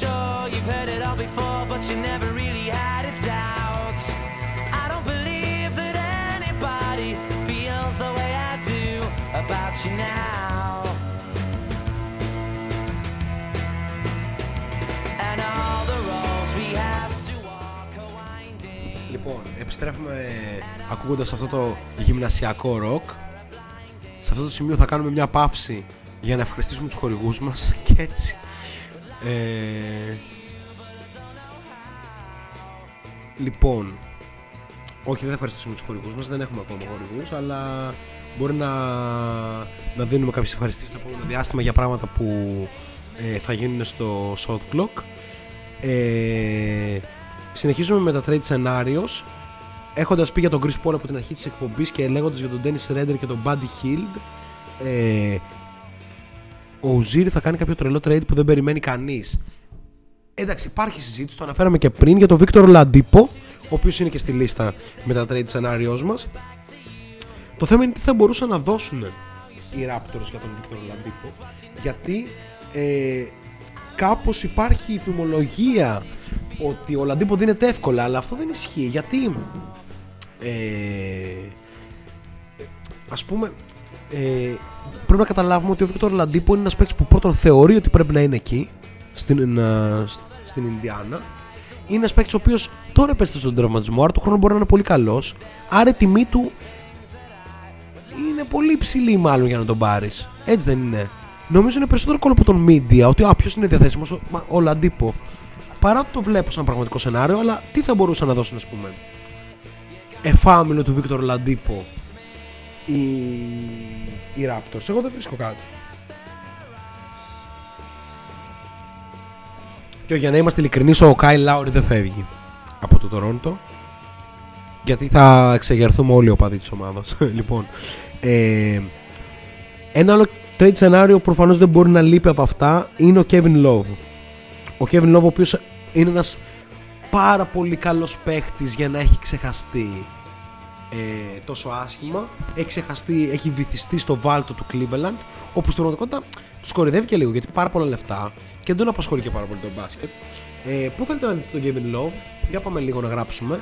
I'm sure you've heard it all before, but you never really had a doubt. I don't believe that anybody feels the way I do about you now. And all the roads we have to walk are winding. Λοιπόν, επιστρέφουμε ακούγοντας αυτό το γυμνασιακό ροκ. Σε αυτό το σημείο θα κάνουμε μια παύση για να ευχαριστήσουμε τους χορηγούς μας και έτσι. Ε, λοιπόν, όχι δεν θα ευχαριστήσουμε τους χορηγούς μας, δεν έχουμε ακόμα χορηγούς, αλλά μπορεί να, να δίνουμε κάποιες ευχαριστήσεις στο επόμενο διάστημα για πράγματα που ε, θα γίνουν στο shot clock. Ε, συνεχίζουμε με τα trade scenarios έχοντας πει για τον Chris Paul από την αρχή της εκπομπής και λέγοντας για τον Dennis Redder και τον Buddy Hield, ε, ο Ουζίρι θα κάνει κάποιο τρελό trade που δεν περιμένει κανείς. Εντάξει, υπάρχει συζήτηση, το αναφέραμε και πριν για τον Βίκτορ Λαντίπο, ο οποίος είναι και στη λίστα με τα trade scenarios μας. Το θέμα είναι τι θα μπορούσαν να δώσουν οι Raptors για τον Βίκτορ Λαντίπο, γιατί ε, κάπως υπάρχει η φημολογία ότι ο Λαντίπο δίνεται εύκολα, αλλά αυτό δεν ισχύει. Γιατί ε, ας πούμε ε, πρέπει να καταλάβουμε ότι ο Βίκτορ Λαντίπο είναι ένας παίκτης που πρώτον θεωρεί ότι πρέπει να είναι εκεί στην, ε, στην Ινδιάνα είναι ένας παίκτης ο οποίος τώρα επέστρεψε στον τραυματισμό άρα του χρόνου μπορεί να είναι πολύ καλός άρα η τιμή του είναι πολύ υψηλή μάλλον για να τον πάρεις. Έτσι δεν είναι. Νομίζω είναι περισσότερο κόλλο από τον media ότι α, ποιος είναι διαθέσιμος, ο, ο Λαντίπο. Παρά ότι το βλέπω σαν πραγματικό σενάριο, αλλά τι θα μπορούσαν να δώσουν, α πούμε. Εφάμιλο του Βίκτορ Λαντίπο οι, οι Raptors. Εγώ δεν βρίσκω κάτι. Και για να είμαστε ειλικρινείς, ο Κάι Λάουρι δεν φεύγει από το Τωρόντο. Γιατί θα εξεγερθούμε όλοι οι οπαδοί της ομάδας. λοιπόν, ε, ένα άλλο trade σενάριο που προφανώς δεν μπορεί να λείπει από αυτά είναι ο Kevin Love. Ο Ο Kevin Love, ο οποίος είναι ένας πάρα πολύ καλός παίχτης για να έχει ξεχαστεί ε, τόσο άσχημα. Έχει ξεχαστεί, έχει βυθιστεί στο βάλτο του Cleveland, όπου στην πραγματικότητα τους κορυδεύει και λίγο γιατί πάρα πολλά λεφτά και δεν τον απασχολεί και πάρα πολύ το μπάσκετ. Ε, πού θέλετε να δείτε τον Kevin Love, για πάμε λίγο να γράψουμε.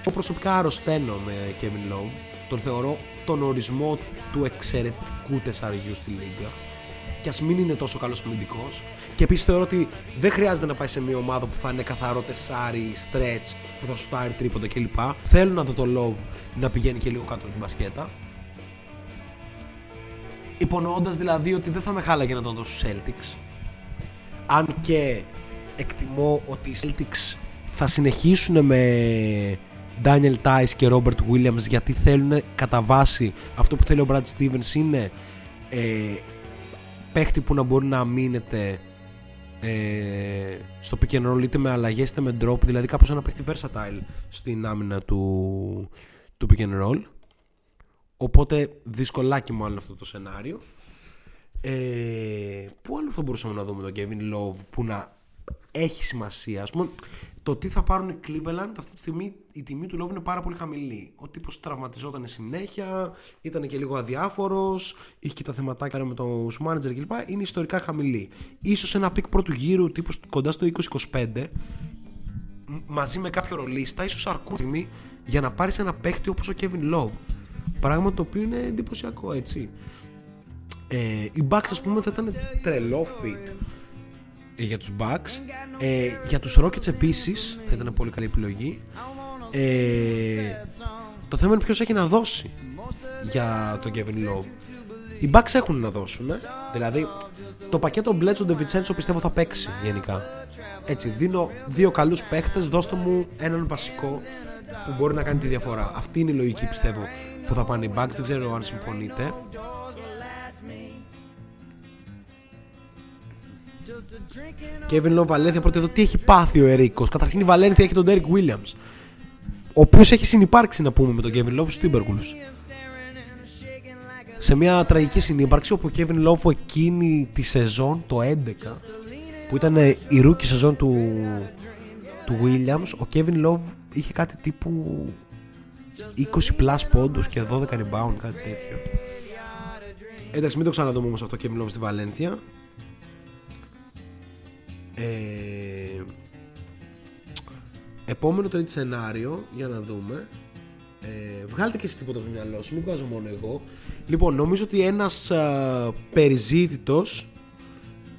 Εγώ προσωπικά αρρωσταίνω με Kevin Love. Τον θεωρώ τον ορισμό του εξαιρετικού τεσσαριού στη Λίγκα. Και ας μην είναι τόσο καλός αμυντικός. Και επίσης θεωρώ ότι δεν χρειάζεται να πάει σε μια ομάδα που θα είναι καθαρό τεσσάρι, stretch, που θα σου στάρει τρίποντα κλπ. Θέλω να δω το Love να πηγαίνει και λίγο κάτω από την μπασκέτα. Υπονοώντας δηλαδή ότι δεν θα με χάλαγε να τον δώσω στους Celtics. Αν και εκτιμώ ότι οι Celtics θα συνεχίσουν με Daniel Tice και Robert Williams γιατί θέλουν κατά βάση αυτό που θέλει ο Brad Stevens είναι ε, παίχτη που να μπορεί να αμήνεται ε, στο pick and roll είτε με αλλαγές είτε με drop δηλαδή κάπως ένα παίχτη versatile στην άμυνα του, του pick and roll οπότε δυσκολάκι μάλλον αυτό το σενάριο ε, πού άλλο θα μπορούσαμε να δούμε τον Kevin Love που να έχει σημασία. Ας πούμε, το τι θα πάρουν οι Cleveland αυτή τη στιγμή η τιμή του Love είναι πάρα πολύ χαμηλή. Ο τύπος τραυματιζόταν συνέχεια, ήταν και λίγο αδιάφορος, είχε και τα θεματάκια με το manager κλπ. Είναι ιστορικά χαμηλή. Ίσως ένα pick πρώτου γύρου τύπος κοντά στο 20-25 μ- μαζί με κάποιο ρολίστα ίσως αρκούν στιγμή για να πάρεις ένα παίχτη όπως ο Kevin Love. Πράγμα το οποίο είναι εντυπωσιακό έτσι. Ε, οι Bucks ας πούμε θα ήταν τρελό fit ε, για τους Bucks. Ε, για τους Rockets επίσης θα ήταν πολύ καλή επιλογή. Ε, το θέμα είναι ποιος έχει να δώσει για τον Kevin Love. Οι Bucks έχουν να δώσουν ε. δηλαδή το πακέτο Bledsoe DeVincenzo πιστεύω θα παίξει γενικά. Έτσι δίνω δύο καλούς παίχτες δώστε μου έναν βασικό που μπορεί να κάνει τη διαφορά. Αυτή είναι η λογική πιστεύω που θα πάνε οι Bucks. Δεν ξέρω αν συμφωνείτε Kevin Love Βαλένθια πρώτα εδώ τι έχει πάθει ο Ερίκος. Καταρχήν η Βαλένθια έχει τον Derek Williams. Ο οποίος έχει συνυπάρξει να πούμε με τον Kevin Love στους Timberwolves. Σε μια τραγική συνύπαρξη όπου ο Kevin Love εκείνη τη σεζόν, το 11, που ήταν η rookie σεζόν του, του Williams, ο Kevin Love είχε κάτι τύπου 20 plus πόντους και 12 rebound, κάτι τέτοιο. Εντάξει, μην το ξαναδούμε όμως αυτό Kevin Love στη Βαλένθια. Ε, επόμενο τρίτη σενάριο για να δούμε. Ε, βγάλτε και εσείς τίποτα από το μυαλό σου, μην βγάζω μόνο εγώ. Λοιπόν, νομίζω ότι ένας α, περιζήτητος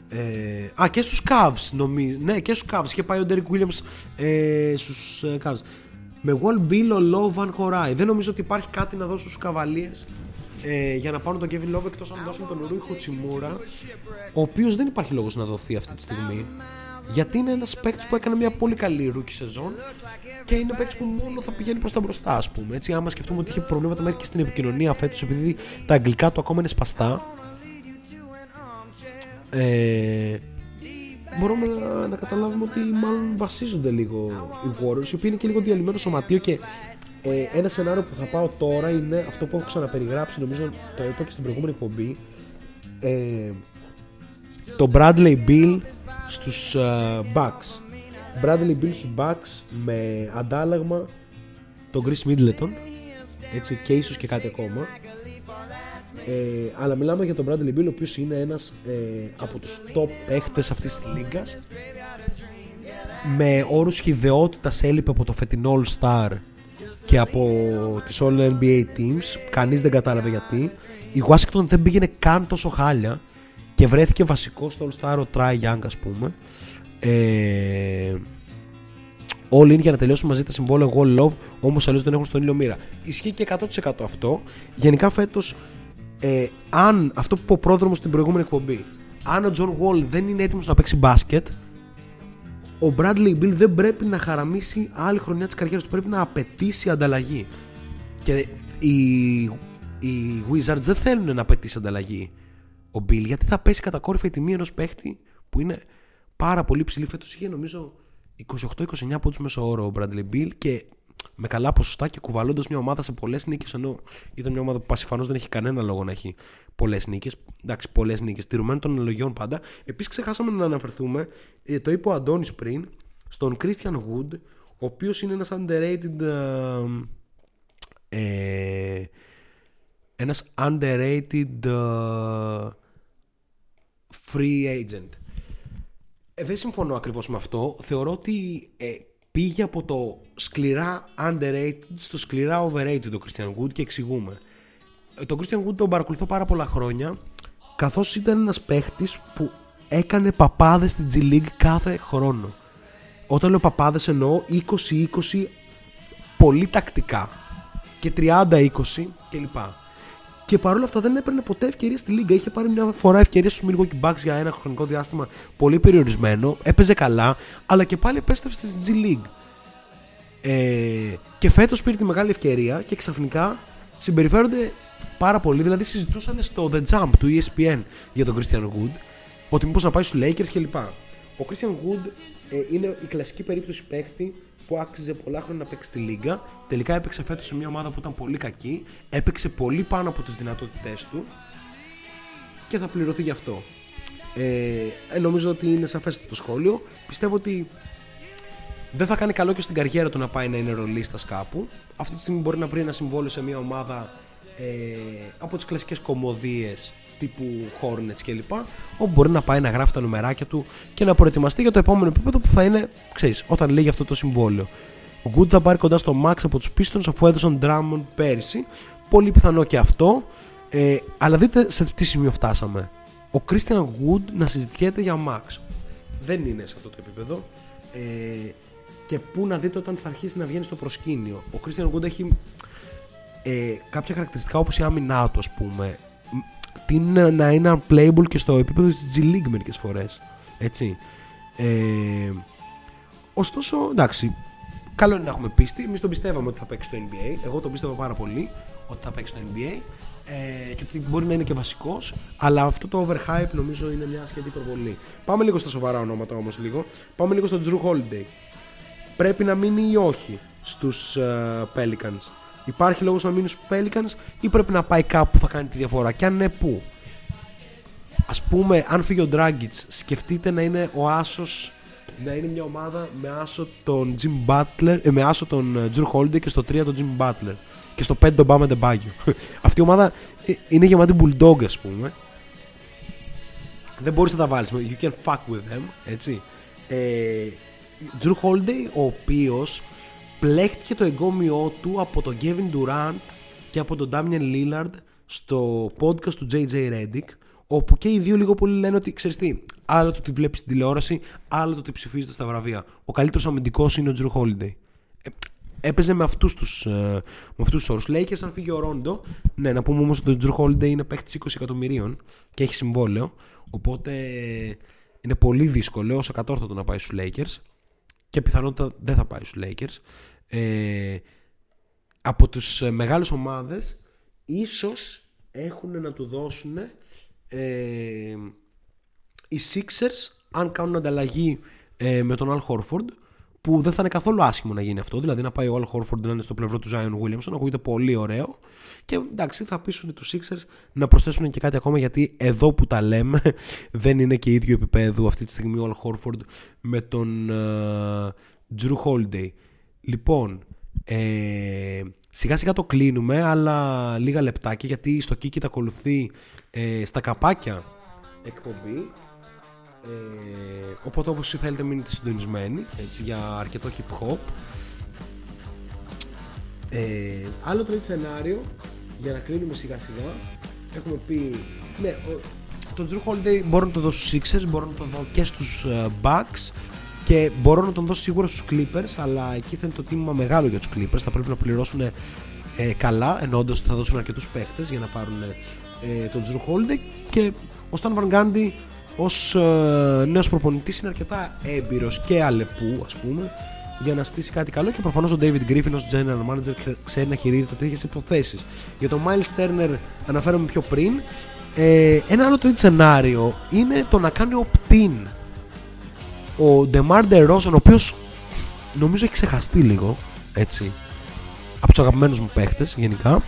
ε, α, και στους Cavs νομίζω. Ναι, και στους Cavs. Και πάει ο Derek Williams ε, στους ε, Cavs. Με Wall Bill, ο Low Van Horai. Δεν νομίζω ότι υπάρχει κάτι να δώσουν στους Cavaliers ε, για να πάρουν τον Kevin Love εκτός αν δώσουν τον Rui Hachimura ο οποίος δεν υπάρχει λόγος να δοθεί αυτή τη στιγμή γιατί είναι ένας παίκτης που έκανε μια πολύ καλή rookie σεζόν και είναι παίκτης που μόνο θα πηγαίνει προς τα μπροστά ας πούμε. Έτσι άμα σκεφτούμε ότι είχε προβλήματα μέχρι και στην επικοινωνία φέτος επειδή τα αγγλικά του ακόμα είναι σπαστά ε, μπορούμε να, να καταλάβουμε ότι μάλλον βασίζονται λίγο οι Warriors οι οποίοι είναι και λίγο διαλυμένο σωματείο και ε, ένα σενάριο που θα πάω τώρα είναι αυτό που έχω ξαναπεριγράψει νομίζω το είπα και στην προηγούμενη εκπομπή. Ε, το Bradley Bill στους ε, Bucks. Bradley Bill στους Bucks με αντάλλαγμα τον Chris Middleton έτσι και ίσως και κάτι ακόμα. Ε, αλλά μιλάμε για τον Bradley Bill ο οποίος είναι ένας ε, από τους top παίχτες αυτής της λίγκας με όρους χιδεότητας έλειπε από το φετινό All Star και από τις All NBA Teams κανείς δεν κατάλαβε γιατί. Η Washington δεν πήγαινε καν τόσο χάλια και βρέθηκε βασικός στο All Star ο Try Young ας πούμε. Ε, All in για να τελειώσουν μαζί τα συμβόλαια Wall Love όμως αλλιώς δεν έχουν στον ήλιο μοίρα. Ισχύει και 100% αυτό. Γενικά φέτος ε, αν αυτό που είπε ο πρόδρομος στην προηγούμενη εκπομπή αν ο John Wall δεν είναι έτοιμος να παίξει μπάσκετ ο Bradley Bill δεν πρέπει να χαραμίσει άλλη χρονιά της καριέρας του πρέπει να απαιτήσει ανταλλαγή και οι, οι Wizards δεν θέλουν να απαιτήσει ανταλλαγή ο Bill γιατί θα πέσει κατακόρυφα η τιμή ενός παίχτη που είναι πάρα πολύ ψηλή φέτος είχε νομίζω 28-29 πόντους μέσω όρο ο Bradley Bill και με καλά ποσοστά και κουβαλώντας μια ομάδα σε πολλές νίκες. Ενώ ήταν μια ομάδα που πασιφανώς δεν έχει κανένα λόγο να έχει πολλές νίκες. Εντάξει, πολλές νίκες, τηρουμένων των αναλογιών πάντα. Επίσης, ξεχάσαμε να αναφερθούμε, ε, το είπε ο Αντώνης πριν, στον Christian Wood, ο οποίος είναι ένας underrated. Ε, ε, ένας underrated ε, free agent. Ε, δεν συμφωνώ ακριβώς με αυτό. Θεωρώ ότι ε, πήγε από το σκληρά underrated στο σκληρά overrated το Christian Wood και εξηγούμε. Ε, τον Christian Wood τον παρακολουθώ πάρα πολλά χρόνια καθώς ήταν ένας παίχτης που έκανε παπάδες στην G League κάθε χρόνο. Όταν λέω παπάδες εννοώ 20-20 πολύ τακτικά και 30-20 κλπ. Και παρόλα αυτά δεν έπαιρνε ποτέ ευκαιρία στη Λίγκα. Είχε πάρει μια φορά ευκαιρία στους Milwaukee Bucks για ένα χρονικό διάστημα πολύ περιορισμένο. Έπαιζε καλά, αλλά και πάλι επέστρεψε στη G League. Ε, και φέτος πήρε τη μεγάλη ευκαιρία και ξαφνικά συμπεριφέρονται πάρα πολύ. Δηλαδή συζητούσαν στο The Jump του E ESPN για τον Christian Wood ότι μήπως να πάει στους Lakers κλπ. Ο Christian Wood ε, είναι η κλασική περίπτωση παίχτη που άξιζε πολλά χρόνια να παίξει στη Λίγκα. Τελικά έπαιξε φέτος σε μια ομάδα που ήταν πολύ κακή. Έπαιξε πολύ πάνω από τις δυνατότητές του και θα πληρωθεί γι' αυτό. Ε, ε, νομίζω ότι είναι σαφές το σχόλιο. Πιστεύω ότι δεν θα κάνει καλό και στην καριέρα του να πάει να είναι ρολίστας κάπου. Αυτή τη στιγμή μπορεί να βρει ένα συμβόλαιο σε μια ομάδα ε, από τις κλασικές κομμωδίες τύπου Hornets κλπ. Όπου μπορεί να πάει να γράφει τα νομεράκια του και να προετοιμαστεί για το επόμενο επίπεδο που θα είναι, ξέρεις, όταν λύγει αυτό το συμβόλαιο. Ο Good θα πάρει κοντά στο Max από τους Pistons αφού έδωσαν Drummond πέρυσι. Πολύ πιθανό και αυτό. Ε, αλλά δείτε σε τι σημείο φτάσαμε. Ο Christian Wood να συζητιέται για Max. Δεν είναι σε αυτό το επίπεδο. Ε, και πού να δείτε όταν θα αρχίσει να βγαίνει στο προσκήνιο. Ο Christian Wood έχει ε, κάποια χαρακτηριστικά όπως η άμυνά του ας πούμε Μ, τι είναι να είναι unplayable και στο επίπεδο της G League μερικές φορές έτσι. Ε, ωστόσο εντάξει καλό είναι να έχουμε πίστη. Εμείς τον πιστεύαμε ότι θα παίξει στο NBA εγώ τον πίστευα πάρα πολύ ότι θα παίξει στο NBA ε, και ότι μπορεί να είναι και βασικός αλλά αυτό το overhype νομίζω είναι μια σχετική προβολή πάμε λίγο στα σοβαρά ονόματα όμως λίγο. Πάμε λίγο στον Drew Holiday. Πρέπει να μείνει ή όχι στους ε, Pelicans; Υπάρχει λόγος να μείνει στους Pelicans ή πρέπει να πάει κάπου που θα κάνει τη διαφορά; Και αν ναι, πού; Ας πούμε, αν φύγει ο Dragic, σκεφτείτε να είναι ο άσος να είναι μια ομάδα με άσο τον Jim Butler, ε, με άσο τον ε, Drew Holiday και στο 3 τον Jim Butler και στο 5 τον Bama Debaggio. Αυτή η ομάδα ε, είναι γεμάτη bulldog ας πούμε. Δεν μπορείς να τα βάλεις. You can fuck with them, έτσι. Ε, Drew Holiday, ο οποίος πλέχτηκε το εγκόμιό του από τον Kevin Durant και από τον Damian Lillard στο podcast του JJ Redick όπου και οι δύο λίγο πολύ λένε ότι ξέρεις τι, άλλο το ότι βλέπεις στην τηλεόραση, άλλο το ότι ψηφίζεται στα βραβεία. Ο καλύτερος αμυντικός είναι ο Drew Holiday. Ε, έπαιζε με αυτούς τους, ε, με αυτούς τους όρους. Λέει και σαν φύγει ο Ρόντο, ναι, να πούμε όμως ότι ο Drew Holiday είναι παίχτης 20 εκατομμυρίων και έχει συμβόλαιο, οπότε είναι πολύ δύσκολο ως ακατόρθωτο να πάει στους Lakers και πιθανότητα δεν θα πάει στους Lakers. Ε, από τους ε, μεγάλες ομάδες ίσως έχουν να του δώσουν ε, οι Sixers αν κάνουν ανταλλαγή ε, με τον Al Horford που δεν θα είναι καθόλου άσχημο να γίνει αυτό. Δηλαδή να πάει ο Al Horford να είναι στο πλευρό του Zion Williamson, ακούγεται πολύ ωραίο. Και εντάξει, θα πείσουν τους Sixers να προσθέσουν και κάτι ακόμα γιατί εδώ που τα λέμε δεν είναι και ίδιο επίπεδο αυτή τη στιγμή ο Al Horford με τον ε, Drew Holiday. Λοιπόν, ε, σιγά σιγά το κλείνουμε, αλλά λίγα λεπτάκια γιατί στο Kiki τα ακολουθεί ε, στα καπάκια εκπομπή. Ε, οπότε όπως θέλετε μείνετε συντονισμένοι έτσι, για αρκετό hip hop. Ε, άλλο τρίτο σενάριο για να κλείνουμε σιγά σιγά έχουμε πει ναι, ο, τον Drew Holiday μπορώ να το δώσω στους Sixers μπορώ να το δω και στους ε, Bucks και μπορώ να τον δώσω σίγουρα στους Clippers αλλά εκεί θα είναι το τίμημα μεγάλο για τους Clippers. Θα πρέπει να πληρώσουν ε, καλά εννοώντας ότι θα δώσουν αρκετούς παίχτες για να πάρουν ε, τον Drew Holiday και ο Stan Van Gundy ως ε, νέος προπονητής είναι αρκετά έμπειρος και αλεπού ας πούμε για να στήσει κάτι καλό. Και προφανώς ο David Griffin ως general manager ξε- ξέρει να χειρίζεται τέτοιες υποθέσεις. Για τον Miles Turner αναφέρομαι πιο πριν. Ε, ένα άλλο τρίτο σενάριο είναι το να κάνει opt-in ο DeMar DeRozan ο οποίος νομίζω έχει ξεχαστεί λίγο έτσι από τους αγαπημένους μου παίχτες γενικά.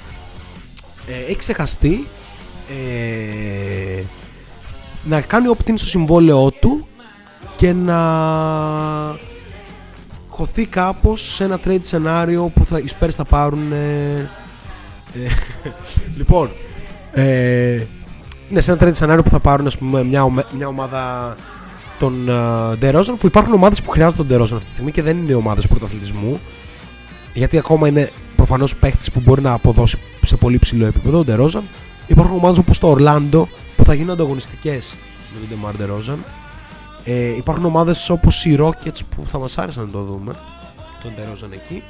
Ε, έχει ξεχαστεί ε, να κάνει opt-in στο συμβόλαιό του και να χωθεί κάπως σε ένα trade σενάριο που θα, οι Spurs θα πάρουν ε, ε, λοιπόν ε, είναι σε ένα trade σενάριο που θα πάρουν ας πούμε, μια, ομε- μια ομάδα των uh, DeRozan που υπάρχουν ομάδες που χρειάζονται τον DeRozan αυτή τη στιγμή και δεν είναι ομάδες πρωταθλητισμού γιατί ακόμα είναι προφανώς παίχτης που μπορεί να αποδώσει σε πολύ ψηλό επίπεδο ο DeRozan υπάρχουν ομάδες όπως το Orlando που θα γίνουν ανταγωνιστικές με τον DeMar DeRozan ε, υπάρχουν ομάδες όπως οι Rockets που θα μας άρεσαν να το δούμε τον DeRozan εκεί.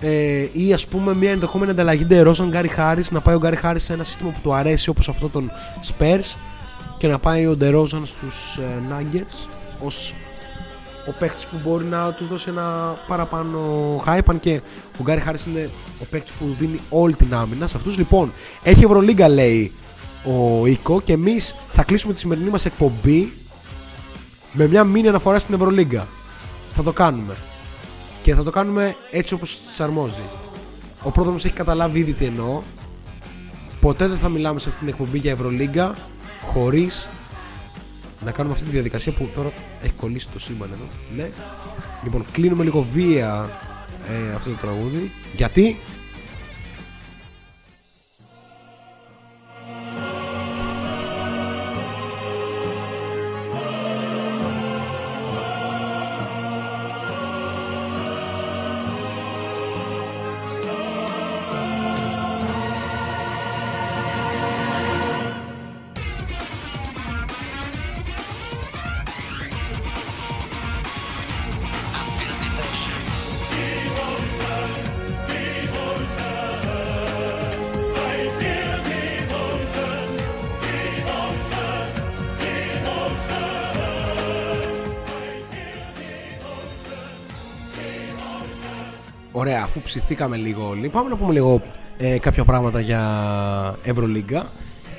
Ε, ή ας πούμε μια ενδεχόμενη ανταλλαγή. DeRozan Γκάρι Harris να πάει ο Γκάρι Harris σε ένα σύστημα που του αρέσει όπως αυτό των Spurs και να πάει ο DeRozan στους ε, Nuggets ως ο παίχτης που μπορεί να τους δώσει ένα παραπάνω hype αν και ο Γκάρι Harris είναι ο παίχτης που δίνει όλη την άμυνα σε αυτούς λοιπόν έχει Ευρωλίγκα λέει ο Οίκο και εμείς θα κλείσουμε τη σημερινή μας εκπομπή με μια μήνυ αναφορά στην Ευρωλίγκα. Θα το κάνουμε. Και θα το κάνουμε έτσι όπως της αρμόζει. Ο πρόδρομος έχει καταλάβει ήδη τι εννοώ. Ποτέ δεν θα μιλάμε σε αυτήν την εκπομπή για Ευρωλίγκα χωρίς να κάνουμε αυτή τη διαδικασία που τώρα έχει κολλήσει το σύμπαν εδώ. Ναι. Λοιπόν, κλείνουμε λίγο βία ε, αυτό το τραγούδι. Γιατί; Αφού ψηθήκαμε λίγο όλοι, πάμε να πούμε λίγο ε, κάποια πράγματα για Ευρωλίγκα.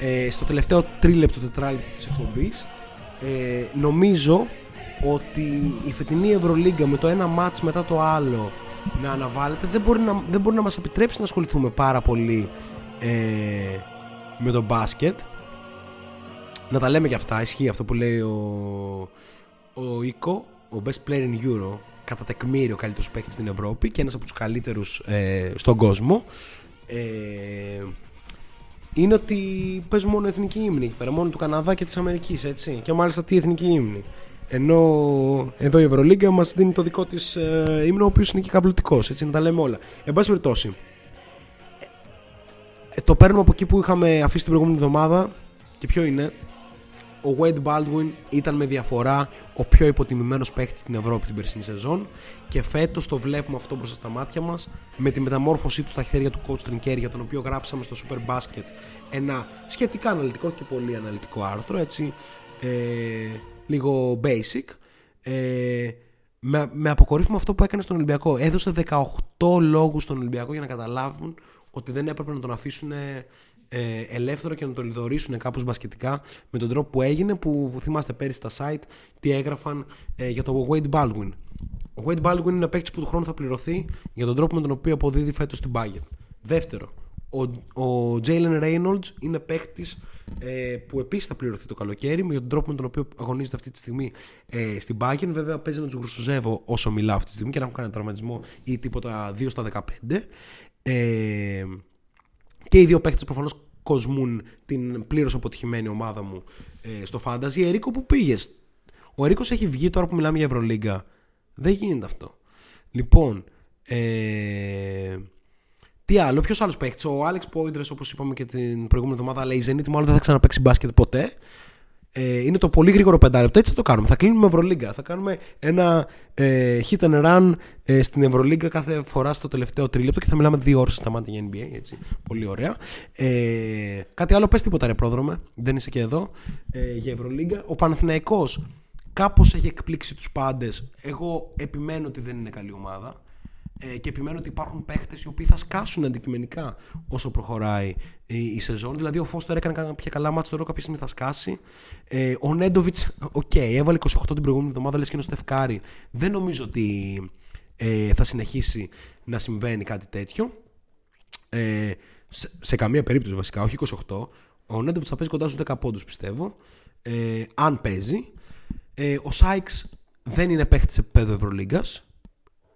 Ε, στο τελευταίο τρίλεπτο, τετράλεπτο της εκπομπής ε, νομίζω ότι η φετινή Ευρωλίγκα με το ένα μάτς μετά το άλλο να αναβάλλεται δεν μπορεί να, δεν μπορεί να μας επιτρέψει να ασχοληθούμε πάρα πολύ ε, με το μπάσκετ. Να τα λέμε και αυτά, ισχύει αυτό που λέει ο, ο Ίκο, ο Best Player in Euro, κατά τεκμήριο καλύτερος παίκτης στην Ευρώπη και ένας από τους καλύτερους ε, στον κόσμο. Ε, είναι ότι παίζει μόνο εθνική ύμνη εκεί πέρα, μόνο του Καναδά και της Αμερικής, έτσι. Και μάλιστα τι εθνική ύμνη. Ενώ εδώ η Ευρωλίγκα μας δίνει το δικό της ε, ύμνο, ο οποίος είναι και καβλωτικός, έτσι, να τα λέμε όλα. Εν πάση περιπτώσει, ε, το παίρνουμε από εκεί που είχαμε αφήσει την προηγούμενη εβδομάδα και ποιο είναι; Ο Wade Baldwin ήταν με διαφορά ο πιο υποτιμημένος παίχτης στην Ευρώπη την περσινή σεζόν και φέτος το βλέπουμε αυτό μπροστά στα μάτια μας με τη μεταμόρφωσή του στα χέρια του coach Trinker για τον οποίο γράψαμε στο Super Basket ένα σχετικά αναλυτικό και πολύ αναλυτικό άρθρο έτσι ε, λίγο basic. Ε, με, με αποκορύφωμα αυτό που έκανε στον Ολυμπιακό. Έδωσε 18 λόγους στον Ολυμπιακό για να καταλάβουν ότι δεν έπρεπε να τον αφήσουν ε, ελεύθερο και να τον λιδωρήσουν κάπως μπασκετικά με τον τρόπο που έγινε που θυμάστε πέρυσι στα site τι έγραφαν ε, για το Wade Baldwin. Ο Wade Baldwin είναι ένα παίκτης που του χρόνου θα πληρωθεί για τον τρόπο με τον οποίο αποδίδει φέτος στην Bayern. Δεύτερο, ο, ο Jalen Reynolds είναι παίκτης ε, που επίσης θα πληρωθεί το καλοκαίρι με τον τρόπο με τον οποίο αγωνίζεται αυτή τη στιγμή ε, στην Bayern. Βέβαια παίζει να του γρουσουζεύω όσο μιλάω αυτή τη στιγμή και να έχουν κάνει τραυματισμό ή τίποτα 2 στα 15. Ε, και οι δύο παίχτες προφανώς κοσμούν την πλήρως αποτυχημένη ομάδα μου ε, στο Fantasy. Ερίκο, που πήγες; Ο Ερίκο έχει βγει τώρα που μιλάμε για Ευρωλίγκα. Δεν γίνεται αυτό. Λοιπόν, ε, τι άλλο, ποιος άλλος παίχτης; Ο Άλεξ Πόιντρες, όπως είπαμε και την προηγούμενη εβδομάδα, λέει Zenit, μάλλον δεν θα ξαναπέξει μπάσκετ ποτέ. Ε, είναι το πολύ γρήγορο πεντάλεπτο. Έτσι θα το κάνουμε. Θα κλείνουμε Ευρωλίγκα. Θα κάνουμε ένα ε, hit and run ε, στην Ευρωλίγκα κάθε φορά στο τελευταίο τρίλεπτο και θα μιλάμε δύο ώρες στα μάτια για NBA. Έτσι. Πολύ ωραία. Ε, κάτι άλλο, πες τίποτα ρε πρόδρομε. Δεν είσαι και εδώ ε, για Ευρωλίγκα. Ο Παναθηναϊκός κάπως έχει εκπλήξει τους πάντες. Εγώ επιμένω ότι δεν είναι καλή ομάδα ε, και επιμένω ότι υπάρχουν παίχτες οι οποίοι θα σκάσουν αντικειμενικά όσο προχωράει η, η σεζόν. Δηλαδή ο Φώστερ έκανε κάποια καλά μάτια τώρα κάποια στιγμή θα σκάσει. Ε, ο Νέντοβιτς, οκ, έβαλε 28 την προηγούμενη εβδομάδα λες και είναι ο Στεφ Κάρι. Δεν νομίζω ότι ε, θα συνεχίσει να συμβαίνει κάτι τέτοιο. Ε, σε, σε καμία περίπτωση βασικά, όχι 28. Ο Νέντοβιτς θα παίζει κοντά στους 10 πόντους πιστεύω. Ε, αν παίζει. Ε, ο Σάιξ δεν είναι παίχτης σε επίπεδο Ευρωλίγκας.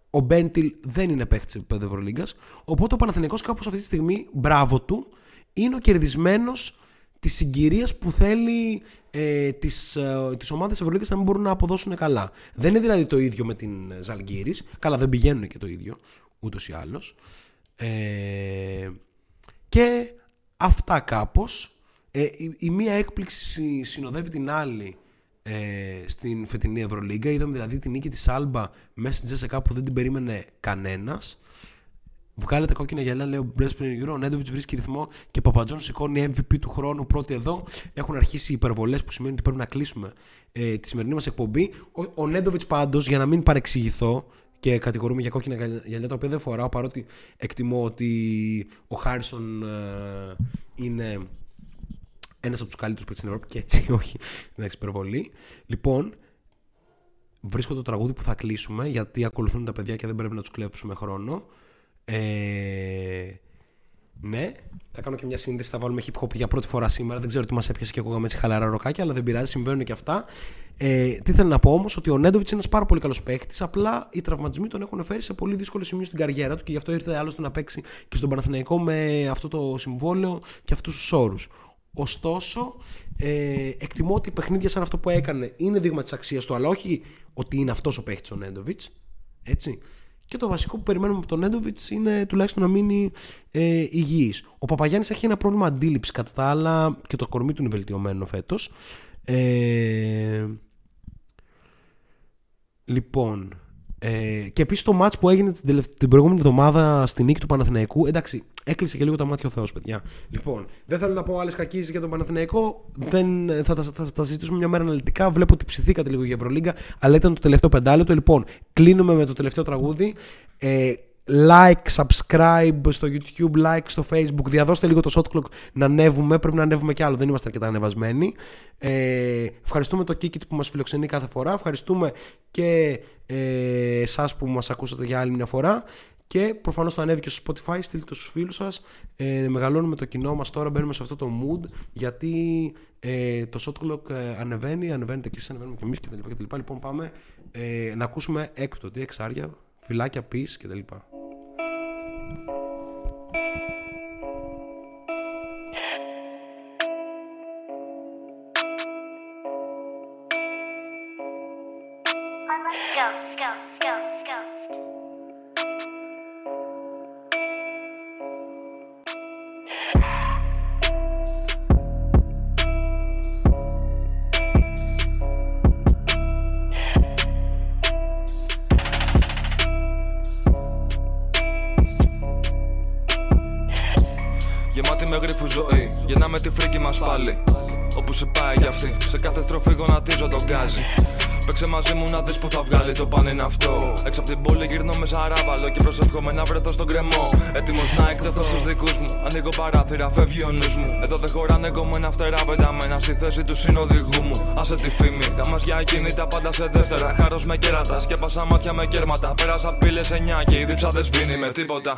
Ο Μπέντιλ δεν είναι παίχτη σε επίπεδο Ευρωλίγκας. Οπότε ο Παναθηναϊκός κάπως αυτή τη στιγμή, μπράβο του, είναι ο κερδισμένος της συγκυρίας που θέλει ε, τι τις ομάδε Ευρωλίγκας να μην μπορούν να αποδώσουν καλά. Δεν είναι δηλαδή το ίδιο με την Ζαλγκύρης. Καλά, δεν πηγαίνουν και το ίδιο ούτως ή άλλως. Ε, και αυτά κάπως. Ε, η, η μία έκπληξη συ- συνοδεύει την άλλη ε, στην φετινή Ευρωλίγκα. Είδαμε δηλαδή την νίκη της Άλμπα μέσα στην Τζέσσεκα που δεν την περίμενε κανένας. Βγάλετε κόκκινα γυαλιά, λέει ο Μπρέσπριν Γιώργο. Ο Νέντοβιτς βρίσκει ρυθμό και Παπατζόν σηκώνει MVP του χρόνου πρώτη εδώ. Έχουν αρχίσει οι υπερβολές που σημαίνει ότι πρέπει να κλείσουμε ε, τη σημερινή μας εκπομπή. Ο, ο Νέντοβιτς πάντως, για να μην παρεξηγηθώ και κατηγορούμε για κόκκινα γυαλιά- γυαλιά τα οποία δεν φοράω παρότι εκτιμώ ότι ο Χάρισον ε, είναι ένας από τους καλύτερους παίκτες στην Ευρώπη και έτσι, όχι, εντάξει, υπερβολή. Λοιπόν, βρίσκω το τραγούδι που θα κλείσουμε γιατί ακολουθούν τα παιδιά και δεν πρέπει να τους κλέψουμε χρόνο. Ε, ναι, θα κάνω και μια σύνδεση. Θα βάλουμε hip hop για πρώτη φορά σήμερα. Δεν ξέρω τι μας έπιασε και ακούγαμε έτσι χαλαρά ροκάκια, αλλά δεν πειράζει, συμβαίνουν και αυτά. Ε, τι θέλω να πω όμως, ότι ο Νέντοβιτς είναι ένας πάρα πολύ καλός παίκτης. Απλά οι τραυματισμοί τον έχουν φέρει σε πολύ δύσκολο σημείο στην καριέρα του και γι' αυτό ήρθε άλλωστε να παίξει και στον Παναθηναϊκό με αυτό το συμβόλαιο και αυτούς τους όρους. Ωστόσο, ε, εκτιμώ ότι παιχνίδια σαν αυτό που έκανε είναι δείγμα της αξίας του, αλλά όχι ότι είναι αυτός ο παίκτη ο Νέντοβιτς. Έτσι. Και το βασικό που περιμένουμε από τον Νέντοβιτς είναι τουλάχιστον να μείνει ε, υγιής. Ο Παπαγιάννης έχει ένα πρόβλημα αντίληψης κατά τα άλλα και το κορμί του είναι βελτιωμένο φέτος. Ε, λοιπόν. Ε, και επίσης το match που έγινε την, τελευ- την προηγούμενη εβδομάδα στη νίκη του Παναθηναϊκού. Εντάξει, έκλεισε και λίγο τα μάτια ο Θεός, παιδιά. Λοιπόν, δεν θέλω να πω άλλες κακίες για τον Παναθηναϊκό. Δεν, θα, τα, θα, θα τα συζητήσουμε μια μέρα αναλυτικά. Βλέπω ότι ψηθήκατε λίγο για Ευρωλίγκα, αλλά ήταν το τελευταίο πεντάλεπτο. Λοιπόν, κλείνουμε με το τελευταίο τραγούδι. Ε, like, subscribe στο YouTube, like στο Facebook. Διαδώστε λίγο το shot clock να ανέβουμε. Πρέπει να ανέβουμε κι άλλο. Δεν είμαστε αρκετά ανεβασμένοι. Ε, ευχαριστούμε το Kikit που μας φιλοξενεί κάθε φορά. Ευχαριστούμε και ε, εσάς που μας ακούσατε για άλλη μια φορά. Και προφανώς το ανέβηκε στο Spotify, στείλτε το στους φίλους σας. Ε, μεγαλώνουμε το κοινό μας τώρα, μπαίνουμε σε αυτό το mood. Γιατί ε, το shot clock ε, ανεβαίνει, ανεβαίνετε και εσείς, ανεβαίνουμε και εμείς κτλ. κτλ. Λοιπόν πάμε ε, να ακούσουμε έκπτωτη εξάρια, φυλάκια, peace κτλ. Όπου σε πάει κι αυτή, σε κάθε στροφή γονατίζω τον γκάζι. Παίξε μαζί μου να δεις που θα βγάλει το πάνε είναι αυτό. Έξω από την πόλη γυρνώ με σαράβαλο και προσεύχομαι να βρεθώ στον κρεμό. Έτοιμος να εκδεθώ στους δικούς μου. Ανοίγω παράθυρα, φεύγει ο νους μου. Εδώ δεν χωράνε κομμένα φτερά πεταμένα στη θέση του συνοδηγού μου. Άσε τη φήμη, τα μα για τα πάντα σε δεύτερα. Χάρος με κέρατα, σκέπασα μάτια με κέρματα. Πέρασα πύλε 9 και η δίψα δεν σβήνει με τίποτα.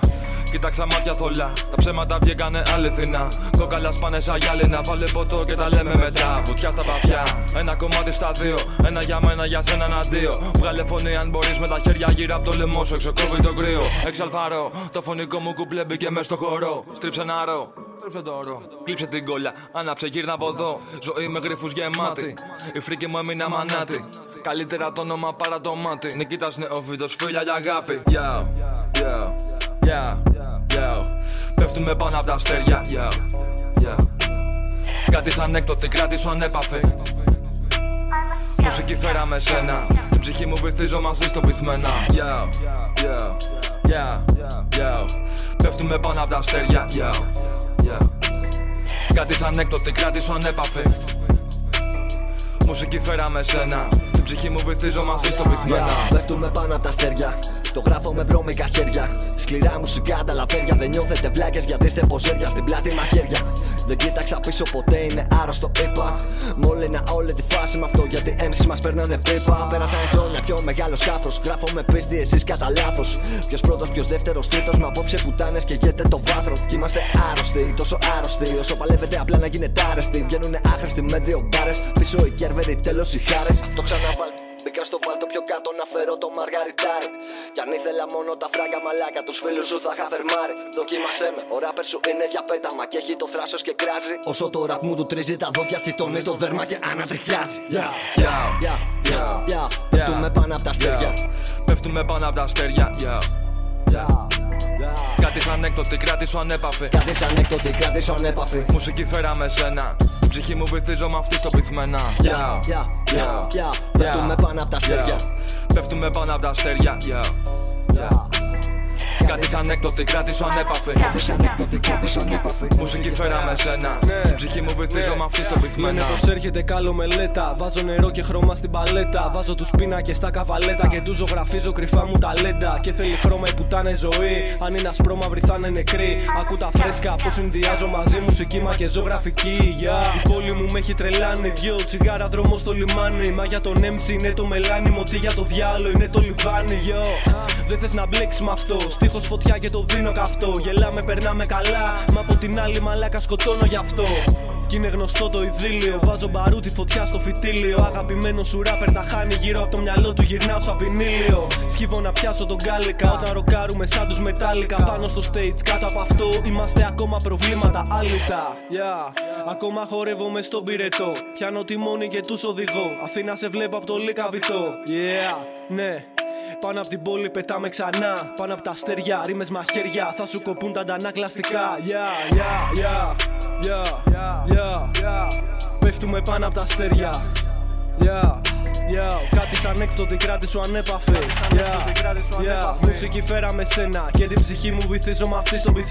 Κοίταξα μάτια θολά, τα ψέματα βγήκανε αληθινά. Κόκαλα σπάνε σαν γυάλινα, βάλε ποτό και τα λέμε μετά. Βουτιά στα παθιά, ένα κομμάτι στα δύο. Ένα για μένα, για σένα ένα δύο. Βγάλε φωνή αν μπορείς με τα χέρια γύρω από το λαιμό σου, εξοκόβει το κρύο. Εξαλφαρό, το φωνικό μου κουπλέ μπήκε μες στο χώρο. Στρίψε ένα ρο. Στρίψε το ρο. Κλείψε την κόλλα, άναψε γύρνα από εδώ. Ζωή με γρήφου γεμάτη. Η φρίκη μου έμεινα μανάτη. Καλύτερα το όνομα παρά το μάτι. Νικήτας νεοφύτος, φίλια για αγάπη. Yo, yo, yo, yo. Πέφτουμε πάνω από τα αστέρια. Yo, yo. Κάτι σαν έκτοτε, κράτησου ανέπαφη. Μουσική φέραμε σένα. Την ψυχή μου βυθίζω μαζί στο πυθμένα. Yo, yo, yo, yo. Πέφτουμε πάνω από τα αστέρια. Yo, yo. Κάτι σαν έκτοτε, κράτησου ανέπαφη. Μουσική φέραμε σένα. Την ψυχή μου βυθίζω μαζί στο πυθμένα. Πέφτουμε πάνω από τα αστέρια. Το γράφω με βρώμικα χέρια. Σκληρά μουσικά τα λαβέρια. Δεν νιώθετε βλάκες γιατί είστε ποζέρια στην πλάτη μαχαίρια. Δεν κοίταξα πίσω ποτέ, είναι άρρωστο είπα. Μόλινα όλη τη φάση με αυτό γιατί έμψεις μας παίρνανε πίπα. Πέρασαν χρόνια πιο μεγάλο σκάφος. Γράφω με πίστη, εσείς κατά λάθος. Ποιος πρώτος, ποιος δεύτερος, τρίτος. Μα απόψε πουτάνες και γέτε το βάθρο. Κι είμαστε άρρωστοι, τόσο άρρωστοι. Όσο παλεύετε απλά να γίνετε άρεστοι. Βγαίνουνε άχρηστοι με δύο μπάρες. Πίσω οι κέρβεροι, τέλος οι χάρες. Αυτό ξαναβάλω. Μπήκα στο βάλτο πιο κάτω να φέρω το μαργαριτάρι. Κι αν ήθελα μόνο τα φράγκα μαλάκα, τους φίλους σου θα είχα φερμάρει. Δοκίμασέ με, ο ράπερ σου είναι για πέταμα και έχει το θράσος και κράζει. Όσο το ραπ μου του τρίζει τα δόντια, τσιτώνει το δέρμα και ανατριχιάζει. Yeah, yeah, yeah, yeah, yeah. Πέφτουμε πάνω απ' τα αστέρια. Πέφτουμε πάνω από τα αστέρια. Yeah. Κάτι σαν έκδοτη, κράτησου ανέπαφη. Κάτι σαν έκδοτη, κράτησου ανέπαφη. Μουσική φέραμε σένα. Ψυχή μου βυθίζω με αυτή στο πυθμένα. Yeah, yeah, yeah, yeah. Πέφτουμε πάνω απ' τα αστέρια. Πέφτουμε πάνω από τα αστέρια. Yeah. Κάτι σαν έκδοτη, κράτησου ανέπαφη. Κάτι σαν έκδοτη, κράτησου ανέπαφη. Μουσική φέραμε σένα. Ψυχή μου βυθίζω με αυτή στο Είναι πυθμένα. πως έρχεται κάλο μελέτα. Βάζω νερό και χρώμα στην παλέτα. Βάζω τους πίνακε στα καβαλέτα και τους ζωγραφίζω κρυφά μου ταλέντα. Και θέλει χρώμα η πουτάνε ζωή. Αν είναι ασπρόμαυροι θα είναι νεκροί. Ακού τα φρέσκα που συνδυάζω μαζί μουσική μα και ζωγραφική. Yeah. Η πόλη μου με έχει τρελάνει. Δυο τσιγάρα δρόμο στο λιμάνι. Μα για τον MC είναι το μελάνι. Μωτή για το διάλο είναι το λιβάνι. Yo. Δεν θες να μπλέξεις με αυτό. Στίχο φωτιά και το δίνω καυτό. Γελάμε, περνάμε καλά. Μα από την άλλη μαλάκα σκοτώνω γι' αυτό. Κι είναι γνωστό το ειδήλιο. Βάζω μπαρούτι φωτιά στο φυτίλιο. Αγαπημένο σου ράπερ τα χάνει γύρω από το μυαλό του. Γυρνάω σαν βινίλιο. Σκύβω να πιάσω τον κάλικα. Όταν ροκάρουμε σαν τους μετάλλικα. Πάνω στο stage κάτω από αυτό είμαστε ακόμα προβλήματα άλυτα. Yeah. Ακόμα χορεύω με στον πυρετό. Πιάνω τιμόνι και τους οδηγώ. Αθήνα σε βλέπω από το λίκαβιτό. Yeah, ναι. Πάνω από την πόλη πετάμε ξανά. Πάνω από τα αστέρια, ρήμε μαχαίρια. Θα σου κοπούν τα αντανακλαστικά. Yeah, yeah, yeah, yeah, yeah, yeah. Πέφτουμε πάνω από τα αστέρια. Yeah, yeah. Κάτι σαν έκπτωτη κράτη σου ανέπαφη. Yeah, yeah. Μουσική φέραμε σένα και την ψυχή μου βυθίζω με αυτή στον πυθμό.